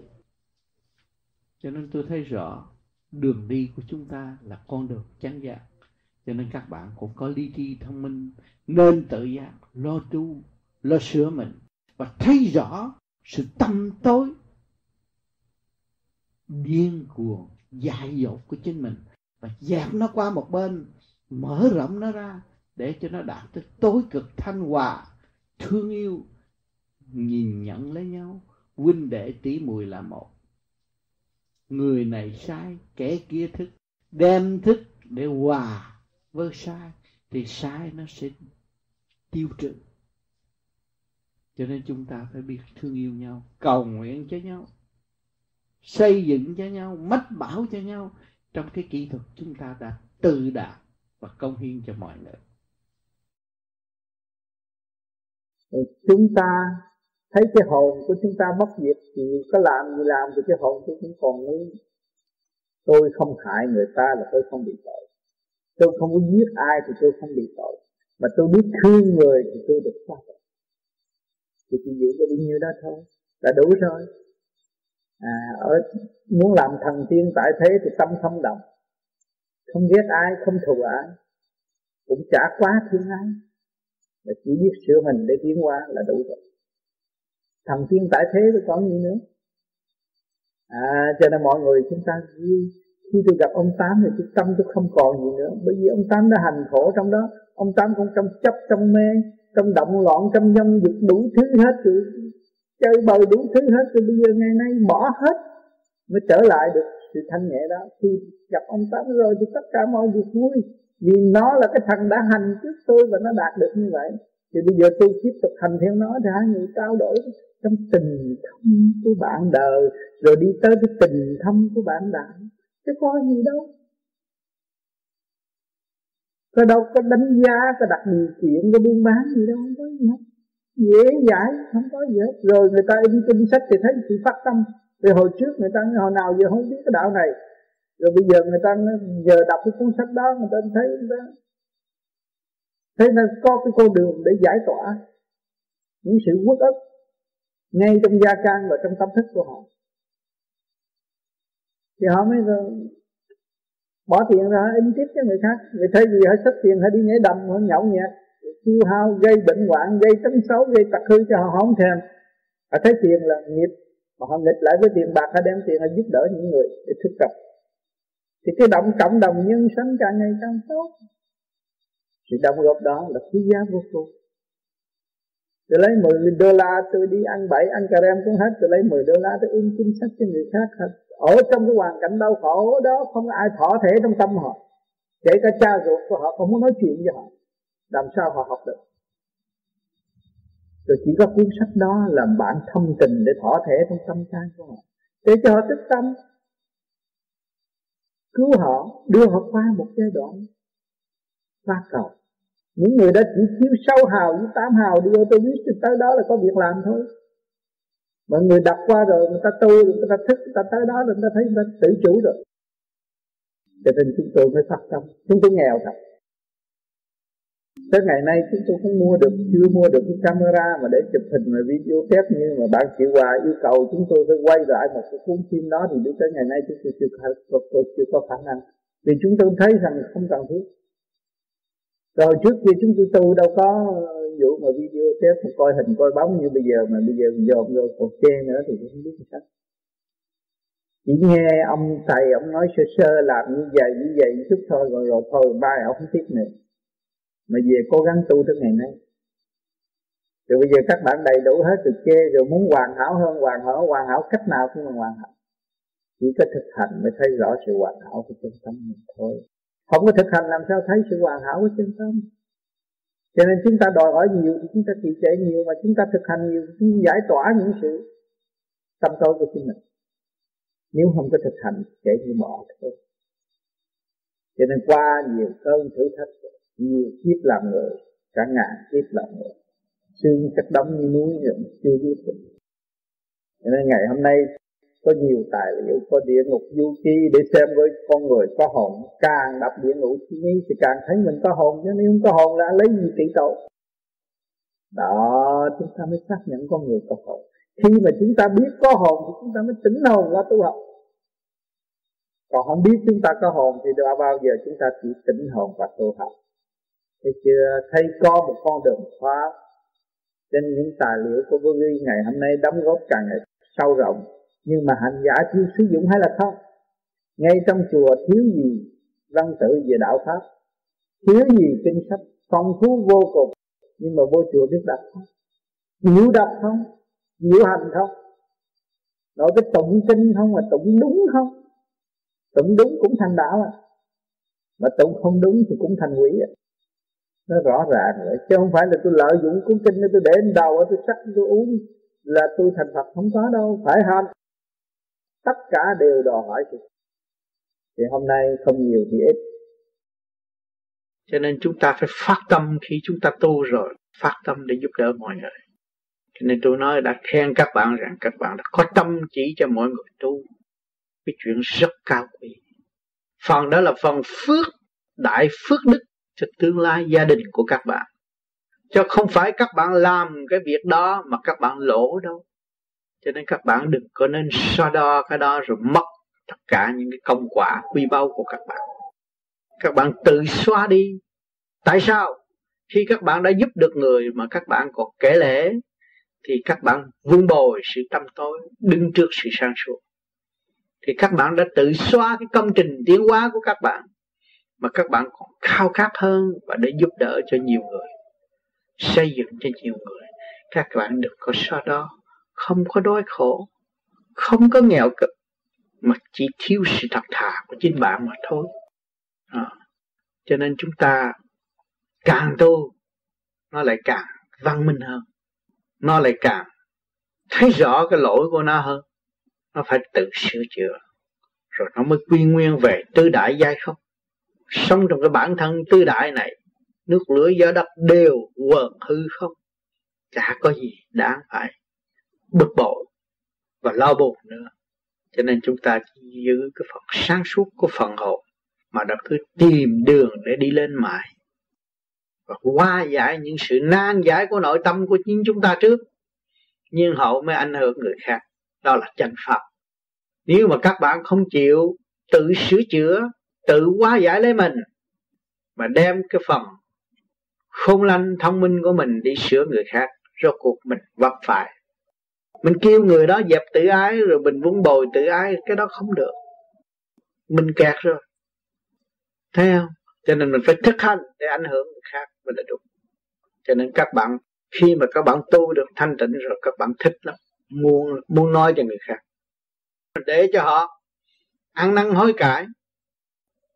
Cho nên tôi thấy rõ, đường đi của chúng ta là con đường chán giác. Cho nên các bạn cũng có lý trí thông minh, nên tự giác, lo tu lo sửa mình. Và thấy rõ sự tâm tối điên cuồng, dại dột của chính mình. Và dẹp nó qua một bên, mở rộng nó ra, để cho nó đạt tới tối cực thanh hòa, thương yêu, nhìn nhận lấy nhau. Huynh đệ tỷ mùi là một. Người này sai, kẻ kia thức. Đem thức để hòa với sai, thì sai nó sẽ tiêu trừ cho nên chúng ta phải biết thương yêu nhau, cầu nguyện cho nhau, xây dựng cho nhau, mách bảo cho nhau. Trong cái kỹ thuật chúng ta đã tự đạt và công hiến cho mọi người. Chúng ta thấy cái hồn của chúng ta mất diệt thì có làm gì làm thì cái hồn tôi cũng còn nguyên tôi không hại người ta là tôi không bị tội. Tôi không có giết ai thì tôi không bị tội. Mà tôi biết thương người thì tôi được thoát thì chỉ giữ có bao nhiêu đó thôi là đủ rồi. À, ở muốn làm thần tiên tại thế thì tâm không động. Không ghét ai không thù ai cũng chả quá thương ai. Mà chỉ biết sửa mình để tiến qua là đủ rồi. Thần tiên tại thế thì còn gì nữa? À cho nên mọi người chúng ta khi tôi gặp ông tám thì tôi tâm tôi không còn gì nữa. Bởi vì ông tám đã hành khổ trong đó. Ông tám cũng trong chấp trong mê trong động loạn, trong dâm dục đủ thứ hết rồi. Chơi bời đủ thứ hết rồi. Bây giờ ngày nay bỏ hết mới trở lại được. Sự thanh nhẹ đó, khi gặp ông tám rồi thì tất cả mọi việc vui. Vì nó là cái thằng đã hành trước tôi và nó đạt được như vậy. Thì bây giờ tôi tiếp tục hành theo nó thì hai người trao đổi trong tình thâm của bạn đời, rồi đi tới cái tình thâm của bạn đạo chứ có gì đâu. Tôi đâu có đánh giá, có đặt điều kiện, có buôn bán gì đâu, không có gì hết. Dễ dãi, không có gì hết. Rồi người ta in kinh sách thì thấy sự phát tâm. Vì hồi trước người ta hồi nào giờ không biết cái đạo này? Rồi bây giờ người ta giờ đọc cái cuốn sách đó, người ta thấy người ta thấy nên có cái con đường để giải tỏa những sự uất ức ngay trong gia can và trong tâm thức của họ. Thì họ mới bỏ tiền ra in tiếp cho người khác. Người thấy gì họ xách tiền họ đi nhảy đầm họ nhậu nhẹt, tiêu hao, gây bệnh hoạn, gây tấn xấu, gây tật hư cho họ không thèm. Họ thấy tiền là nghiệp, mà họ nghịch lại với tiền bạc, họ đem tiền họ giúp đỡ những người để thức tập. Thì cái động cộng đồng nhân sanh càng ngày càng tốt. Sự động góp đó là quý giá vô cùng. Tôi lấy 10 đô la tôi đi ăn bậy ăn cà rem cũng hết. Tôi lấy 10 đô la tôi in kinh sách cho người khác hết ở trong cái hoàn cảnh đau khổ đó, không ai thỏa thể trong tâm họ. Kể cả cha ruột của họ không muốn nói chuyện với họ. Làm sao họ học được? Rồi chỉ có cuốn sách đó làm bạn thông tình để thỏa thể trong tâm can của họ. Để cho họ tích tâm. Cứu họ, đưa họ qua một giai đoạn qua cầu. Những người đó chỉ thiếu sâu hào với tám hào đi ô tô buýt tới đó là có việc làm thôi mọi người đọc qua rồi người ta tu người ta thức người ta tới đó rồi người ta thấy người ta tự chủ rồi cho nên chúng tôi mới phát tâm chúng tôi nghèo thật. Tới ngày nay chúng tôi không mua được chưa mua được cái camera mà để chụp hình và video test như mà bạn chị hòa yêu cầu chúng tôi phải quay lại một cái cuốn phim đó thì đến tới ngày nay chúng tôi chưa có, tôi chưa có khả năng. Vì chúng tôi thấy rằng không cần thiết. Rồi trước kia chúng tôi tu đâu có vụ mà video tiếp mà coi hình coi bóng như bây giờ mà bây giờ dồn vô còn chê nữa thì không biết sao. Chỉ nghe ông thầy, ông nói sơ sơ làm như vậy như vậy chút thôi, rồi rồi thôi mai ông không tiếp nữa. Mà về cố gắng tu tới ngày nay. Rồi bây giờ các bạn đầy đủ hết rồi chê rồi muốn hoàn hảo hơn, hoàn hảo hoàn hảo cách nào cũng là hoàn hảo. Chỉ có thực hành mới thấy rõ sự hoàn hảo của chân tâm mình thôi. Không có thực hành làm sao thấy sự hoàn hảo của chân tâm cho nên chúng ta đòi hỏi nhiều thì chúng ta chịu trễ nhiều, mà chúng ta thực hành nhiều thì chúng giải tỏa những sự tâm tối của chính mình. Nếu không có thực hành trễ như bỏ thôi cho nên qua nhiều cơn thử thách, nhiều kiếp làm người, cả ngàn kiếp làm người, xương chất đóng như núi rồi chưa biết được. Cho nên ngày hôm nay có nhiều tài liệu, có địa ngục du chi để xem với con người có hồn. Càng đọc địa ngục chi thì càng thấy mình có hồn, chứ nếu không có hồn là lấy gì trị tội? Đó, chúng ta mới xác nhận con người có hồn. Khi mà chúng ta biết có hồn thì chúng ta mới tỉnh hồn ra tu học. Còn không biết chúng ta có hồn thì đã bao giờ chúng ta chỉ tỉnh hồn và tu học? Thấy chưa? Thấy có một con đường thoát trên những tài liệu của vô vi ngày hôm nay đóng góp càng ngày sâu rộng nhưng mà hành giả chưa sử dụng hay là không? Ngay trong chùa thiếu gì văn tự về đạo pháp? Thiếu gì kinh sách? Phong phú vô cùng. Nhưng mà vô chùa biết đọc không? Hiểu đọc không? Hiểu hành không? Nói cái tụng kinh không mà tụng đúng không? Tụng đúng cũng thành đạo à. Mà tụng không đúng thì cũng thành quỷ à. Nó rõ ràng rồi. Chứ không phải là tôi lợi dụng cuốn kinh để tôi để lên đầu, tôi sắc, tôi uống, là tôi thành Phật không có đâu. Phải không tất cả đều đòi hỏi sự thì hôm nay không nhiều thì ít. Cho nên chúng ta phải phát tâm khi chúng ta tu rồi, phát tâm để giúp đỡ mọi người. Cho nên tôi nói đã khen các bạn rằng các bạn đã có tâm chỉ cho mọi người tu. Cái chuyện rất cao quý. Phần đó là phần phước, đại phước đức cho tương lai gia đình của các bạn. Cho không phải các bạn làm cái việc đó mà các bạn lỗ đâu cho nên các bạn đừng có nên so đo cái đó rồi mất tất cả những cái công quả quy báu của các bạn. Các bạn tự xóa đi. Tại sao? Khi các bạn đã giúp được người mà các bạn còn kể lễ thì các bạn vun bồi sự tâm tối, đứng trước sự sáng suốt. Thì các bạn đã tự xóa cái công trình tiến hóa của các bạn mà các bạn còn khao khát hơn và để giúp đỡ cho nhiều người, xây dựng cho nhiều người. Các bạn đừng có so đó không có đói khổ, không có nghèo cực mà chỉ thiếu sự thật thà của chính bạn mà thôi. À. cho nên chúng ta càng tu, nó lại càng văn minh hơn, nó lại càng thấy rõ cái lỗi của nó hơn. Nó phải tự sửa chữa, rồi nó mới quy nguyên về tư đại giai không? Sống trong cái bản thân tư đại này, nước lửa gió đất đều quần hư không? Chả có gì đáng phải bực bội và lo buồn nữa. Cho nên chúng ta giữ cái phần sáng suốt của phần hồn, mà đã cứ tìm đường để đi lên mãi. Và qua giải những sự nan giải của nội tâm của chính chúng ta trước, nhưng hậu mới ảnh hưởng người khác. Đó là chân pháp. Nếu mà các bạn không chịu tự sửa chữa, tự hóa giải lấy mình, mà đem cái phần không lanh thông minh của mình đi sửa người khác, rốt cuộc mình vấp phải mình kêu người đó dẹp tự ái rồi mình vun bồi tự ái, cái đó không được. Mình kẹt rồi. Thấy không? Cho nên mình phải thực hành để ảnh hưởng người khác mới là đúng. Cho nên các bạn, khi mà các bạn tu được thanh tịnh rồi, các bạn thích lắm. Muốn muốn nói cho người khác. Để cho họ ăn năn hối cải,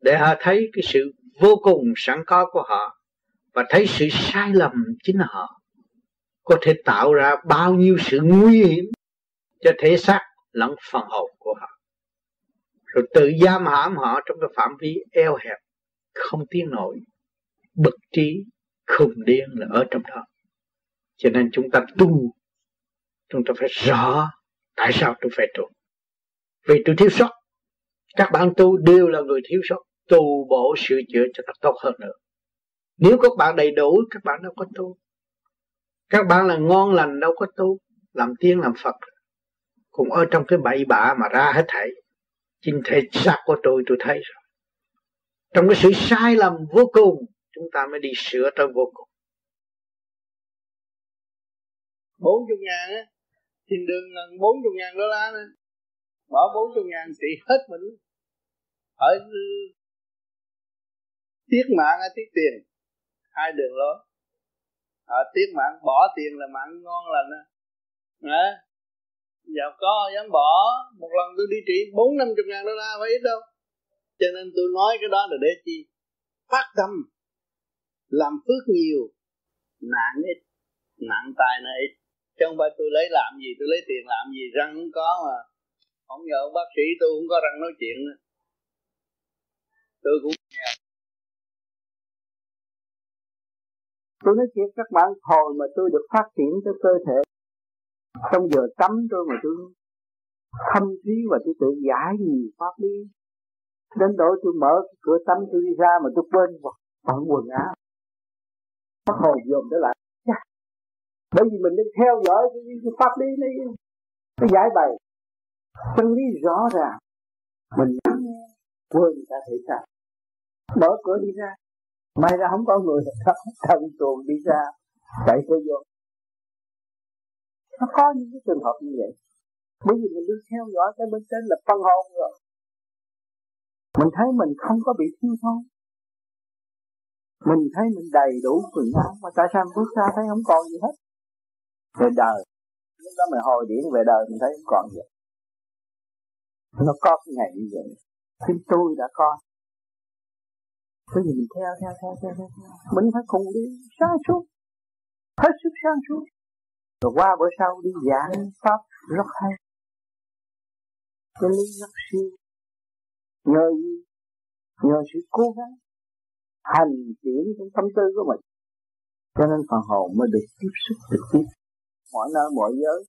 để họ thấy cái sự vô cùng sẵn có của họ và thấy sự sai lầm chính là họ có thể tạo ra bao nhiêu sự nguy hiểm cho thể xác lẫn phần hồn của họ. Rồi tự giam hãm họ trong cái phạm vi eo hẹp, không tiến nổi, bực trí, khùng điên là ở trong đó. Cho nên chúng ta tu, chúng ta phải rõ tại sao tôi phải tu. Vì tôi thiếu sót, các bạn tu đều là người thiếu sót, tu bổ sửa chữa cho nó tốt hơn nữa. Nếu các bạn đầy đủ, các bạn đâu có tu các bạn là ngon lành, đâu có tu làm tiên, làm phật. Cũng ở trong cái bậy bạ mà ra hết thảy. Chính thể xác của tôi tôi thấy rồi. Trong cái sự sai lầm vô cùng, chúng ta mới đi sửa tới vô cùng. Bốn chục ngàn á. Thiên đường gần bốn chục ngàn đô la nữa bỏ bốn chục ngàn thì hết mình. Ở uh, tiết mạng hay tiết tiền. Hai đường lối. Ờ, ở tiết mạng bỏ tiền là mạng ngon lành á. À. giàu có, dám bỏ. Một lần tôi đi trị bốn năm chục ngàn đô la phải ít đâu. Cho nên tôi nói cái đó là để chi? Phát tâm. Làm phước nhiều. Nạn ít. Nặng tài nó ít. Chứ không phải tôi lấy làm gì, tôi lấy tiền làm gì. Răng không có mà. Không nhờ ông bác sĩ tôi không có răng nói chuyện nữa. Tôi cũng tôi nói chuyện các bạn hồi mà tôi được phát triển cái cơ thể trong giờ tắm tôi mà tôi thâm trí và tôi tự giải nhiều pháp lý. Đến độ tôi mở cửa tắm tôi đi ra mà tôi quên bỏ quần áo. Bắt hồn dồn trở lại dạ, bởi vì mình đang theo dõi cái, cái pháp lý này cái giải bày. Chân lý rõ ràng mình quên người ta thể xác. Mở cửa đi ra may ra không có người thân tuồng đi ra, chạy tới vô. Nó có những cái trường hợp như vậy. Bởi vì mình đi theo dõi cái bên trên là phân hồn rồi. Mình thấy mình không có bị thiếu thốn mình thấy mình đầy đủ quần áo, mà tại sao bước ra thấy không còn gì hết? Về đời. Lúc đó mình hồi điển về đời, mình thấy không còn gì. Nó có cái ngày như vậy. Chính tôi đã có bởi vì mình theo theo theo theo theo mình phải cùng đi sáng suốt hết sức sáng suốt. Rồi qua bữa sau đi giảng pháp, rất hay. Cái lý rất siêu. Nhờ gì? Nhờ sự cố gắng, hành triển trong tâm tư của mình. Cho nên phần hồn mới được tiếp xúc trực tiếp mọi nơi, mọi giới.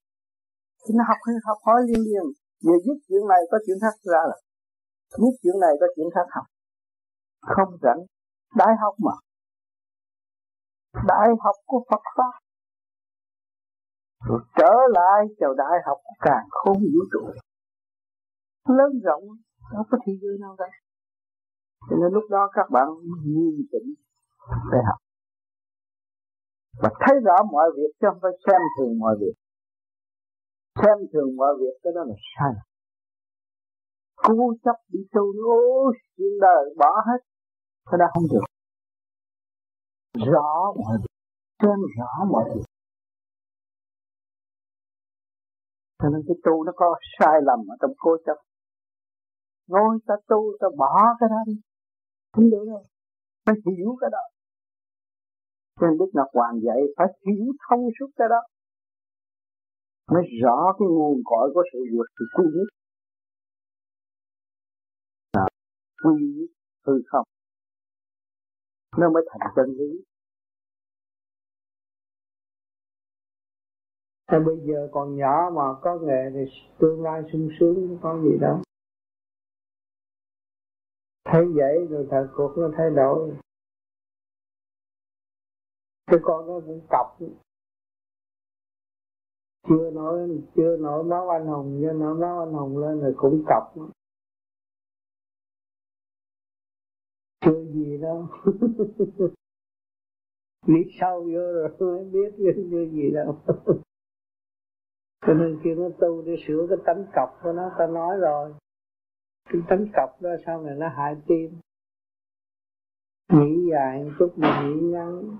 Thì nó học hay học hỏi liên liên về giúp chuyện này có chuyện khác ra là giúp chuyện này có chuyện khác học không rảnh. Đại học mà. Đại học của Phật pháp rồi trở lại chào đại học của càng không vũ trụ. Lớn rộng, nó có thế giới nào đây? Cho nên lúc đó các bạn nghiêm chỉnh để học. Và thấy rõ mọi việc chứ không phải xem thường mọi việc. Xem thường mọi việc, cái đó là sai cố chấp đi tu nữa chuyện đời bỏ hết cái đó không được. Rõ mọi việc. Trên rõ mọi việc. Cho nên cái tu nó có sai lầm ở trong cố chấp. Ngồi ta tu ta bỏ cái đó đi. Không được đâu. Phải hiểu cái đó. Cho nên Đức Ngọc Hoàng dạy phải hiểu thông suốt cái đó. Mới rõ cái nguồn cội của sự vượt thì quy nhất quy nhất hư không nó mới thành chân lý. Thế bây giờ còn nhỏ mà có nghề thì tương lai sung sướng có gì đâu. Thấy vậy rồi thời cuộc nó thay đổi. Cái con nó cũng cọc. Chưa nói, chưa nổi máu anh hùng chưa nổi máu anh hùng lên rồi cũng cọc. Chưa gì đâu. Đi sâu vô rồi mới biết chưa gì đâu. Cho nên kia nó tu để sửa cái tánh cọc của nó, ta nói rồi. Cái tánh cọc đó sau này nó hại tim. Nghĩ dài một chút mà nghĩ ngắn.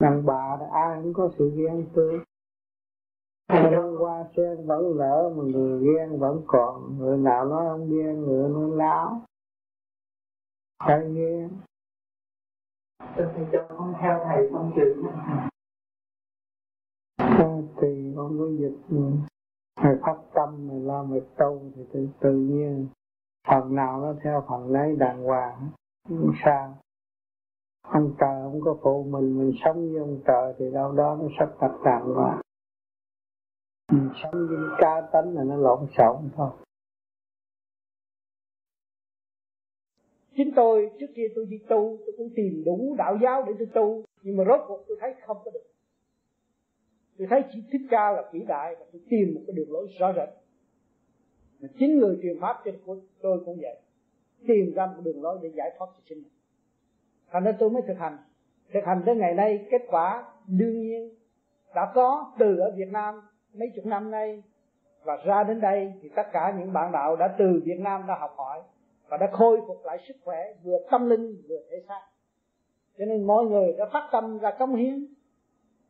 Đàn bà là ai cũng có sự ghen tương hôm qua sen vẫn lỡ mà người ghen vẫn còn. Người nào nói không ghen, người nó láo phải tôi thầy cho con theo thầy con chữ. Ờ, thì con có dịch ừ. mày phát tâm mày lo mệt tu thì tự, tự nhiên phần nào nó theo phần lấy đàng hoàng không sao? Ông trời không có phụ mình mình sống với ông trời thì đâu đó nó sắp đặt đàng hoàng. Mình sống với cá tánh là nó lộn xộn thôi. Chính tôi, trước kia tôi đi tu, tôi cũng tìm đủ đạo giáo để tôi tu, nhưng mà rốt cuộc tôi thấy không có được. Tôi thấy chỉ thích ca là vĩ đại và tôi tìm một cái đường lối rõ rệt. Mà chính người truyền pháp của tôi cũng vậy, tìm ra một đường lối để giải thoát cho chính mình. Thành ra tôi mới thực hành. Thực hành tới ngày nay, kết quả đương nhiên đã có từ ở Việt Nam mấy chục năm nay. Và ra đến đây thì tất cả những bạn đạo đã từ Việt Nam đã học hỏi và đã khôi phục lại sức khỏe, vừa tâm linh, vừa thể xác. Cho nên mọi người đã phát tâm ra công hiến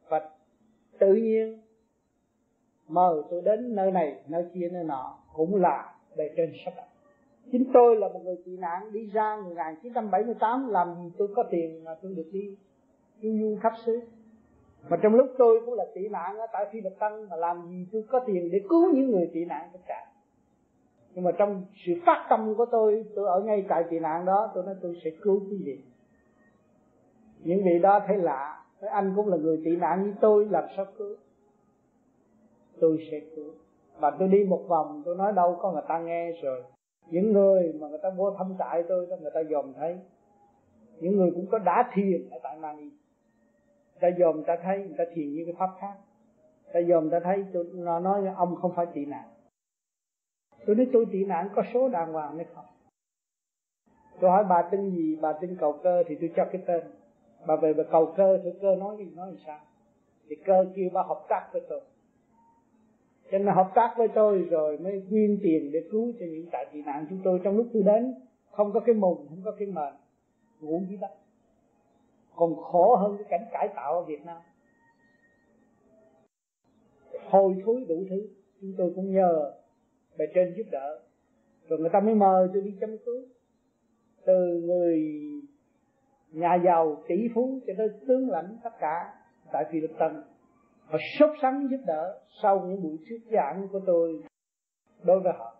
và tự nhiên mời tôi đến nơi này, nơi kia, nơi nọ, cũng là bề trên sắp đặt. Chính tôi là một người tị nạn, đi ra 1978 làm gì tôi có tiền mà tôi được đi du du khắp xứ. Mà trong lúc tôi cũng là tị nạn ở tại phi luật tăng, mà làm gì tôi có tiền để cứu những người tị nạn tất cả nhưng mà trong sự phát tâm của tôi tôi ở ngay tại tị nạn đó, tôi nói tôi sẽ cứu quý vị. Những vị đó thấy lạ Thế anh cũng là người tị nạn như tôi, làm sao cứu? Tôi sẽ cứu. Và tôi đi một vòng, tôi nói đâu có người ta nghe rồi. Những người mà người ta vô thăm trại tôi đó, người ta dòm thấy. Những người cũng có đá thiền ở tại Mani ta dòm người ta thấy, người ta thiền như cái pháp khác. Ta dòm ta thấy, tôi nó nói, ông không phải tị nạn tôi nói, tôi tị nạn, có số đàng hoàng hay không? Tôi hỏi, bà tin gì? Bà tin cầu cơ? Thì tôi cho cái tên. Bà về, bà cầu cơ thì cơ nói gì nói làm sao? Thì cơ kêu, bà hợp tác với tôi. Cho nên hợp tác với tôi rồi mới quyên tiền để cứu cho những tại tị nạn chúng tôi. Trong lúc tôi đến, không có cái mùng, không có cái mền, ngủ dưới đất. Còn khổ hơn cái cảnh cải tạo ở Việt Nam. Hôi thối đủ thứ, chúng tôi cũng nhờ bề trên giúp đỡ. Rồi người ta mới mời tôi đi chăm cứu. Từ người nhà giàu, tỷ phú cho tới tướng lãnh tất cả tại Philippines. Họ sốt sắng giúp đỡ sau những buổi thuyết giảng của tôi đối với họ.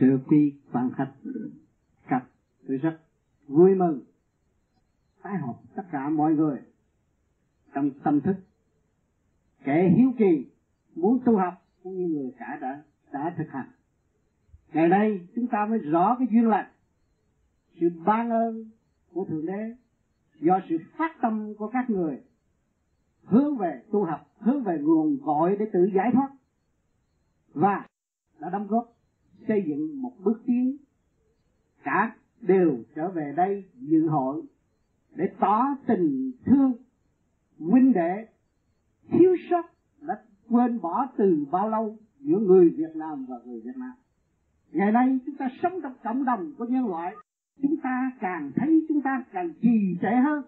Thưa quý quan khách, cặp, tôi rất vui mừng tái họp tất cả mọi người trong tâm thức kẻ hiếu kỳ muốn tu học, cũng như người cả đã đã thực hành. Ngày nay, chúng ta mới rõ cái duyên lành, sự ban ơn của thượng đế, do sự phát tâm của các người, hướng về tu học, hướng về nguồn gọi để tự giải thoát, và đã đóng góp xây dựng một bước tiến. Cả đều trở về đây dự hội để tỏ tình thương, huynh đệ, thiếu sót quên bỏ từ bao lâu giữa người Việt Nam và người Việt Nam. Ngày nay chúng ta sống trong cộng đồng của nhân loại, chúng ta càng thấy chúng ta càng trì trệ hơn,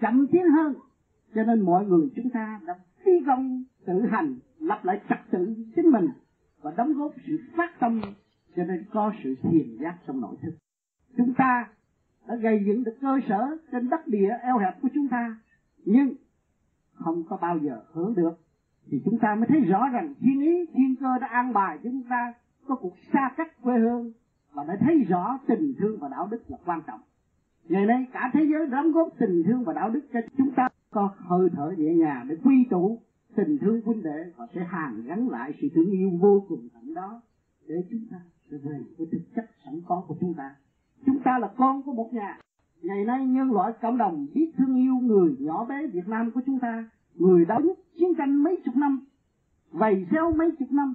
chậm tiến hơn. Cho nên mọi người chúng ta đã phi công tự hành lập lại trật tự chính mình và đóng góp sự phát tâm cho nên có sự thiền giác trong nội thức. Chúng ta đã gây dựng được cơ sở trên đất địa eo hẹp của chúng ta nhưng không có bao giờ hướng được thì chúng ta mới thấy rõ rằng thiên ý, thiên cơ đã an bài cho chúng ta có cuộc xa cách quê hương và đã thấy rõ tình thương và đạo đức là quan trọng. Ngày nay cả thế giới đóng góp tình thương và đạo đức cho chúng ta có hơi thở nhẹ nhàng để quy tụ tình thương huynh đệ và sẽ hàn gắn lại sự thương yêu vô cùng tận đó để chúng ta sẽ về với thực chất sẵn có của chúng ta. Chúng ta là con của một nhà. Ngày nay nhân loại cộng đồng biết thương yêu người nhỏ bé Việt Nam của chúng ta người đã chiến tranh mấy chục năm, vầy xéo mấy chục năm,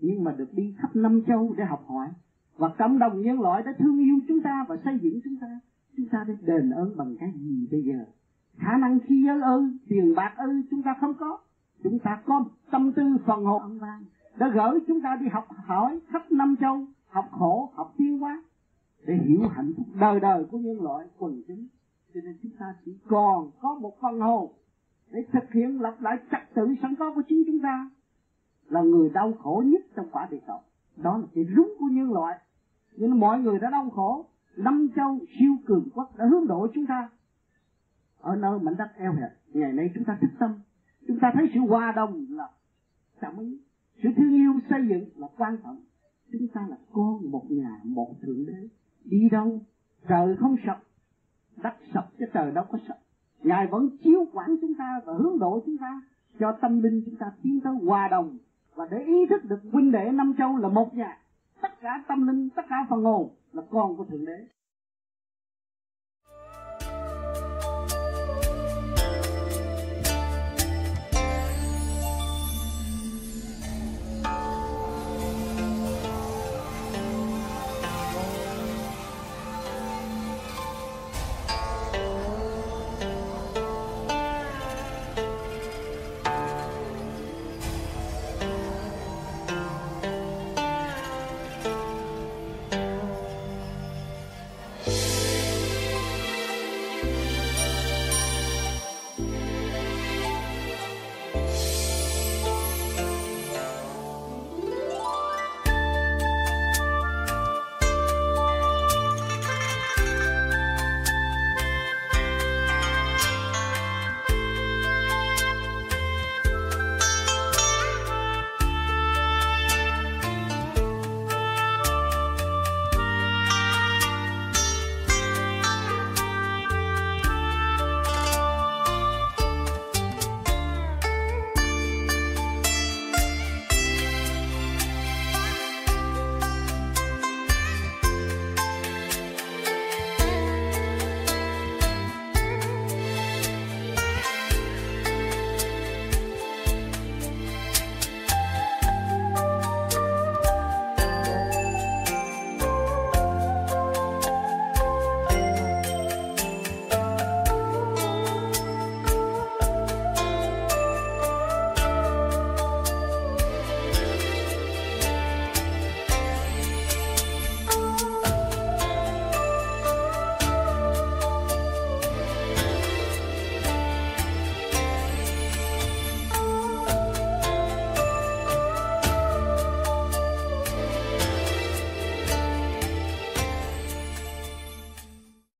nhưng mà được đi khắp năm châu để học hỏi. Và cộng đồng nhân loại đã thương yêu chúng ta và xây dựng chúng ta. Chúng ta đã đền ơn bằng cái gì bây giờ? Khả năng khi giới ơn, tiền bạc ơn chúng ta không có. Chúng ta có tâm tư phần hồn. Vang đã gửi chúng ta đi học hỏi khắp năm châu, học khổ, học tiến hóa, để hiểu hạnh phúc đời đời của nhân loại quần chúng. Cho nên chúng ta chỉ còn có một phần hồn để thực hiện lập lại trật tự sẵn có của chính chúng ta là người đau khổ nhất trong quả địa cầu. Đó là cái rúng của nhân loại. Nhưng mọi người đã đau khổ năm châu siêu cường quốc đã hướng độ chúng ta. Ở nơi mảnh đất eo hẹp, ngày nay chúng ta thức tâm. Chúng ta thấy sự hòa đồng là trọng ý sự thương yêu xây dựng là quan trọng. Chúng ta là con một nhà, một thượng đế. Đi đâu, trời không sập, đất sập chứ trời đâu có sập ngài vẫn chiếu quản chúng ta và hướng độ chúng ta, cho tâm linh chúng ta tiến tới hòa đồng và để ý thức được huynh đệ năm châu là một nhà. Tất cả tâm linh, tất cả phần hồn là con của thượng đế.